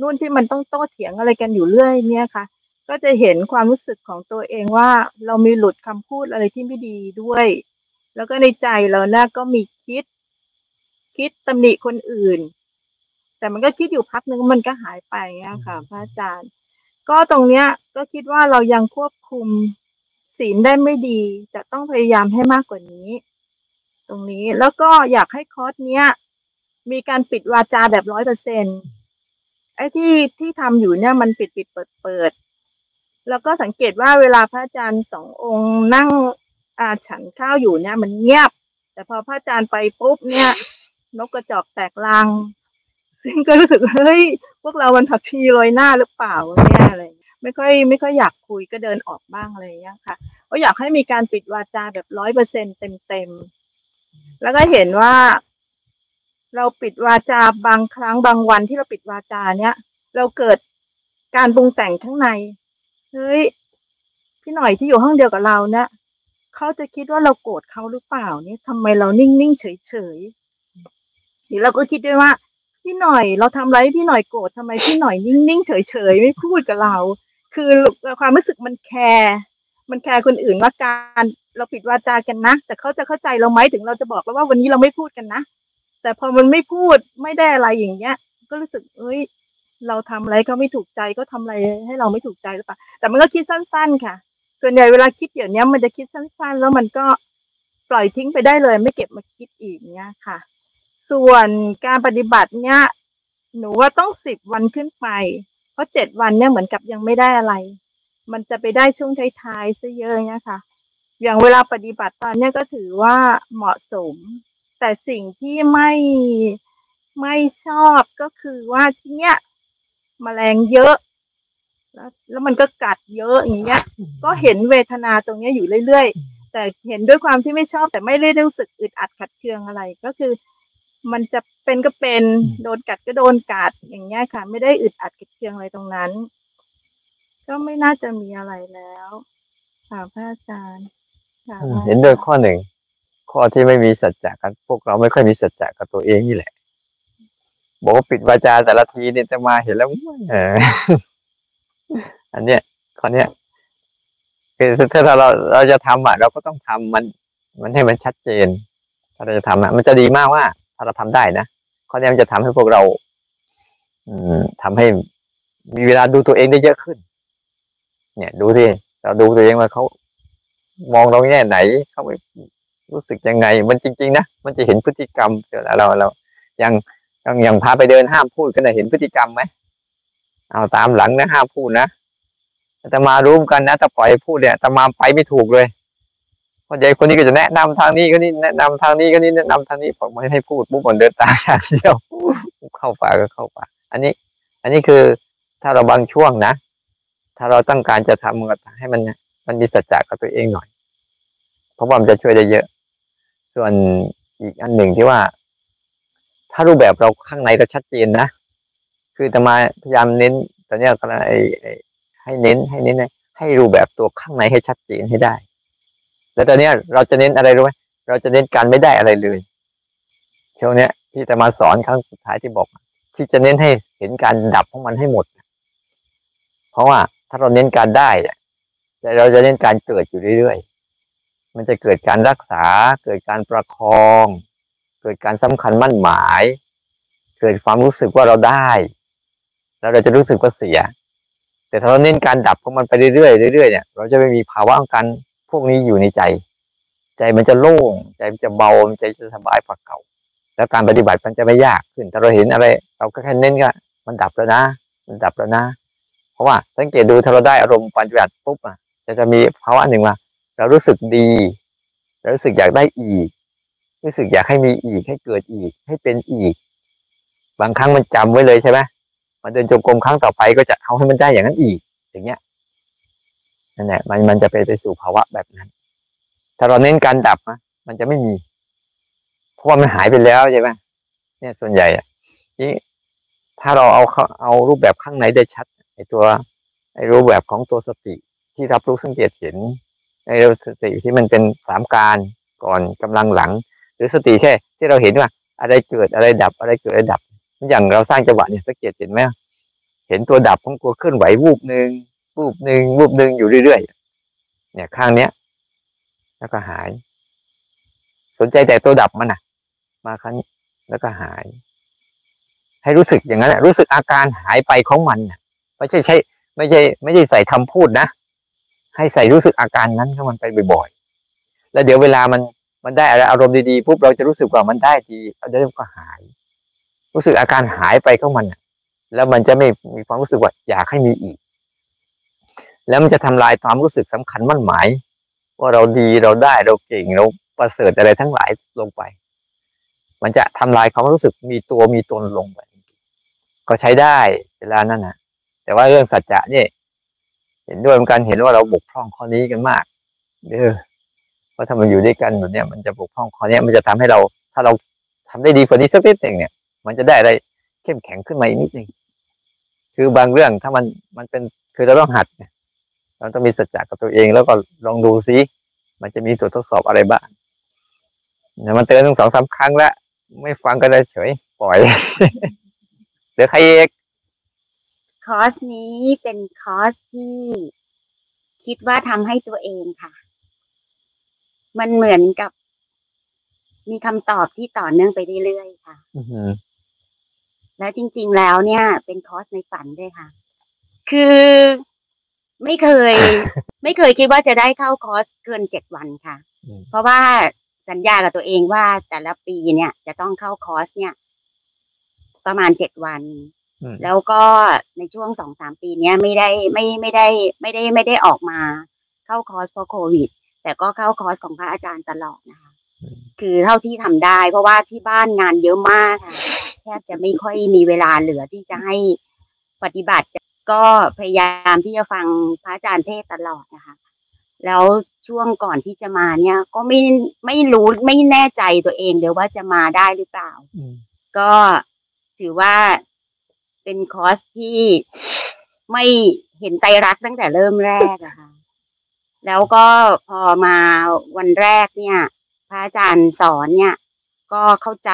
นู่นที่มันต้องโต้เถียงอะไรกันอยู่เรื่อยเนี่ยค่ะ ก็จะเห็นความรู้สึกของตัวเองว่าเรามีหลุดคำพูดอะไรที่ไม่ดีด้วย แล้วก็ในใจเรานะก็มีคิด คิดตำหนิคนอื่น แต่มันก็คิดอยู่พักนึงมันก็หายไปเนี่ยค่ะ พระอาจารย์ ก็ตรงเนี้ยก็คิดว่าเรายังควบคุมศีลได้ไม่ดีจะต้องพยายามให้มากกว่านี้ ตรงนี้แล้วก็อยากให้คอร์สเนี้ย มีการปิดวาจาแบบร้อยเปอร์เซ็นไอ้ที่ที่ทำอยู่เนี่ยมันปิดปิดเปิดเปิดแล้วก็สังเกตว่าเวลาพระอาจารย์สององค์นั่งอาฉันข้าวอยู่เนี่ยมันเงียบ แต่พอพระอาจารย์ไปปุ๊บเนี่ย นกกระจอกแตกรัง ซึ่งก็รู้สึกเฮ้ยพวกเรามันผักชีโรยหน้าหรือเปล่าเนี่ยอะไรไม่ค่อยไม่ค่อยอยากคุยก็เดินออกบ้างอะไรอย่างเงี้ยค่ะก็อยากให้มีการปิดวาจาแบบร้อยเปอร์เซ็นเต็มเต็มแล้วก็เห็นว่า เราปิดวาจาบางครั้งบางวันที่เราปิดวาจาเนี้ยเราเกิดการปรุงแต่งข้างในเฮ้ยพี่หน่อยที่อยู่ห้องเดียวกับเราเนี่ยเขาจะคิดว่าเราโกรธเขาหรือเปล่าเนี่ยทำไมเรานิ่งๆเฉยๆหรือเราก็คิดด้วยว่า พี่หน่อยเราทำอะไรพี่หน่อยโกรธทำไมพี่หน่อยนิ่งๆเฉยๆไม่พูดกับเรา คือความรู้สึกมันแคร์มันแคร์คนอื่นว่าการเราปิดวาจากันนะ แต่เขาจะเข้าใจเราไหมถึงเราจะบอกว่าวันนี้เราไม่พูดกันนะ แต่พอมันไม่พูดไม่ได้อะไรอย่างเงี้ย ก็รู้สึกเอ้ย เราทำอะไรก็ไม่ถูกใจก็ทำอะไรให้เราไม่ถูกใจหรือเปล่าแต่มันก็คิดสั้น ๆ ค่ะ ส่วนใหญ่เวลาคิดเดี๋ยวนี้มันจะคิดสั้น ๆ แล้วมันก็ปล่อยทิ้งไปได้เลย ไม่เก็บมาคิดอีกเนี้ยค่ะ ส่วนการปฏิบัติเนี้ยหนูว่าต้องสิบวันขึ้นไป เพราะเจ็ดวันเนี่ยเหมือนกับยังไม่ได้อะไร มันจะไปได้ช่วงท้ายๆซะเยอะเนี่ยค่ะ อย่างเวลาปฏิบัติตอนเนี้ยก็ถือว่าเหมาะสม แต่สิ่งที่ไม่ไม่ชอบก็คือว่าที่เนี้ยมแมลงเยอะ แล้วแล้วมันก็กัดเยอะอย่างเงี้ย ก็เห็นเวทนาตรงเนี้ยอยู่เรื่อยๆ แต่เห็นด้วยความที่ไม่ชอบแต่ไม่ได้รู้สึกอึดอัดขัดเคืองอะไร ก็คือ มันจะเป็นก็เป็นโดนกัดก็โดนกัดอย่างเงี้ยค่ะ ไม่ได้อึดอัดขัดเคืองอะไรตรงนั้น ก็ไม่น่าจะมีอะไรแล้วค่ะพระอาจารย์ค่ะพระอาจารย์เห็นด้วยข้อหนึ่ง ข้อที่ไม่มีสัจจะกันพวกเราไม่ค่อยมีสัจจะกับตัวเองนี่แหละบอกว่าปิดวาจาแต่ละทีเนี่ยจะมาเห็นแล้วเอออันเนี้ยข้อเนี้ยคือถ้าเราเราจะทำอะ เราก็ต้องทำมัน มันให้มันชัดเจนถ้าเราจะทำอะ มันจะดีมากว่า ถ้าเราทำได้นะข้อเนี้ยมันจะทำให้พวกเรา อืมทำให้มีเวลาดูตัวเองได้เยอะขึ้น เนี่ย ดูสิเราดูตัวเองว่าเขามองเราแง่ไหนเขาไม่รู้สึกยังไง มันจริง ๆ นะมันจะเห็นพฤติกรรมเดี๋ยวเราเรายังยังยังพาไปเดินห้ามพูดกันนะเห็นพฤติกรรมไหมเอาตามหลังนะห้ามพูดนะอาตมารู้กันนะถ้าปล่อยพูดเนี่ยอาตมาไปไม่ถูกเลย พราะเด็กคนนี้ก็จะแนะนำทางนี้ก็นี่แนะนำทางนี้ก็นี่แนะนำทางนี้ผมไม่ให้พูดปุ๊บมันเดินตามอย่าเดียวเข้าป่าก็เข้าป่าอันนี้ อันนี้คือถ้าเราบางช่วงนะ ถ้าเราต้องการจะทำให้มันมันมีสัจจะกับตัวเองหน่อย เพราะว่ามันจะช่วยได้เยอะ ส่วนอีกอันหนึ่งที่ว่า ถ้ารูปแบบเราข้างในก็ชัดเจนนะ คือจะมาพยายามเน้นตอนนี้ก็ไอ้ไอ้ให้เน้นให้เน้นให้รูปแบบตัวข้างในให้ชัดเจนให้ได้ แล้วตอนนี้เราจะเน้นอะไรรู้ไหมเราจะเน้นการไม่ได้อะไรเลยช่วงนี้ที่จะมาสอนครั้งสุดท้ายที่บอก ที่จะเน้นให้เห็นการดับของมันให้หมด เพราะว่าถ้าเราเน้นการได้แต่เราจะเน้นการเกิดอยู่เรื่อยๆ มันจะเกิดการรักษา เกิดการประคอง เกิดการสำคัญมั่นหมาย เกิดความรู้สึกว่าเราได้ แล้วเราจะรู้สึกว่าเสีย แต่ถ้าเราเน้นการดับของมันไปเรื่อยๆเรื่อยๆเนี่ย เราจะไม่มีภาวะของการ พวกนี้อยู่ในใจ ใจมันจะโล่ง ใจมันจะเบาใจจะสบายกว่าเก่า แล้วการปฏิบัติมันจะไม่ยากขึ้น ถ้าเราเห็นอะไร เราก็แค่เน้นก็มันดับแล้วนะ มันดับแล้วนะ เพราะว่าสังเกตดูถ้าเราได้อารมณ์ปฏิบัติปุ๊บอะจะจะมีภาวะหนึ่งว่าเรารู้สึกดีเรารู้สึกอยากได้อีก รู้สึกอยากให้มีอีกให้เกิดอีกให้เป็นอีก บางครั้งมันจำไว้เลยใช่ไหมมันเดินจงกรมครั้งต่อไปก็จะเอาให้มันได้อย่างนั้นอีก อย่างเงี้ย นั่นแหละมันมันจะไปไปสู่ภาวะแบบนั้น ถ้าเราเน้นการดับนะมันจะไม่มี เพราะว่ามันหายไปแล้วใช่ไหมเนี่ยส่วนใหญ่อะนี่ถ้าเราเอาเข้าเอารูปแบบข้างในได้ชัดไอตัวไอรูปแบบของตัวสติที่รับรู้สังเกตเห็นในสติที่มันเป็นสามการก่อนกำลังหลัง หรือสติแค่ที่เราเห็นว่า อะไรเกิดอะไรดับอะไรเกิดอะไรดับ อย่างเราสร้างจังหวะเนี่ยสังเกตเห็นไหมเห็นตัวดับของตัวเคลื่อนไหววูบหนึ่ง วูบหนึ่งวูบหนึ่งอยู่เรื่อยๆเนี่ยข้างเนี้ย แล้วก็หาย สนใจแต่ตัวดับมันน่ะมาครั้งแล้วก็หาย ให้รู้สึกอย่างนั้นรู้สึกอาการหายไปของมันนะไม่ใช่ใช่ ไม่ใช่ ไม่ใช่ใส่คำพูดนะให้ใส่รู้สึกอาการนั้นข้ามันไปบ่อยๆ แล้วเดี๋ยวเวลามันมันได้อะไรอารมณ์ดีๆปุ๊บเราจะรู้สึกว่ามันได้ดีเดี๋ยวก็หาย รู้สึกอาการหายไปของมันแล้วมันจะไม่มีความรู้สึกว่าอยากให้มีอีก แล้วมันจะทำลายความรู้สึกสำคัญมั่นหมาย ว่าเราดีเราได้เราเก่งเราประเสริฐอะไรทั้งหลายลงไป มันจะทำลายความรู้สึกมีตัวมีตนลงไปก็ใช้ได้เวลานั้นนะแต่ว่าเรื่องสัจจะเนี่ยเห็นด้วยเหมือนกันเห็นว่าเราบกพร่องข้อนี้กันมากเด้อเพราะถ้ามันอยู่ด้วยกันแบบเนี้ยมันจะบกพร่องข้อนี้มันจะทำให้เรา ถ้าเราทำได้ดีกว่านี้สักนิดหนึ่งเนี่ย มันจะได้อะไรเข้มแข็งขึ้นมาอีกนิดหนึ่งคือบางเรื่องถ้ามันมันเป็นคือเราต้องหัดเนี่ย เราต้องมีสัจจะกับตัวเอง แล้วก็ลองดูซิมันจะมีตัวทดสอบอะไรบ้างเนี่ยมันเตือนตั้งสองสามครั้งแล้วไม่ฟังก็ได้เฉยปล่อยเหลือใครเอกคอร์สนี้เป็นคอร์สที่คิดว่าทำให้ตัวเองค่ะ มันเหมือนกับ มีคำตอบที่ต่อเนื่องไปเรื่อยๆค่ะอื้อหือแล้วจริง ๆ แล้วเนี่ย เป็นคอร์สในฝันด้วยค่ะ คือ ไม่เคย ไม่เคยคิดว่าจะได้เข้าคอร์สเกินเจ็ดวันค่ะอืมเพราะว่าสัญญากับตัวเองว่าแต่ละปีเนี่ยจะต้องเข้าคอร์สเนี่ย ประมาณเจ็ดวันอืมแล้วก็ในช่วงสองสามปีเนี้ยไม่ได้ไม่ไม่ได้ไม่ได้ไม่ได้ออกมาเข้าคอร์สเพราะโควิด แต่ก็เข้าคอร์สของพระอาจารย์ตลอดนะคะ คือเท่าที่ทำได้ เพราะว่าที่บ้านงานเยอะมากค่ะ แทบจะไม่ค่อยมีเวลาเหลือที่จะให้ปฏิบัติ ก็พยายามที่จะฟังพระอาจารย์เทศน์ตลอดนะคะ แล้วช่วงก่อนที่จะมาเนี่ย ก็ไม่ไม่รู้ไม่แน่ใจตัวเองเดี๋ยวว่าจะมาได้หรือเปล่าอืมก็ถือว่าเป็นคอร์สที่ไม่เห็นไตรรักษณ์ตั้งแต่เริ่มแรกอะค่ะ แล้วก็พอมาวันแรกเนี่ย พระอาจารย์สอนเนี่ย ก็เข้าใจ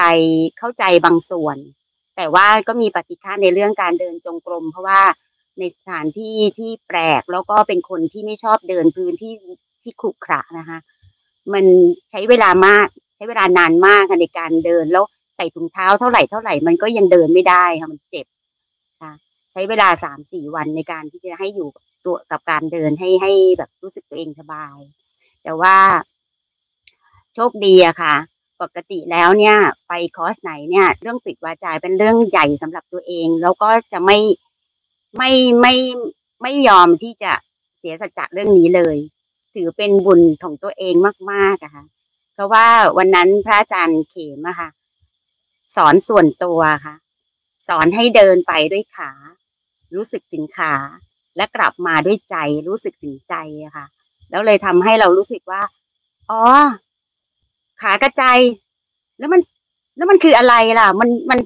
เข้าใจบางส่วน แต่ว่าก็มีปฏิฆาในเรื่องการเดินจงกรม เพราะว่า ในสถานที่ที่แปลกแล้วก็เป็นคนที่ไม่ชอบเดินพื้นที่ที่ขรุขระนะคะ มันใช้เวลามากใช้เวลานานมากค่ะในการเดินแล้วใส่ถุงเท้าเท่าไหร่เท่าไหร่มันก็ยังเดินไม่ได้ค่ะมันเจ็บค่ะ ใช้เวลาสามสี่วันในการที่จะให้อยู่ตัวกับการเดินให้ให้แบบรู้สึกตัวเองสบาย แต่ว่าโชคดีอะค่ะ ปกติแล้วเนี่ย ไปคอร์สไหนเนี่ย เรื่องปิดวาจาเป็นเรื่องใหญ่สำหรับตัวเอง แล้วก็จะไม่ ไม่ไม่ไม่ยอมที่จะเสียสัจจะเรื่องนี้เลย ถือเป็นบุญของตัวเองมากๆอะค่ะ เพราะว่าวันนั้นพระอาจารย์เขมอะค่ะ สอนส่วนตัวค่ะ สอนให้เดินไปด้วยขา รู้สึกถึงขา และกลับมาด้วยใจรู้สึกถึงใจอะค่ะ แล้วเลยทำให้เรารู้สึกว่า อ๋อ ขากระใจ แล้วมัน แล้วมันคืออะไรล่ะ มันมัน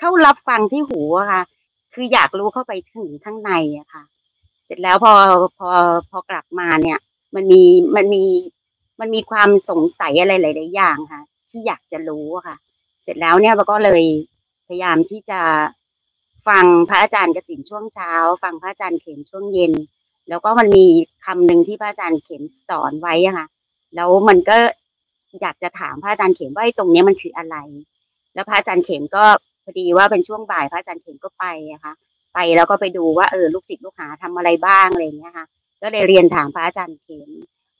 เข้ารับฟังที่หูอะค่ะ คืออยากรู้เข้าไปถึงข้างในอะค่ะ เสร็จแล้วพอพอพอกลับมาเนี่ย มันมีมันมีมันมีความสงสัยอะไรหลาย ๆ อย่างค่ะ ที่อยากจะรู้อะค่ะ เสร็จแล้วเนี่ยเราก็เลยพยายามที่จะฟังพระอาจารย์กสินช่วงเช้า ฟังพระอาจารย์เข็มช่วงเย็น แล้วก็มันมีคำหนึ่งที่พระอาจารย์เข็มสอนไว้อะค่ะแล้วมันก็อยากจะถามพระอาจารย์เข็มว่าไอ้ตรงนี้มันคืออะไร แล้วพระอาจารย์เข็มก็ พอดีว่าเป็นช่วงบ่ายพระอาจารย์เข็มก็ไปอะคะไปแล้วก็ไปดูว่าเออลูกศิษย์ลูกหาทำอะไรบ้างอะไรอย่างเงี้ยค่ะก็เลยเรียนถามพระอาจารย์เข็ม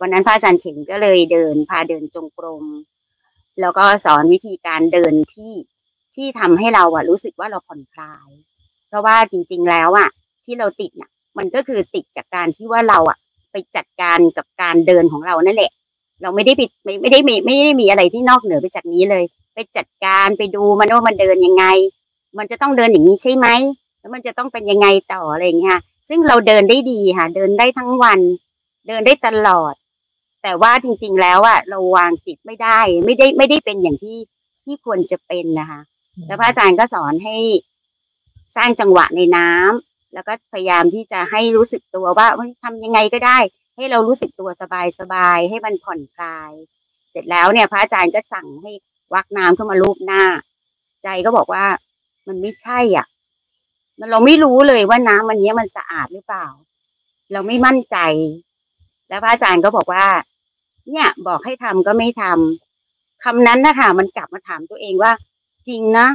วันนั้นพระอาจารย์เข็มก็เลยเดินพาเดินจงกรมแล้วก็สอนวิธีการเดินที่ที่ทำให้เราอะรู้สึกว่าเราผ่อนคลาย เพราะว่าจริง ๆ แล้วอะที่เราติดน่ะ มันก็คือติดจากการที่ว่าเราอะไปจัดการกับการเดินของเรานั่นแหละ เราไม่ได้ไปไม่ไม่ได้มีไม่ได้มีอะไรที่นอกเหนือไปจากนี้เลย ไปจัดการไปดูมันว่ามันเดินยังไง มันจะต้องเดินอย่างนี้ใช่ไหมแล้วมันจะต้องเป็นยังไงต่ออะไรอย่างเงี้ยซึ่งเราเดินได้ดีค่ะ เดินได้ทั้งวัน เดินได้ตลอด แต่ว่าจริง ๆ แล้วอะเราวางจิตไม่ได้ ไม่ได้ไม่ได้เป็นอย่างที่ที่ควรจะเป็นนะคะแล้วพระอาจารย์ก็สอนให้สร้างจังหวะในน้ำแล้วก็พยายามที่จะให้รู้สึกตัวว่าเฮ้ยทำยังไงก็ได้ ให้เรารู้สึกตัวสบายสบายๆให้มันผ่อนคลาย เสร็จแล้วเนี่ย พระอาจารย์ก็สั่งให้ วักน้ำเข้ามาลูบหน้า ใจก็บอกว่ามันไม่ใช่อะ มันเราไม่รู้เลยว่าน้ำมันเนี้ยมันสะอาดหรือเปล่า เราไม่มั่นใจ แล้วพระอาจารย์ก็บอกว่า เนี่ยบอกให้ทำก็ไม่ทำคำนั้นนะคะมันกลับมาถามตัวเองว่า จริงนะ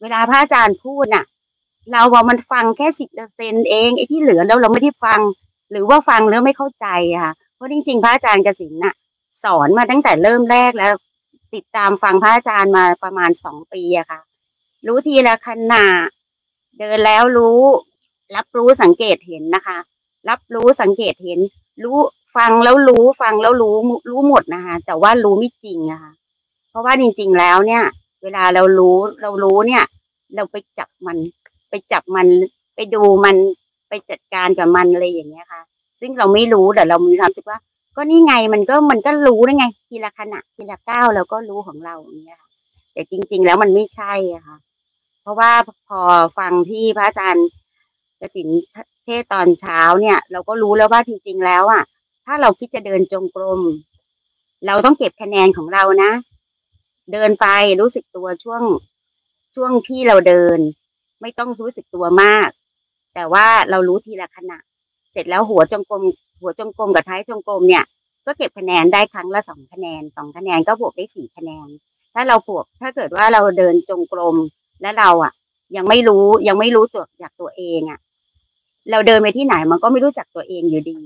เวลาพระอาจารย์พูดน่ะ เราว่ามันฟังแค่สิบเปอร์เซ็นเองไอ้ที่เหลือแล้วเราไม่ได้ฟัง หรือว่าฟังแล้วไม่เข้าใจค่ะเพราะจริงๆ พระอาจารย์กสินน่ะ สอนมาตั้งแต่เริ่มแรกแล้ว ติดตามฟังพระอาจารย์มาประมาณสองปีอะค่ะ รู้ทีละขณะเดินแล้วรู้ รับรู้สังเกตเห็นนะคะ รับรู้สังเกตเห็น รู้ฟังแล้วรู้ฟังแล้วรู้รู้หมดนะคะ แต่ว่ารู้ไม่จริงอะค่ะเพราะว่าจริง ๆ แล้วเนี่ย เวลาเรารู้เรารู้เนี่ย เราไปจับมัน ไปจับมัน ไปดูมันไปจัดการกับมันอะไรอย่างเงี้ยค่ะ ซึ่งเราไม่รู้แต่เรามีความรู้สึกว่า ก็นี่ไงมันก็มันก็รู้ได้ไง ทีละขณะทีละก้าวเราก็รู้ของเราอย่างเงี้ยค่ะ แต่จริง ๆ แล้วมันไม่ใช่อะค่ะ เพราะว่าพอฟังที่พระอาจารย์กสินเทศตอนเช้าเนี่ย เราก็รู้แล้วว่าจริง ๆ แล้วอะ ถ้าเราคิดจะเดินจงกรม เราต้องเก็บคะแนนของเรานะ เดินไปรู้สึกตัวช่วงช่วงที่เราเดิน ไม่ต้องรู้สึกตัวมาก แต่ว่าเรารู้ทีละขณะ เสร็จแล้วหัวจงกรม หัวจงกรมกับท้ายจงกรมเนี่ย ก็เก็บคะแนนได้ครั้งละสองคะแนนสองคะแนนก็บวกได้สี่คะแนน ถ้าเราบวกถ้าเกิดว่าเราเดินจงกรมและเราอะ ยังไม่รู้ยังไม่รู้ตัวจากตัวเองอะ เราเดินไปที่ไหนมันก็ไม่รู้จักตัวเองอยู่ดี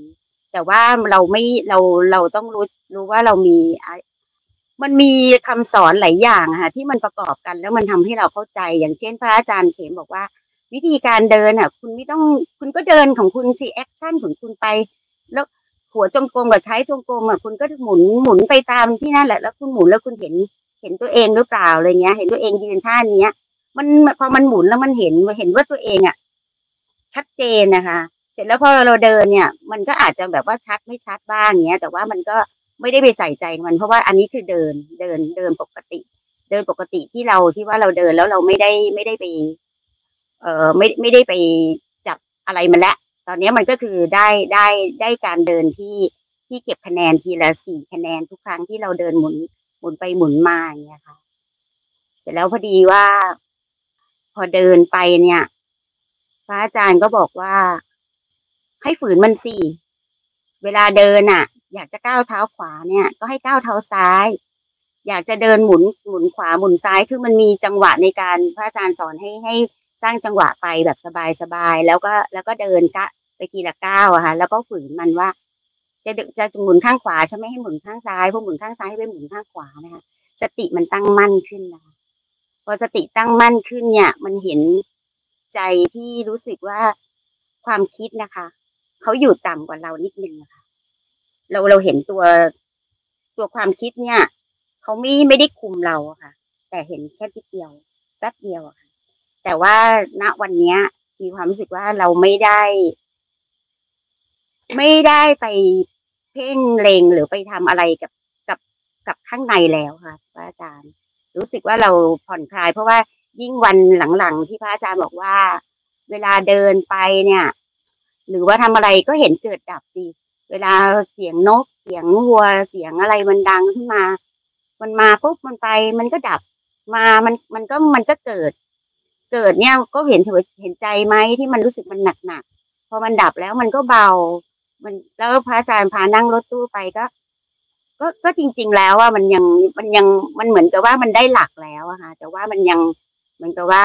แต่ว่าเราไม่เราเราต้องรู้รู้ว่าเรามีมันมีคำสอนหลายอย่างค่ะที่มันประกอบกันแล้วมันทำให้เราเข้าใจ อย่างเช่นพระอาจารย์เขมบอกว่า วิธีการเดินอะ คุณไม่ต้องคุณก็เดินของคุณสิ action ของคุณไป แล้วหัวจงกรมกับใช้จงกรมอะคุณก็หมุนหมุนไปตามที่นั่นแหละแล้วคุณหมุนแล้วคุณเห็นเห็นตัวเองหรือเปล่าอะไรเงี้ย เห็นตัวเองยืนท่าเนี้ย มันพอมันหมุนแล้วมันเห็นเห็นว่าตัวเองอะ ชัดเจนนะคะ เสร็จแล้วพอเราเดินเนี่ย มันก็อาจจะแบบว่าชัดไม่ชัดบ้างเงี้ย แต่ว่ามันก็ไม่ได้ไปใส่ใจมันเพราะว่าอันนี้คือเดินเดินเดินปกติ เดินปกติที่เราที่ว่าเราเดินแล้วเราไม่ได้ไม่ได้ไป เอ่อไม่ไม่ได้ไปจับอะไรมันละ ตอนนี้มันก็คือได้ได้ได้การเดินที่ที่เก็บคะแนนทีละสี่คะแนนทุกครั้งที่เราเดินหมุนหมุนไปหมุนมาอย่างเงี้ยค่ะเสร็จแล้วพอดีว่า พอเดินไปเนี่ย พระอาจารย์ก็บอกว่า ให้ฝืนมันสี่เวลาเดินอะ อยากจะก้าวเท้าขวาเนี่ย ก็ให้ก้าวเท้าซ้าย อยากจะเดินหมุนหมุนขวาหมุนซ้ายคือมันมีจังหวะในการพระอาจารย์สอนให้ให้ สร้างจังหวะไปแบบสบายๆแล้วก็แล้วก็เดินกะไปทีละก้าวอะค่ะแล้วก็ฝืนมันว่า จะจะหมุนข้างขวาใช่ไหมให้หมุนข้างซ้ายพอหมุนข้างซ้ายให้ไปหมุนข้างขวานะคะสติมันตั้งมั่นขึ้นนะคะพอสติตั้งมั่นขึ้นเนี่ย มันเห็นใจที่รู้สึกว่าความคิดนะคะเขาอยู่ต่ำกว่าเรานิดนึงนะคะเราเราเห็นตัวตัวความคิดเนี่ยเขาไม่ไม่ได้คุมเราะค่ะ แต่เห็นแค่ทีเดียวแป๊บเดียวอะค่ะ แต่ว่าณวันเนี้ยมีความรู้สึกว่าเราไม่ได้ ไม่ได้ไปเพ่งเลงหรือไปทำอะไรกับกับกับข้างในแล้วค่ะพระอาจารย์ รู้สึกว่าเราผ่อนคลาย เพราะว่ายิ่งวันหลังๆที่พระอาจารย์บอกว่า เวลาเดินไปเนี่ย หรือว่าทำอะไรก็เห็นเกิดดับสิเวลาเสียงนก เสียงวัว เสียงอะไรมันดังขึ้นมา มันมาปุ๊บมันไป มันก็ดับ มา มัน มันก็ มันก็เกิด เกิดเนี่ยก็เห็นเถอะเห็นใจไหมที่มันรู้สึกมันหนักหนักๆพอมันดับแล้วมันก็เบา มันแล้วพระอาจารย์พานั่งรถตู้ไปก็ ก็ก็จริง ๆ แล้วว่ามันยังมันยังมันเหมือนกับว่ามันได้หลักแล้วอะค่ะแต่ว่ามันยังเหมือนกับว่า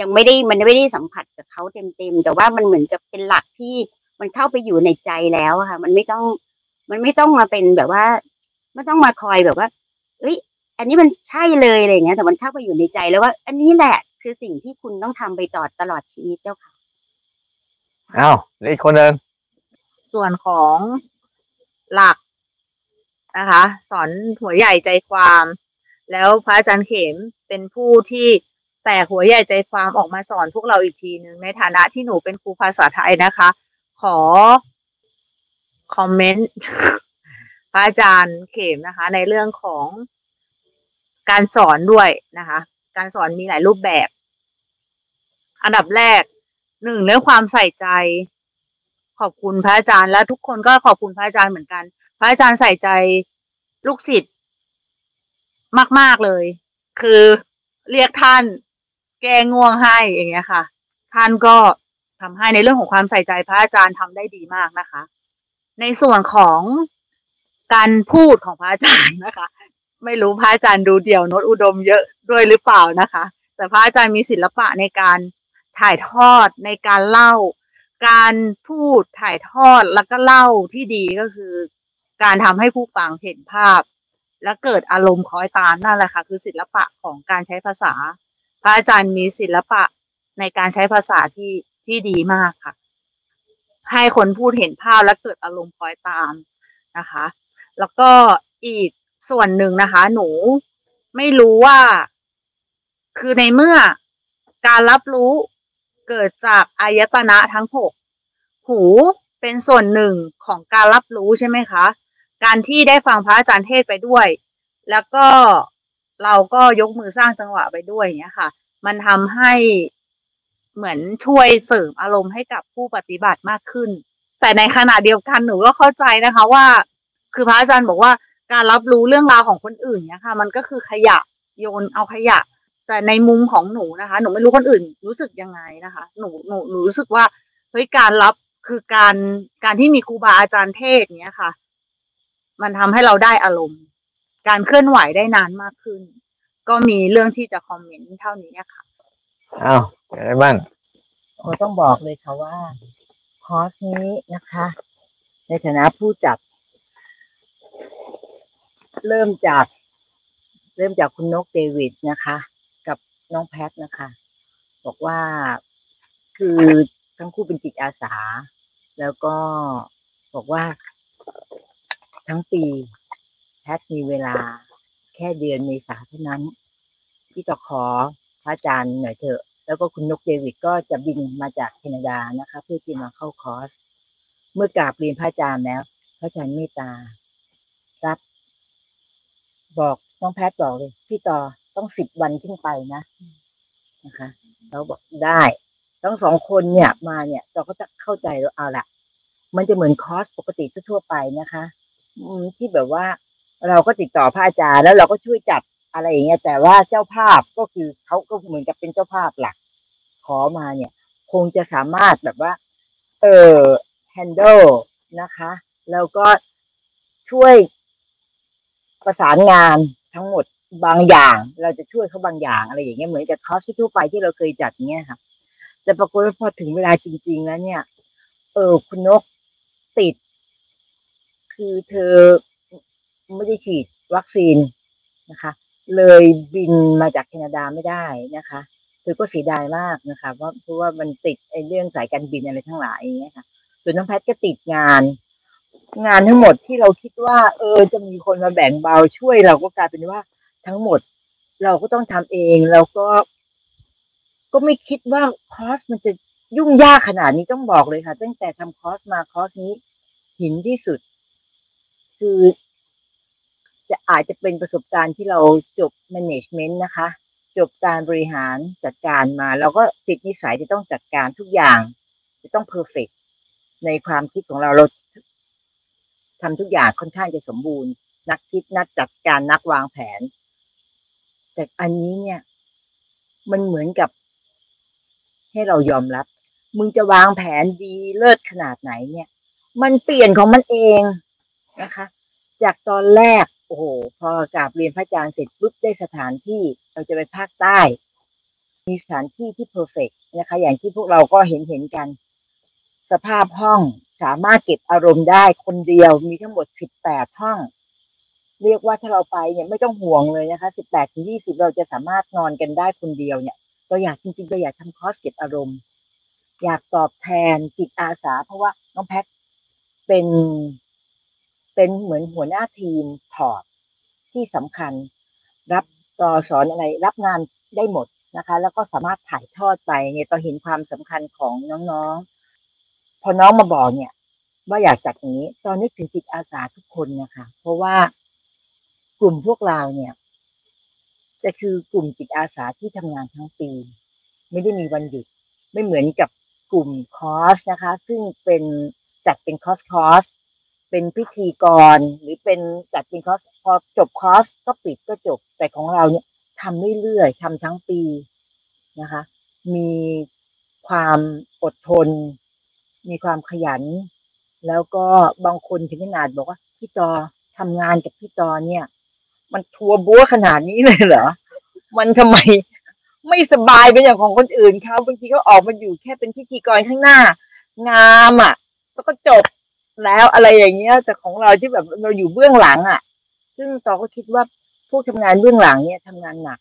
ยังไม่ได้มันไม่ได้สัมผัสกับเขาเต็มๆแต่ว่ามันเหมือนกับเป็นหลักที่มันเข้าไปอยู่ในใจแล้วค่ะ มันไม่ต้องมันไม่ต้องมาเป็นแบบว่า ไม่ต้องมาคอยแบบว่า เอ้ย อันนี้มันใช่เลยอะไรเงี้ย แต่มันเข้าไปอยู่ในใจแล้วว่า อันนี้แหละ คือสิ่งที่คุณต้องทำไปต่อตลอดชีวิตเจ้าค่ะอ้าวแล้วอีกคนหนึ่งส่วนของหลักนะคะ สอนหัวใหญ่ใจความ แล้วพระอาจารย์เข็มเป็นผู้ที่แตกหัวใหญ่ใจความออกมาสอนพวกเราอีกทีหนึ่งในฐานะที่หนูเป็นครูภาษาไทยนะคะ ขอคอมเมนต์พระอาจารย์เข็มนะคะ ในเรื่องของการสอนด้วยนะคะ การสอนมีหลายรูปแบบ อันดับแรกหนึ่งเรื่องความใส่ใจ ขอบคุณพระอาจารย์และทุกคนก็ขอบคุณพระอาจารย์เหมือนกัน พระอาจารย์ใส่ใจลูกศิษย์มาก ๆ เลย คือเรียกท่านแก้ง่วงให้อย่างเงี้ยค่ะ ท่านก็ทำให้ในเรื่องของความใส่ใจพระอาจารย์ทำได้ดีมากนะคะ ในส่วนของการพูดของพระอาจารย์นะคะ ไม่รู้พระอาจารย์ดูเดี่ยวโนตอุดมเยอะด้วยหรือเปล่านะคะ แต่พระอาจารย์มีศิลปะในการ ถ่ายทอดในการเล่า การพูดถ่ายทอดแล้วก็เล่าที่ดีก็คือ การทำให้ผู้ฟังเห็นภาพ และเกิดอารมณ์คล้อยตามนั่นแหละค่ะคือศิลปะของการใช้ภาษา พระอาจารย์มีศิลปะในการใช้ภาษาที่ที่ดีมากค่ะ ให้คนพูดเห็นภาพและเกิดอารมณ์คล้อยตามนะคะ แล้วก็อีกส่วนหนึ่งนะคะ หนูไม่รู้ว่า คือในเมื่อการรับรู้ เกิดจากอายตนะทั้งหกหูเป็นส่วนหนึ่งของการรับรู้ใช่ไหมคะ การที่ได้ฟังพระอาจารย์เทศไปด้วย แล้วก็เราก็ยกมือสร้างจังหวะไปด้วยอย่างเงี้ยค่ะ มันทำให้เหมือนช่วยเสริมอารมณ์ให้กับผู้ปฏิบัติมากขึ้น แต่ในขณะเดียวกันหนูก็เข้าใจนะคะว่า คือพระอาจารย์บอกว่าการรับรู้เรื่องราวของคนอื่นเนี่ยค่ะ มันก็คือขยะโยนเอาขยะ แต่ในมุมของหนูนะคะ หนูไม่รู้คนอื่นรู้สึกยังไงนะคะ หนูหนูหนูรู้สึกว่าเฮ้ยการรับคือการการที่มีครูบาอาจารย์เทศน์เนี้ยค่ะ มันทำให้เราได้อารมณ์ การเคลื่อนไหวได้นานมากขึ้น ก็มีเรื่องที่จะคอมเมนต์เท่านี้ค่ะอ้าวเป็นอะไรบ้างโอต้องบอกเลยค่ะว่าคอร์สนี้นะคะ ในฐานะผู้จัด เริ่มจาก เริ่มจากคุณนกเดวิดนะคะกับ น้องแพทนะคะ บอกว่าคือทั้งคู่เป็นจิตอาสา แล้วก็บอกว่าทั้งปีแพทมีเวลาแค่เดือนเมษาเท่านั้น ที่จะขอพระอาจารย์หน่อยเถอะ แล้วก็คุณนกเดวิดก็จะบินมาจากแคนาดานะคะ เพื่อที่มาเข้าคอร์ส เมื่อกราบเรียนพระอาจารย์แล้ว พระอาจารย์เมตตารับ บอกน้องแพทย์บอกเลย พี่ต่อ ต้องสิบวันขึ้นไปนะนะคะเราบอกได้ทั้งสองคนเนี่ยมาเนี่ย เราก็จะเข้าใจแล้วเอาละมันจะเหมือนคอร์สปกติทั่วๆไปนะคะ อืมที่แบบว่า เราก็ติดต่อพระอาจารย์แล้วเราก็ช่วยจัดอะไรอย่างเงี้ย แต่ว่าเจ้าภาพก็คือเขาก็เหมือนกับเป็นเจ้าภาพหลัก ขอมาเนี่ย คงจะสามารถแบบว่า เออ handle นะคะ แล้วก็ช่วยประสานงานทั้งหมด บางอย่างเราจะช่วยเขาบางอย่างอะไรอย่างเงี้ยเหมือนกับคอร์สทั่วไปที่เราเคยจัดเงี้ยค่ะ แต่ปรากฏว่าพอถึงเวลาจริง ๆ แล้วเนี่ย เออคุณนกติด คือเธอไม่ได้ฉีดวัคซีนนะคะ เลยบินมาจากแคนาดาไม่ได้นะคะเธอก็เสียดายมากนะคะเพราะเพราะว่ามันติดไอ้เรื่องสายการบินอะไรทั้งหลายอย่างเงี้ยค่ะส่วนน้องแพทย์ก็ติดงาน งานทั้งหมดที่เราคิดว่า เออ จะมีคนมาแบ่งเบาช่วยเราก็กลายเป็นว่า ทั้งหมด เราก็ต้องทำเองแล้วก็ ก็ไม่คิดว่าคอร์สมันจะยุ่งยากขนาดนี้ต้องบอกเลยค่ะ ตั้งแต่ทำคอร์สมาคอร์สนี้หินที่สุด คือจะอาจจะเป็นประสบการณ์ที่เราจบ management นะคะ จบการบริหารจัดการมา เราก็ติดนิสัยที่ต้องจัดการทุกอย่าง จะต้อง perfect ในความคิดของเราเราทำทุกอย่างค่อนข้างจะสมบูรณ์ นักคิดนักจัดการนักวางแผน แต่อันนี้เนี่ย มันเหมือนกับ ให้เรายอมรับ มึงจะวางแผนดีเลิศขนาดไหนเนี่ย มันเปลี่ยนของมันเองนะคะ จากตอนแรก โอ้โหพอกราบเรียนพระอาจารย์เสร็จปุ๊บได้สถานที่เราจะไปภาคใต้ มีสถานที่ที่เพอร์เฟกนะคะ อย่างที่พวกเราก็เห็นเห็นกัน สภาพห้องสามารถเก็บอารมณ์ได้คนเดียวมีทั้งหมดสิบแปดห้อง เรียกว่าถ้าเราไปเนี่ยไม่ต้องห่วงเลยนะคะสิบแปดถึงยี่สิบเราจะสามารถนอนกันได้คนเดียวเนี่ยเราอยากจริงๆเราอยากทำคอร์สเก็บอารมณ์ อยากตอบแทนจิตอาสา เพราะว่าน้องแพทเป็นเป็นเหมือนหัวหน้าทีม support ที่สำคัญ รับต่อสอนอะไร รับงานได้หมดนะคะ แล้วก็สามารถถ่ายทอดไปเนี่ยต่อเห็นความสำคัญของน้องๆ พอน้องมาบอกเนี่ย ว่าอยากจัดอย่างนี้ ตอนนี้ถึงจิตอาสาทุกคนนะคะ เพราะว่า กลุ่มพวกเราเนี่ย จะคือกลุ่มจิตอาสาที่ทำงานทั้งปี ไม่ได้มีวันหยุด ไม่เหมือนกับกลุ่มคอร์สนะคะ ซึ่งเป็นจัดเป็นคอร์สคอร์สเป็นพิธีกรหรือเป็นจัดเป็นคอร์สพอจบคอร์สก็ปิดก็จบ แต่ของเราเนี่ยทำเรื่อยๆทำทั้งปีนะคะ มีความอดทน มีความขยัน แล้วก็บางคนถึงขนาดบอกว่าพี่จอทำงานกับพี่จอเนี่ย มันทัวร์บัวขนาดนี้เลยเหรอ มันทำไมไม่สบายเป็นอย่างของคนอื่นเขาบางทีเขาออกมาอยู่แค่เป็นพิธีกรข้างหน้า งามอะ แล้วก็จบแล้วอะไรอย่างเงี้ย แต่ของเราที่แบบเราอยู่เบื้องหลังอะ ซึ่งตอก็คิดว่าพวกทำงานเบื้องหลังเนี่ยทำงานหนัก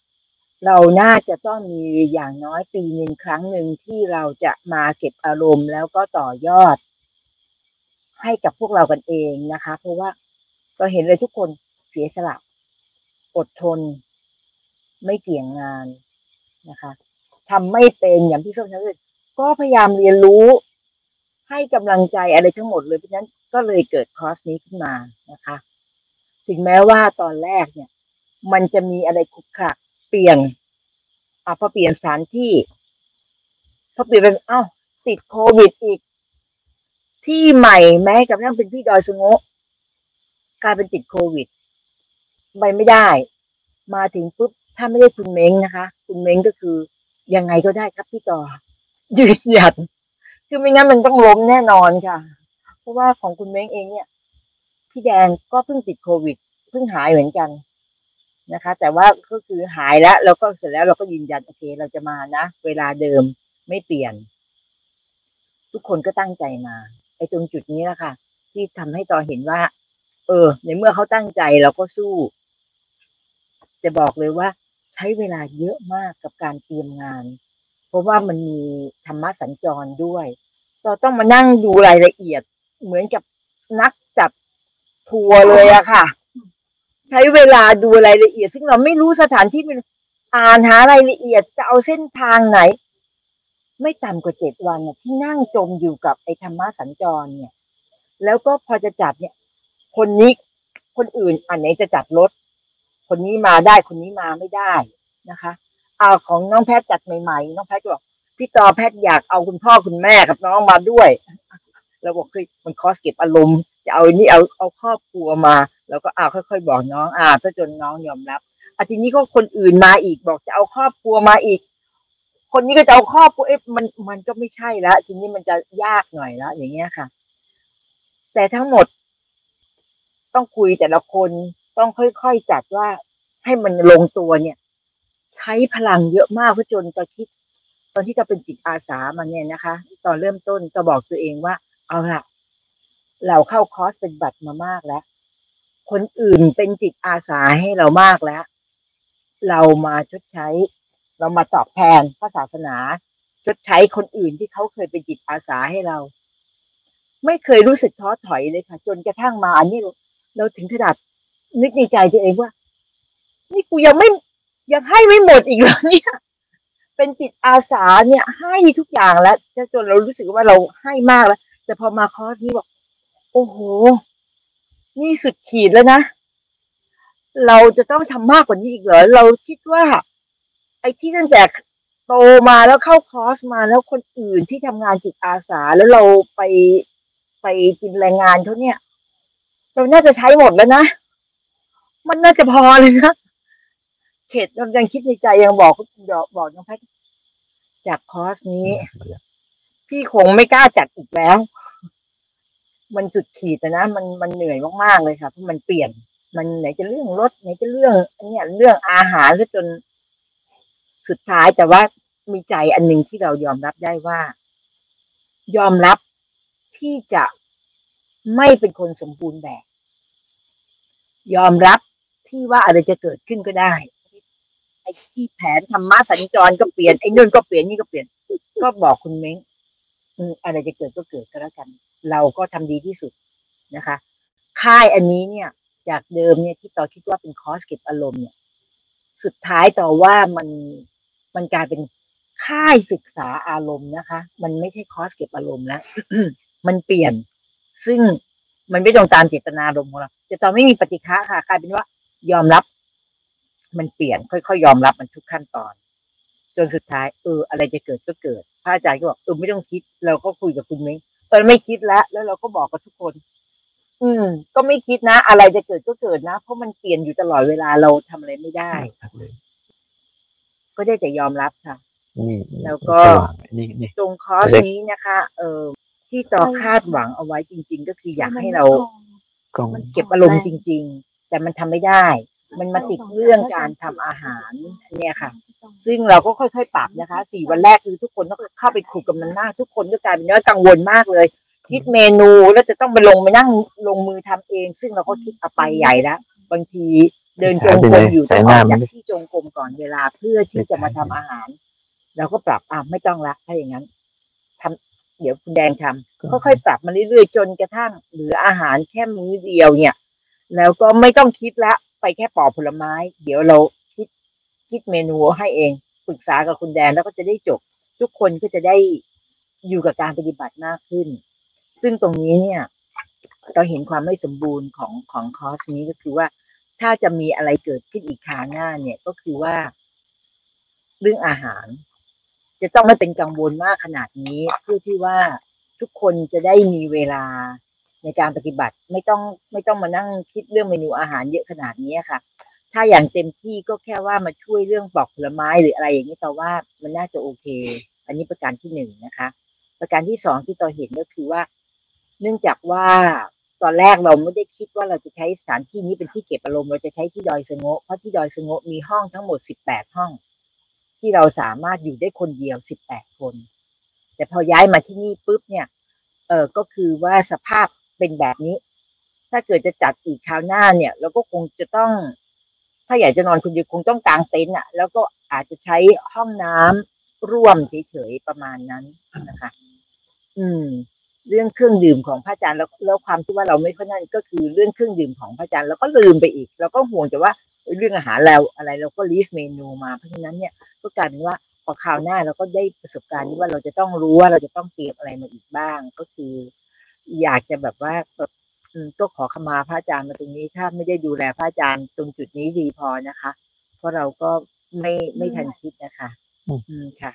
เราน่าจะต้องมีอย่างน้อยปีหนึ่งครั้งหนึ่งที่เราจะมาเก็บอารมณ์แล้วก็ต่อยอด ให้กับพวกเรากันเองนะคะ เพราะว่าเราเห็นเลยทุกคนเสียสละ อดทน ไม่เกี่ยงงานนะคะทำไม่เป็นอย่างที่ส้มทำเลยก็พยายามเรียนรู้ ให้กำลังใจอะไรทั้งหมดเลยเพราะฉะนั้นก็เลยเกิดคอร์สนี้ขึ้นมานะคะ ถึงแม้ว่าตอนแรกเนี่ย มันจะมีอะไรขุกขระเปลี่ยนอะพอเปลี่ยนสถานที่พอเปลี่ยนเป็นอ้าวติดโควิดอีก ที่ใหม่แม้กับทั่งเป็นพี่ดอยสงะกลายเป็นติดโควิด ไปไม่ได้ มาถึงปุ๊บถ้าไม่ได้คุณเม้งนะคะ คุณเม้งก็คือยังไงก็ได้ครับพี่ต่อ ยืนหยัดคือไม่งั้นมันต้องล้มแน่นอนค่ะ เพราะว่าของคุณเม้งเองเนี่ย พี่แดงก็เพิ่งติดโควิดเพิ่งหายเหมือนกันนะคะ แต่ว่าก็คือหายแล้วแล้วก็เสร็จแล้วเราก็ยืนยันโอเค เราจะมานะเวลาเดิมไม่เปลี่ยน ทุกคนก็ตั้งใจมาไอ้ตรงจุดนี้แหละค่ะ ที่ทำให้ต่อเห็นว่า เออ ในเมื่อเขาตั้งใจเราก็สู้ จะบอกเลยว่าใช้เวลาเยอะมากกับการเตรียมงาน เพราะว่ามันมีธรรมะสัญจรด้วย เราต้องมานั่งดูรายละเอียด เหมือนกับนักจัดทัวร์เลยอะค่ะ ใช้เวลาดูรายละเอียด ซึ่งเราไม่รู้สถานที่เป็นอ่านหารายละเอียดจะเอาเส้นทางไหน ไม่ต่ำกว่าเจ็ดวันน่ะที่นั่งจมอยู่กับไอ้ธรรมะสัญจรเนี่ย แล้วก็พอจะจัดเนี่ย คนนี้คนอื่นอันไหนจะจัดรถ คนนี้มาได้คนนี้มาไม่ได้นะคะ เอาของน้องแพทย์จัดใหม่ๆน้องแพทย์ก็บอกพี่ต่อแพทย์อยากเอาคุณพ่อคุณแม่กับน้องมาด้วยเราบอกคือมันคอสเก็บอารมณ์จะเอานี่เอาเอาครอบครัวมาแล้วก็อ่าค่อย ๆ บอกน้อง อ่าถ้าจนน้องยอมรับอาทีนี้ก็คนอื่นมาอีกบอกจะเอาครอบครัวมาอีก คนนี้ก็จะเอาครอบครัวเอ๊ะมันมันก็ไม่ใช่แล้วทีนี้มันจะยากหน่อยแล้วอย่างเงี้ยค่ะ แต่ทั้งหมด ต้องคุยแต่ละคน ต้องค่อยๆจัดว่าให้มันลงตัวเนี่ย ใช้พลังเยอะมากเพื่อจนตอนคิด ตอนที่จะเป็นจิตอาสามันเนี่ยนะคะ ตอนเริ่มต้นจะบอกตัวเองว่า เอาละเราเข้าคอร์สเป็นบัตรมามากแล้ว คนอื่นเป็นจิตอาสาให้เรามากแล้ว เรามาชดใช้ เรามาตอบแทนพระศาสนา ชดใช้คนอื่นที่เขาเคยเป็นจิตอาสาให้เรา ไม่เคยรู้สึกท้อถอยเลยค่ะ จนกระทั่งมาอันนี้เราถึงขนาด นึกในใจตัวเองว่า นี่กูยังไม่ยังให้ไม่หมดอีกเหรอเนี่ย เป็นจิตอาสาเนี่ย ให้ทุกอย่างแล้วจนเรารู้สึกว่าเราให้มากแล้ว แต่พอมาคอร์สนี้บอก โอ้โห นี่สุดขีดแล้วนะ เราจะต้องทำมากกว่านี้อีกเหรอ เราคิดว่า ไอ้ที่ตั้งแต่โตมาแล้วเข้าคอร์สมาแล้วคนอื่นที่ทำงานจิตอาสาแล้วเราไปไปกินแรงงานเขาเนี่ย เราน่าจะใช้หมดแล้วนะ มันน่าจะพอเลยนะเขตเรายังคิดในใจยังบอกบอกบอกน้องแพทย์จากคอร์สนี้ พี่คงไม่กล้าจัดอีกแล้ว มันสุดขีดนะมันมันเหนื่อยมากๆเลยค่ะเพราะมันเปลี่ยน มันไหนจะเรื่องรถไหนจะเรื่องอันเนี้ยเรื่องอาหารก็จนสุดท้ายแต่ว่ามีใจอันหนึ่งที่เรายอมรับได้ว่า ยอมรับที่จะไม่เป็นคนสมบูรณ์แบบ ยอมรับ ที่ว่าอะไรจะเกิดขึ้นก็ได้ไอ้ที่แผนธรรมะสัญจรก็เปลี่ยนไอ้นู่นก็เปลี่ยนนี่ก็เปลี่ยน ก็บอกคุณเม้งอะไรจะเกิดก็เกิดก็แล้วกัน เราก็ทำดีที่สุดนะคะ ค่ายอันนี้เนี่ย จากเดิมเนี่ยที่ต่อคิดว่าเป็นคอร์สเก็บอารมณ์เนี่ย สุดท้ายต่อว่ามันมันกลายเป็นค่ายศึกษาอารมณ์นะคะ มันไม่ใช่คอร์สเก็บอารมณ์แล้วมันเปลี่ยน ซึ่งมันไม่ตรงตามเจตนารมณ์ของเราจะตอนไม่มีปฏิฆะค่ะ กลายเป็นว่า ยอมรับ มันเปลี่ยนค่อยๆยอมรับมันทุกขั้นตอน จนสุดท้ายเอออะไรจะเกิดก็เกิดพระอาจารย์ก็บอกเออไม่ต้องคิด เราก็คุยกับคุณเม้งตอนนนไม่คิดแล้ว แล้วเราก็บอกกับทุกคน อืม ก็ไม่คิดนะ อะไรจะเกิดก็เกิดนะเพราะมันเปลี่ยนอยู่ตลอดเวลาเราทำอะไรไม่ได้ ก็ได้แต่ยอมรับค่ะนี่แล้วก็สว่างนี่นี่ตรงคอร์สเล็กนี้นะคะ เออที่ต่อคาดหวังเอาไว้จริง ๆ ก็คืออยากให้เรากล้องเก็บอารมณ์จริง ๆ แต่มันทำไม่ได้ มันมาติดเรื่องการทำอาหารเนี่ยค่ะ ซึ่งเราก็ค่อยๆปรับนะคะสี่วันแรกคือทุกคนต้องเข้าไปคุยกับมันมากทุกคนก็กลายเป็นว่ากังวลมากเลย คิดเมนูแล้วจะต้องไปลงไปนั่งลงมือทำเอง ซึ่งเราก็คิดเอาไปใหญ่แล้วบางทีเดินจงกรมอยู่ต้องออกจากที่จงกรมก่อนเวลาเพื่อที่จะมาทำอาหารเราก็ปรับอะไม่ต้องละถ้าอย่างนั้นทำเดี๋ยวคุณแดงทำค่อยๆปรับมาเรื่อยๆจนกระทั่งเหลืออาหารแค่มื้อเดียวเนี่ย แล้วก็ไม่ต้องคิดละไปแค่ปอกผลไม้ เดี๋ยวเราคิดคิดเมนูให้เองปรึกษากับคุณแดนแล้วก็จะได้จบ ทุกคนก็จะได้อยู่กับการปฏิบัติมากขึ้น ซึ่งตรงนี้เนี่ย เราเห็นความไม่สมบูรณ์ของของคอร์สนี้ก็คือว่า ถ้าจะมีอะไรเกิดขึ้นอีกคราวหน้าเนี่ยก็คือว่า เรื่องอาหาร จะต้องไม่เป็นกังวลมากขนาดนี้เพื่อที่ว่าทุกคนจะได้มีเวลา ในการปฏิบัติไม่ต้องไม่ต้องมานั่งคิดเรื่องเมนูอาหารเยอะขนาดนี้ค่ะ ถ้าอย่างเต็มที่ก็แค่ว่ามาช่วยเรื่องปอกผลไม้หรืออะไรอย่างนี้ต่ว่ามันน่าจะโอเค อันนี้ประการที่หนึ่งนะคะ ประการที่สองที่ต่อเห็นก็คือว่า เนื่องจากว่าตอนแรกเราไม่ได้คิดว่าเราจะใช้สถานที่นี้เป็นที่เก็บอารมณ์เราจะใช้ที่ดอยสงะเพราะที่ดอยสงะมีห้องทั้งหมดสิบแปดห้อง ที่เราสามารถอยู่ได้คนเดียวสิบแปดคน แต่พอย้ายมาที่นี่ปุ๊บเนี่ยเออก็คือว่าสภาพ เป็นแบบนี้ ถ้าเกิดจะจัดอีกคราวหน้าเนี่ย เราก็คงจะต้อง ถ้าอยากจะนอนคนเดียวคงต้องกางเต็นท์อะ แล้วก็อาจจะใช้ห้องน้ำร่วมเฉยๆประมาณนั้นนะคะ อืม เรื่องเครื่องดื่มของพระอาจารย์แล้วแล้วความที่ว่าเราไม่ค่อยนั่นก็คือเรื่องเครื่องดื่มของพระอาจารย์เราก็ลืมไปอีก เราก็ห่วงแต่ว่าเรื่องอาหารเราอะไรเราก็ลิสต์เมนูมาเพราะฉะนั้นเนี่ยก็กลายเป็นว่าพอคราวหน้าเราก็ได้ประสบการณ์ที่ว่าเราจะต้องรู้ว่าเราจะต้องเตรียมอะไรมาอีกบ้างก็คือ อยากจะแบบว่าแบบอืมก็ขอขมาพระอาจารย์มาตรงนี้ ถ้าไม่ได้ดูแลพระอาจารย์ตรงจุดนี้ดีพอนะคะ เพราะเราก็ไม่ไม่ทันคิดนะคะ อืมค่ะ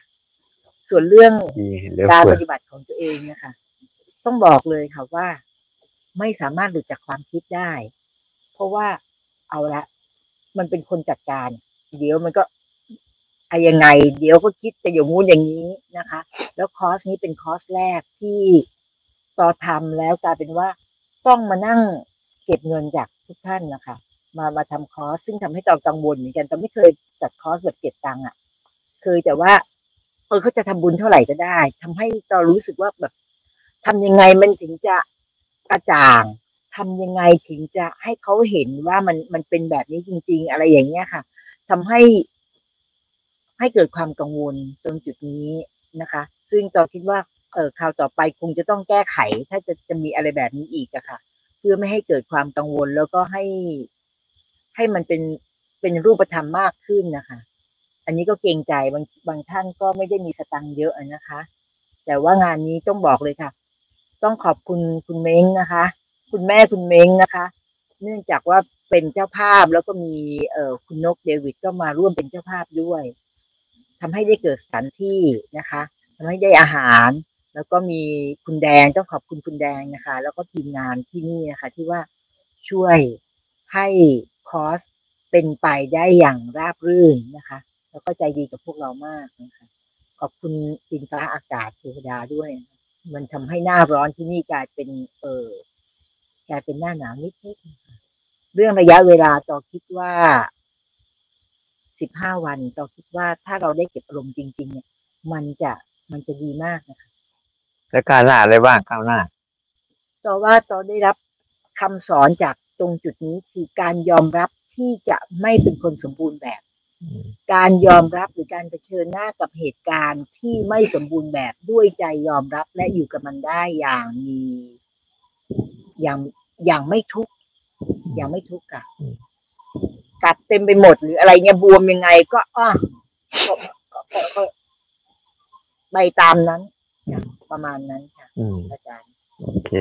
ส่วนเรื่องดีเหลือการเฟืปอฏิบัติของตัวเองนะคะ ต้องบอกเลยค่ะว่า ไม่สามารถหลุดจากความคิดได้ เพราะว่าเอาละ มันเป็นคนจัดการ เดี๋ยวมันก็อะยังไง เดี๋ยวก็คิดจะอย่างงู้นอย่างนี้นะคะ แล้วคอร์สนี้เป็นคอร์สแรกที่ ต่อทำแล้วกลายเป็นว่าต้องมานั่งเก็บเงินจากทุกท่านนะคะมามาทำคอร์สซึ่งทำให้ตอนกังวลเหมือนกันแต่ไม่เคยจัดคอร์สแบบเก็บตังค์อะเคยแต่ว่าเออเขาจะทำบุญเท่าไหร่ก็ได้ทำให้เรารู้สึกว่าแบบทำยังไงมันถึงจะกระจ่างทำยังไงถึงจะให้เขาเห็นว่ามันมันเป็นแบบนี้จริง ๆ อะไรอย่างเงี้ยค่ะทำให้ให้เกิดความกังวลตรงจุดนี้นะคะ ซึ่งตอคิดว่า เออคราวต่อไปคงจะต้องแก้ไข ถ้าจะจะมีอะไรแบบนี้อีกอะค่ะ เพื่อไม่ให้เกิดความกังวลแล้วก็ให้ให้มันเป็นเป็นรูปธรรมมากขึ้นนะคะ อันนี้ก็เกรงใจบางบางท่านก็ไม่ได้มีสตังค์เยอะนะคะ แต่ว่างานนี้ต้องบอกเลยค่ะ ต้องขอบคุณคุณเม้งนะคะ คุณแม่คุณเม้งนะคะ เนื่องจากว่าเป็นเจ้าภาพแล้วก็มีเอ่อคุณนกเดวิดก็มาร่วมเป็นเจ้าภาพด้วยทำให้ได้เกิดสถานที่นะคะทำให้ได้อาหาร แล้วก็มีคุณแดงต้องขอบคุณคุณแดงนะคะ แล้วก็ทีมงานที่นี่นะคะที่ว่าช่วยให้คอสเป็นไปได้อย่างราบรื่นนะคะ แล้วก็ใจดีกับพวกเรามากนะคะ ขอบคุณดินฟ้าอากาศเทวดาด้วย มันทำให้หน้าร้อนที่นี่กลายเป็นเออกลายเป็นหน้าหนาวนิดๆนะคะเรื่องระยะเวลาต่อคิดว่าสิบห้าวันต่อคิดว่าถ้าเราได้เก็บอารมณ์จริง ๆ เนี่ย มันจะมันจะดีมากนะคะ แล้วก้าวหน้าอะไรบ้างก้าวหน้า ต่อว่าต่อได้รับคำสอนจากตรงจุดนี้คือการยอมรับที่จะไม่เป็นคนสมบูรณ์แบบ การยอมรับหรือการเผชิญหน้ากับเหตุการณ์ที่ไม่สมบูรณ์แบบด้วยใจยอมรับและอยู่กับมันได้อย่างมีอย่างอย่างไม่ทุกข์อย่างไม่ทุกข์อะกัดเต็มไปหมดหรืออะไรเงี้ยบวมยังไงก็อะก็ก็ก็ก็ไปตามนั้นค่ะ ประมาณนั้นค่ะอืมอาจารย์โอเค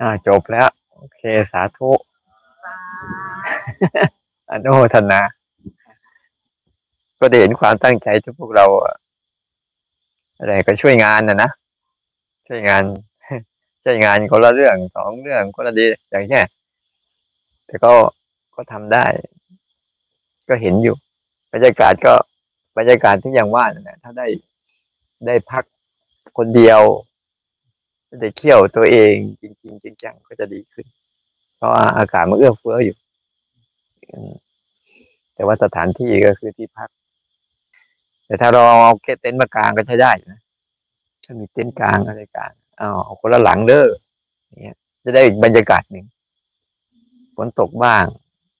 อ่าจบแล้ว โอเค สาธุอนุโมทนา ก็ได้เห็นความตั้งใจที่พวกเราอะอะไรก็ช่วยงานนะนะ ช่วยงานช่วยงานคนละเรื่องสองเรื่องคนละดีอย่างเงี้ยแต่ก็ก็ทำได้ ก็เห็นอยู่ บรรยากาศก็บรรยากาศที่อย่างว่านั่นแหละถ้าได้ได้พัก คนเดียวได้เขี่ยวตัวเองจริงๆจริงจังก็จะดีขึ้น เพราะาอากาศมันเอื้อเฟื้ออยู่ แต่ว่าสถานที่ก็คือที่พัก แต่ถ้าเราเอาเกเต็นท์มากลางก็ใช้ได้นะถ้ามีเต็นท์กลางอะไรกลางเอาคนละหลังเด้ออย่างเงี้ยจะได้อีกบรรยากาศหนึ่งฝนตกบ้าง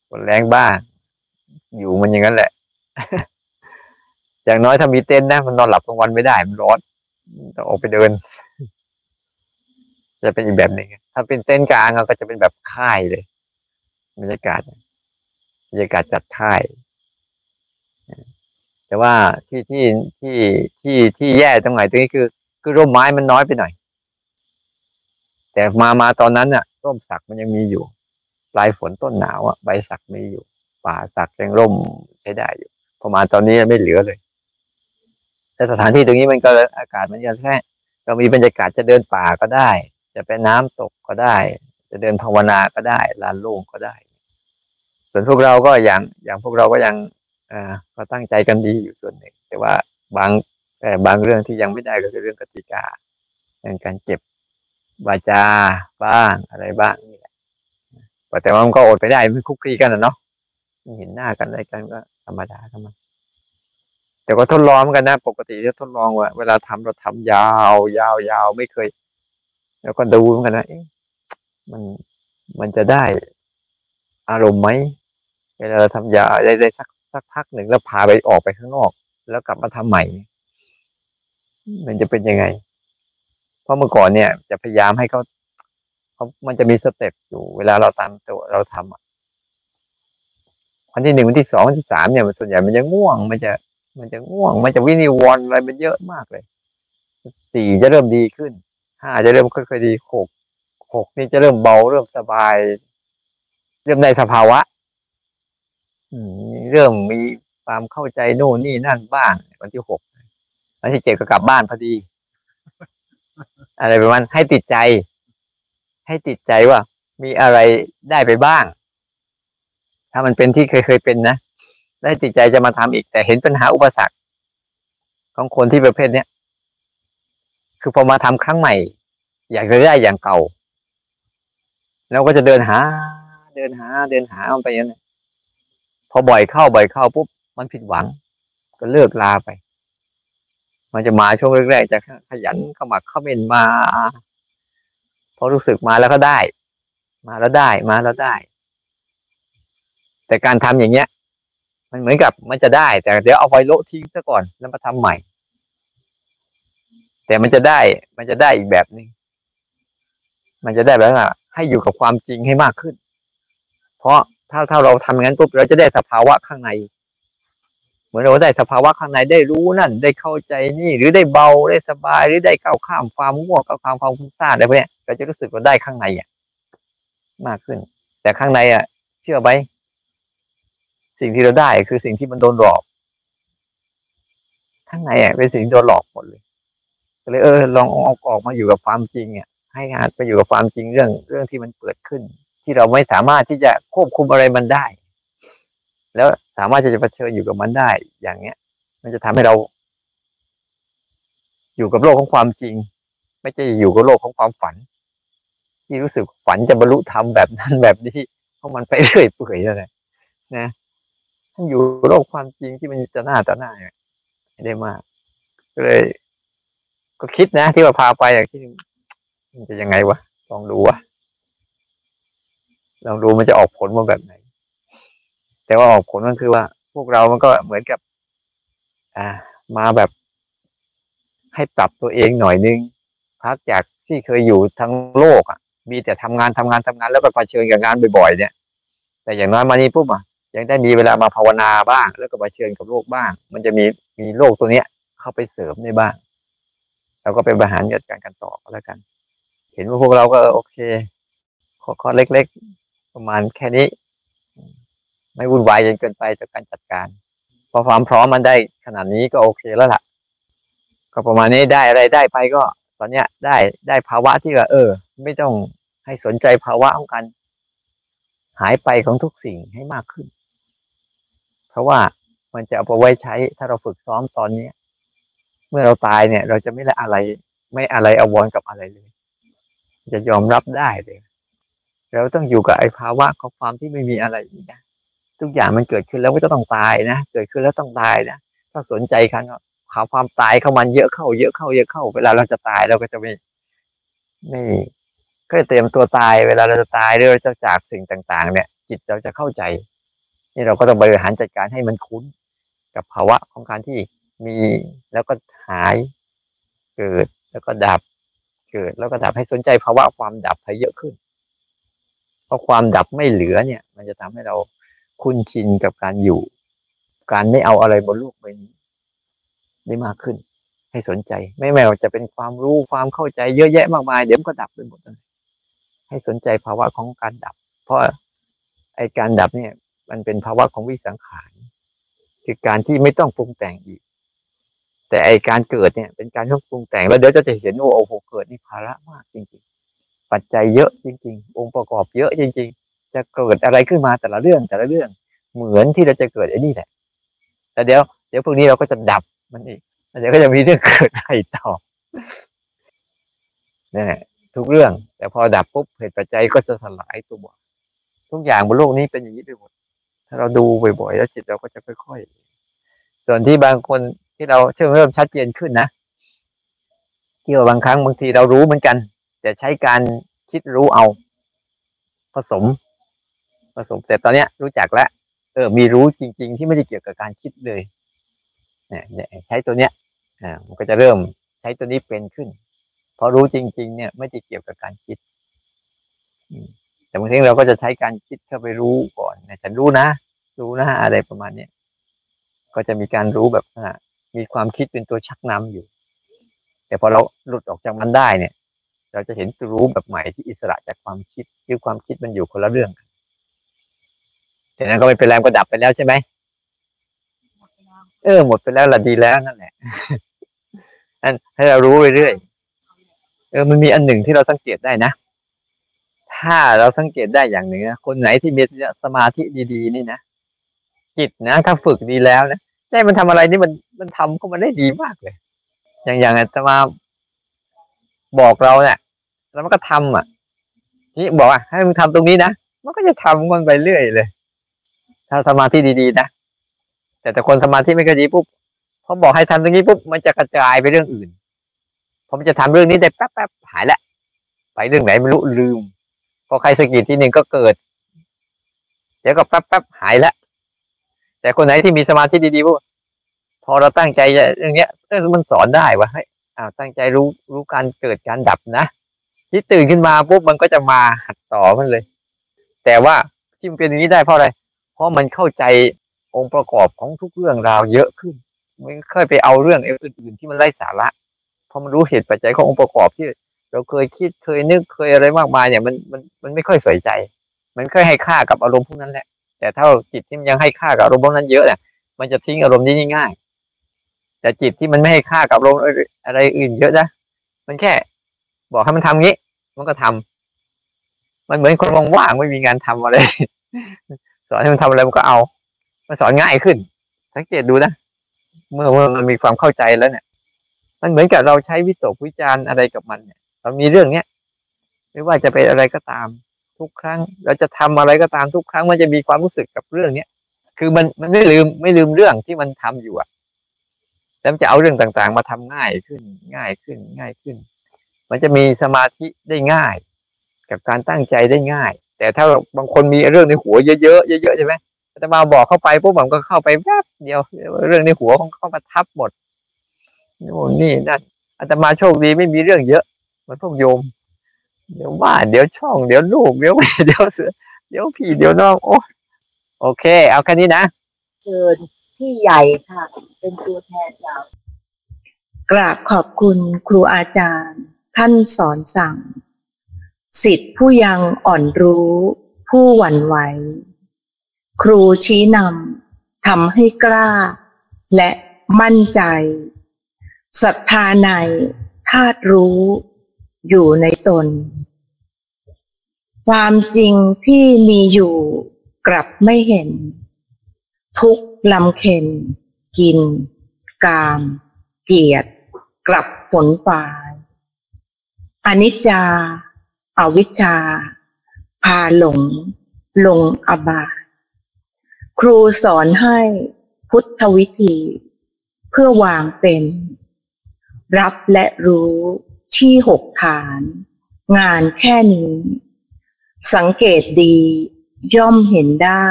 ฝนแรงบ้าง อยู่มันอย่างนั้นแหละ อย่างน้อยถ้ามีเต็นท์นะมันนอนหลับกลางวันไม่ได้มันร้อน ต้ออกไปเดิน จะเป็นอีกแบบหนึ่งถ้าเป็นเต็นกลางเราก็จะเป็นแบบค่ายเลยบรรยากาศบรรยากาศจัดค่าย แต่ว่าที่ที่ที่ที่ที่แย่ตรงไหนตรงนี้คือ คือร่มไม้มันน้อยไปหน่อย แต่มามาตอนนั้นน่ะ ร่มสักมันยังมีอยู่ ปลายฝนต้นหนาวอะใบสักมีอยู่ ป่าสักยังร่มใช้ได้อยู่ พอมาตอนนี้ไม่เหลือเลย แต่สถานที่ตรงนี้มันก็อากาศมันยังแค่เรามีบรรยากาศจะเดินป่าก็ได้ จะไปน้ำตกก็ได้ จะเดินภาวนาก็ได้ลานโล่งก็ได้ ส่วนพวกเราก็อย่างอย่างพวกเราก็ยังอ่าก็ตั้งใจกันดีอยู่ส่วนหนึ่ง แต่ว่าบางแต่บางเรื่องที่ยังไม่ได้ก็คือเรื่องกติกาอย่างการเก็บวาจาบ้างอะไรบ้างนี่แหละแต่ว่ามันก็อดไปได้ไม่คุกคีกันนะเนาะเห็นหน้ากันอะไรกันก็ธรรมดาธรรมดา แต่ก็ทดลองกันนะ ปกติจะทดลองว่าเวลาทำเราทำยาว ยาว ยาวไม่เคย แล้วก็ดูเหมือนกันนะมันมันจะได้อารมณ์ไหมเวลาเราทำยาได้ได้สักสักพักหนึ่งแล้วพาไปออกไปข้างนอก แล้วกลับมาทำใหม่ มันจะเป็นยังไง เพราะเมื่อก่อนเนี่ย จะพยายามให้เขาเขามันจะมีสเต็ปอยู่ เวลาเราตามตัวเราทำอะวันที่หนึ่งวันที่สองวันที่สามเนี่ยมันส่วนใหญ่มันจะง่วงมันจะ มันจะง่วง มันจะวินิวรณ์อะไรมันเยอะมากเลยสี่จะเริ่มดีขึ้นห้าจะเริ่มค่อยๆดีหกหกนี่จะเริ่มเบาเริ่มสบาย เริ่มได้สภาวะเริ่มมีความเข้าใจโน่นนี่นั่นบ้างวันที่หกวันที่เจ็ดก็กลับบ้านพอดี อะไรประมาณให้ติดใจ ให้ติดใจว่า มีอะไรได้ไปบ้าง ถ้ามันเป็นที่เคยเคยเป็นนะ ได้ติดใจจะมาทำอีก แต่เห็นปัญหาอุปสรรคของคนที่ประเภทเนี้ยคือพอมาทำครั้งใหม่ อยากจะได้อย่างเก่า แล้วก็จะเดินหา เดินหา เดินหามันไปอย่างนั้นพอบ่อยเข้าบ่อยเข้าปุ๊บมันผิดหวัง ก็เลิกลาไป มันจะมาช่วงแรกๆจะขยันเข้ามักเข้าเมนมาพอรู้สึกมาแล้วก็ได้ มาแล้วได้มาแล้วได้ แต่การทำอย่างเงี้ย มันเหมือนกับมันจะได้ แต่เดี๋ยวเอาไว้โละทิ้งซะก่อนแล้วมาทำใหม่ แต่มันจะได้ มันจะได้อีกแบบหนึ่งมันจะได้แบบว่าให้อยู่กับความจริงให้มากขึ้น เพราะถ้าถ้าเราทำอย่างั้นปุ๊บเราจะได้สภาวะข้างใน เหมือนเราได้สภาวะข้างในได้รู้นั่น ได้เข้าใจนี่ หรือได้เบาได้สบายหรือได้ก้าวข้ามความง่วงก้าวข้ามความฟุ้งซ่านอะไรพวกนี้เราจะรู้สึกว่าได้ข้างในอะ มากขึ้น แต่ข้างในอะ เชื่อไหม สิ่งที่เราได้คือสิ่งที่มันโดนหลอกข้างในอะเป็นสิ่งโดนหลอกหมดเลยก็เลยเออลองเอาออกมาอยู่กับความจริงอะให้หัดไปอยู่กับความจริงเรื่องเรื่องที่มันเกิดขึ้น ที่เราไม่สามารถที่จะควบคุมอะไรมันได้ แล้วสามารถที่จะเผชิญอยู่กับมันได้ อย่างเนี้ย มันจะทำให้เรา อยู่กับโลกของความจริง ไม่ใช่อยู่กับโลกของความฝัน ที่รู้สึกฝันจะบรรลุธรรมแบบนั้นแบบนี้เพราะมันไปเรื่อยเปื่อยนั่นแหละนะ อยู่โลกความจริงที่มันจะหน้าต่อหน้าไม่ได้มาก ก็เลย ก็คิดนะ ที่ว่าพาไปอย่างที่มันจะยังไงวะลองดูวะลองดูมันจะออกผลมาแบบไหน แต่ว่าออกผลมันคือว่า พวกเรามันก็เหมือนกับ อ่า มาแบบ ให้ปรับตัวเองหน่อยนึงพักจากที่เคยอยู่ทั้งโลกอะ มีแต่ทำงานทำงานทำงานแล้วก็เผชิญกับงานบ่อยๆเนี่ย แต่อย่างน้อยมานี้ปุ๊บอะ ยังได้มีเวลามาภาวนาบ้าง แล้วก็มาเชิญกับโลกบ้าง มันจะมีมีโลกตัวเนี้ย เข้าไปเสริมได้บ้างเราก็ไปบริหารจัดการกันต่อก็แล้วกัน เห็นว่าพวกเราก็โอเคข้อเล็กๆ ประมาณแค่นี้ ไม่วุ่นวายจนเกินไปจากการจัดการ พอความพร้อมมันได้ขนาดนี้ก็โอเคแล้วล่ะ ก็ประมาณนี้ได้อะไรได้ไปก็ ตอนเนี้ยได้ได้ภาวะที่ว่าเออ ไม่ต้องให้สนใจภาวะของการหายไปของทุกสิ่งให้มากขึ้น เพราะว่ามันจะเอาไปไว้ใช้ถ้าเราฝึกซ้อมตอนเนี้ย เมื่อเราตายเนี่ย เราจะไม่ละอะไร ไม่อะไรอาวรกับอะไรเลย จะยอมรับได้เลย เราต้องอยู่กับไอ้ภาวะของความที่ไม่มีอะไรอีกนะทุกอย่างมันเกิดขึ้นแล้วก็จะต้องตายนะเกิดขึ้นแล้วต้องตายนะถ้าสนใจครั้งข่าวความตายเข้ามันเยอะเข้า เยอะเข้าเยอะเข้า เวลาเราจะตายเราก็จะไม่ไม่ก็เตรียมตัวตาย เวลาเราจะตายหรือเราจะจากสิ่งต่าง ๆ เนี่ย จิตเราจะเข้าใจ นี่เราก็ต้องบริหารจัดการให้มันคุ้นกับภาวะของการที่มีแล้วก็หายเกิดแล้วก็ดับเกิดแล้วก็ดับให้สนใจภาวะความดับให้เยอะขึ้น เพราะความดับไม่เหลือเนี่ย มันจะทำให้เราคุ้นชินกับการอยู่ การไม่เอาอะไรบนโลกใบนี้ได้มากขึ้น ให้สนใจ ไม่แม้ว่าจะเป็นความรู้ความเข้าใจเยอะแยะมากมาย เดี๋ยวก็ดับไปหมดเลยให้สนใจภาวะของการดับ เพราะไอการดับเนี่ย มันเป็นภาวะของวิสังขารคือการที่ไม่ต้องปรุงแต่งอีก แต่ไอการเกิดเนี่ย เป็นการต้องปรุงแต่งแล้วเดี๋ยวจะจะเห็นว่าโอ้โหเกิดนี่ภาระมากจริง ๆ ปัจจัยเยอะจริง ๆ องค์ประกอบเยอะจริง ๆ จะเกิดอะไรขึ้นมาแต่ละเรื่องแต่ละเรื่องเหมือนที่เราจะเกิดไอ้นี่แหละแต่เดี๋ยวเดี๋ยวพวกนี้เราก็จะดับมันอีกเดี๋ยวก็จะมีเรื่องเกิดอะไรต่อเนี่ยทุกเรื่อง แต่พอดับปุ๊บเหตุปัจจัยก็จะสลายตัว ทุกอย่างบนโลกนี้เป็นอย่างนี้ไปหมด ถ้าเราดูบ่อยๆ แล้วจิตเราก็จะค่อยๆ ส่วนที่บางคนที่เราเชื่อเริ่มชัดเจนขึ้นนะที่ว่าบางครั้งบางทีเรารู้เหมือนกัน แต่ใช้การคิดรู้เอา ผสม ผสมแต่ตอนเนี้ยรู้จักแล้วเออ มีรู้จริง ๆ ที่ไม่ได้เกี่ยวกับการคิดเลยเนี่ยใช้ตัวเนี้ยอ่ามันก็จะเริ่มใช้ตัวนี้เป็นขึ้น เพอรู้จริง ๆ เนี่ย ไม่ได้เกี่ยวกับการคิด แต่บางทีเราก็จะใช้การคิดเข้าไปรู้ก่อนแต่รู้นะ รู้นะอะไรประมาณเนี้ยก็จะมีการรู้แบบมีความคิดเป็นตัวชักนำอยู่ แต่พอเราหลุดออกจากมันได้เนี่ย เราจะเห็นตัวรู้แบบใหม่ที่อิสระจากความคิดคือความคิดมันอยู่คนละเรื่องกันแต่นั้นก็ไม่เป็นแรงก็ดับไปแล้วใช่ไหมเออหมดไปแล้วละดีแล้วนั่นแหละอันให้เรารู้ไปเรื่อยเออมันมีอันหนึ่งที่เราสังเกตได้นะ ถ้าเราสังเกตได้อย่างหนึ่งนะคนไหนที่มีสมาธิดีๆ นี่นะจิตนะถ้าฝึกดีแล้วนะใจมันทำอะไรนี่มันมันทำก็มันได้ดีมากเลย อย่างอย่างจะมาบอกเราเนี่ยแล้วมันก็ทำอะนี่บอกว่าให้มึงทำตรงนี้นะมันก็จะทำมันไปเรื่อยเลย ถ้าสมาธิดีๆนะแต่แต่คนสมาธิไม่ค่อยดีปุ๊บเขาบอกให้ทำตรงนี้ปุ๊บมันจะกระจายไปเรื่องอื่น ผมจะทำเรื่องนี้ได้แป๊บแป๊บหายละไปเรื่องไหนไม่รู้ลืม พอใครสกิดทีหนึ่งก็เกิด เดี๋ยวก็แป๊บแป๊บหายและแต่คนไหนที่มีสมาธิดีๆปุ๊บพอเราตั้งใจเรื่องเนี้ยเออมันสอนได้ว่าให้อ้าวตั้งใจรู้รู้การเกิดการดับนะที่ตื่นขึ้นมาปุ๊บมันก็จะมาหัดต่อมันเลย แต่ว่าที่มันเป็นอย่างนี้ได้เพราะอะไร เพราะมันเข้าใจองค์ประกอบของทุกเรื่องราวเยอะขึ้นไม่เคยไปเอาเรื่องอื่นๆที่มันไร้สาระพอมันรู้เหตุปัจจัยขององค์ประกอบที่ เราเคยคิดเคยนึกเคยอะไรมากมายเนี่ยมันมันมันไม่ค่อยใส่ใจ มันค่อยให้ค่ากับอารมณ์พวกนั้นแหละ แต่ถ้าจิตที่มันยังให้ค่ากับอารมณ์พวกนั้นเยอะเนี่ยมันจะทิ้งอารมณ์นี้ง่ายแต่จิตที่มันไม่ให้ค่ากับอารมณ์อะไรอื่นเยอะนะมันแค่ บอกให้มันทำงี้ มันก็ทำมันเหมือนคนว่างๆไม่มีงานทำอะไร สอนให้มันทำอะไรมันก็เอา มันสอนง่ายขึ้น สังเกตดูนะเมื่อเมื่อมันมีความเข้าใจแล้วเนี่ย มันเหมือนกับเราใช้วิตกวิจารณ์อะไรกับมันเนี่ย เรามีเรื่องเนี้ย ไม่ว่าจะเป็นอะไรก็ตาม ทุกครั้ง เราจะทำอะไรก็ตามทุกครั้ง มันจะมีความรู้สึกกับเรื่องเนี้ยคือมันมันไม่ลืมไม่ลืมเรื่องที่มันทำอยู่อะแล้วจะเอาเรื่องต่างๆ มาทำง่ายขึ้นง่ายขึ้นง่ายขึ้น มันจะมีสมาธิได้ง่าย กับการตั้งใจได้ง่าย แต่ถ้าบางคนมีเรื่องในหัวเยอะๆเยอะๆใช่ไหมจะมาบอกเข้าไปปุ๊บผมก็เข้าไปแวบเดียว เรื่องในหัวของเขามาทับหมดโน่นนี่นั่นอาตมาโชคดีไม่มีเรื่องเยอะ มือนพวกโยม เดี๋ยวบ้านเดี๋ยวช่องเดี๋ยวลูกเดี๋ยวเดี๋ยวเสือเดี๋ยวพี่เดี๋ยวน้องโอ้โอเค เอาแค่นี้นะเชิญพี่ใหญ่ค่ะ เป็นตัวแทนเรากราบขอบคุณครูอาจารย์ ท่านสอนสั่ง สิทธิผู้ยังอ่อนรู้ผู้หวั่นไหว ครูชี้นำทำให้กล้า และมั่นใจศรัทธาในธาตุรู้ อยู่ในตน ความจริงที่มีอยู่กลับไม่เห็น ทุกลำเค็น กิน กาม เกียรติกลับผลปลายอนิจจาอาวิชชา พาหลง ลงอบาครูสอนให้พุทธวิธี เพื่อวางเป็น รับและรู้ ที่หกฐาน งานแค่นี้ สังเกตดีย่อมเห็นได้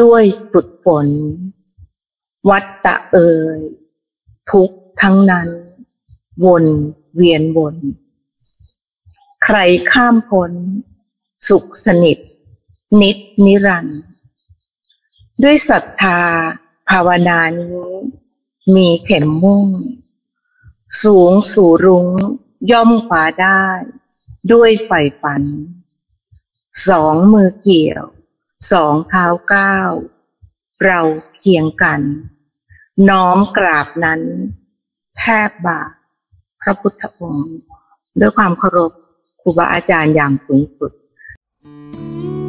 ด้วยฝึกฝนวัตตะเอ่ยทุกทั้งนั้น วนเวียนวน ใครข้ามพ้น สุขสนิท นิดนิรันด์ด้วยศรัทธาภาวนานี้ มีเข็มมุ่ง สูงสู่รุ้งย่อมขวาได้ ด้วยไฟฝัน สองมือเกี่ยว สองเท้าก้าว เราเคียงกัน น้อมกราบนั้น แทบบาพระพุทธองค์ ด้วยความเคารพครูบาอาจารย์อย่างสูงสุด Thank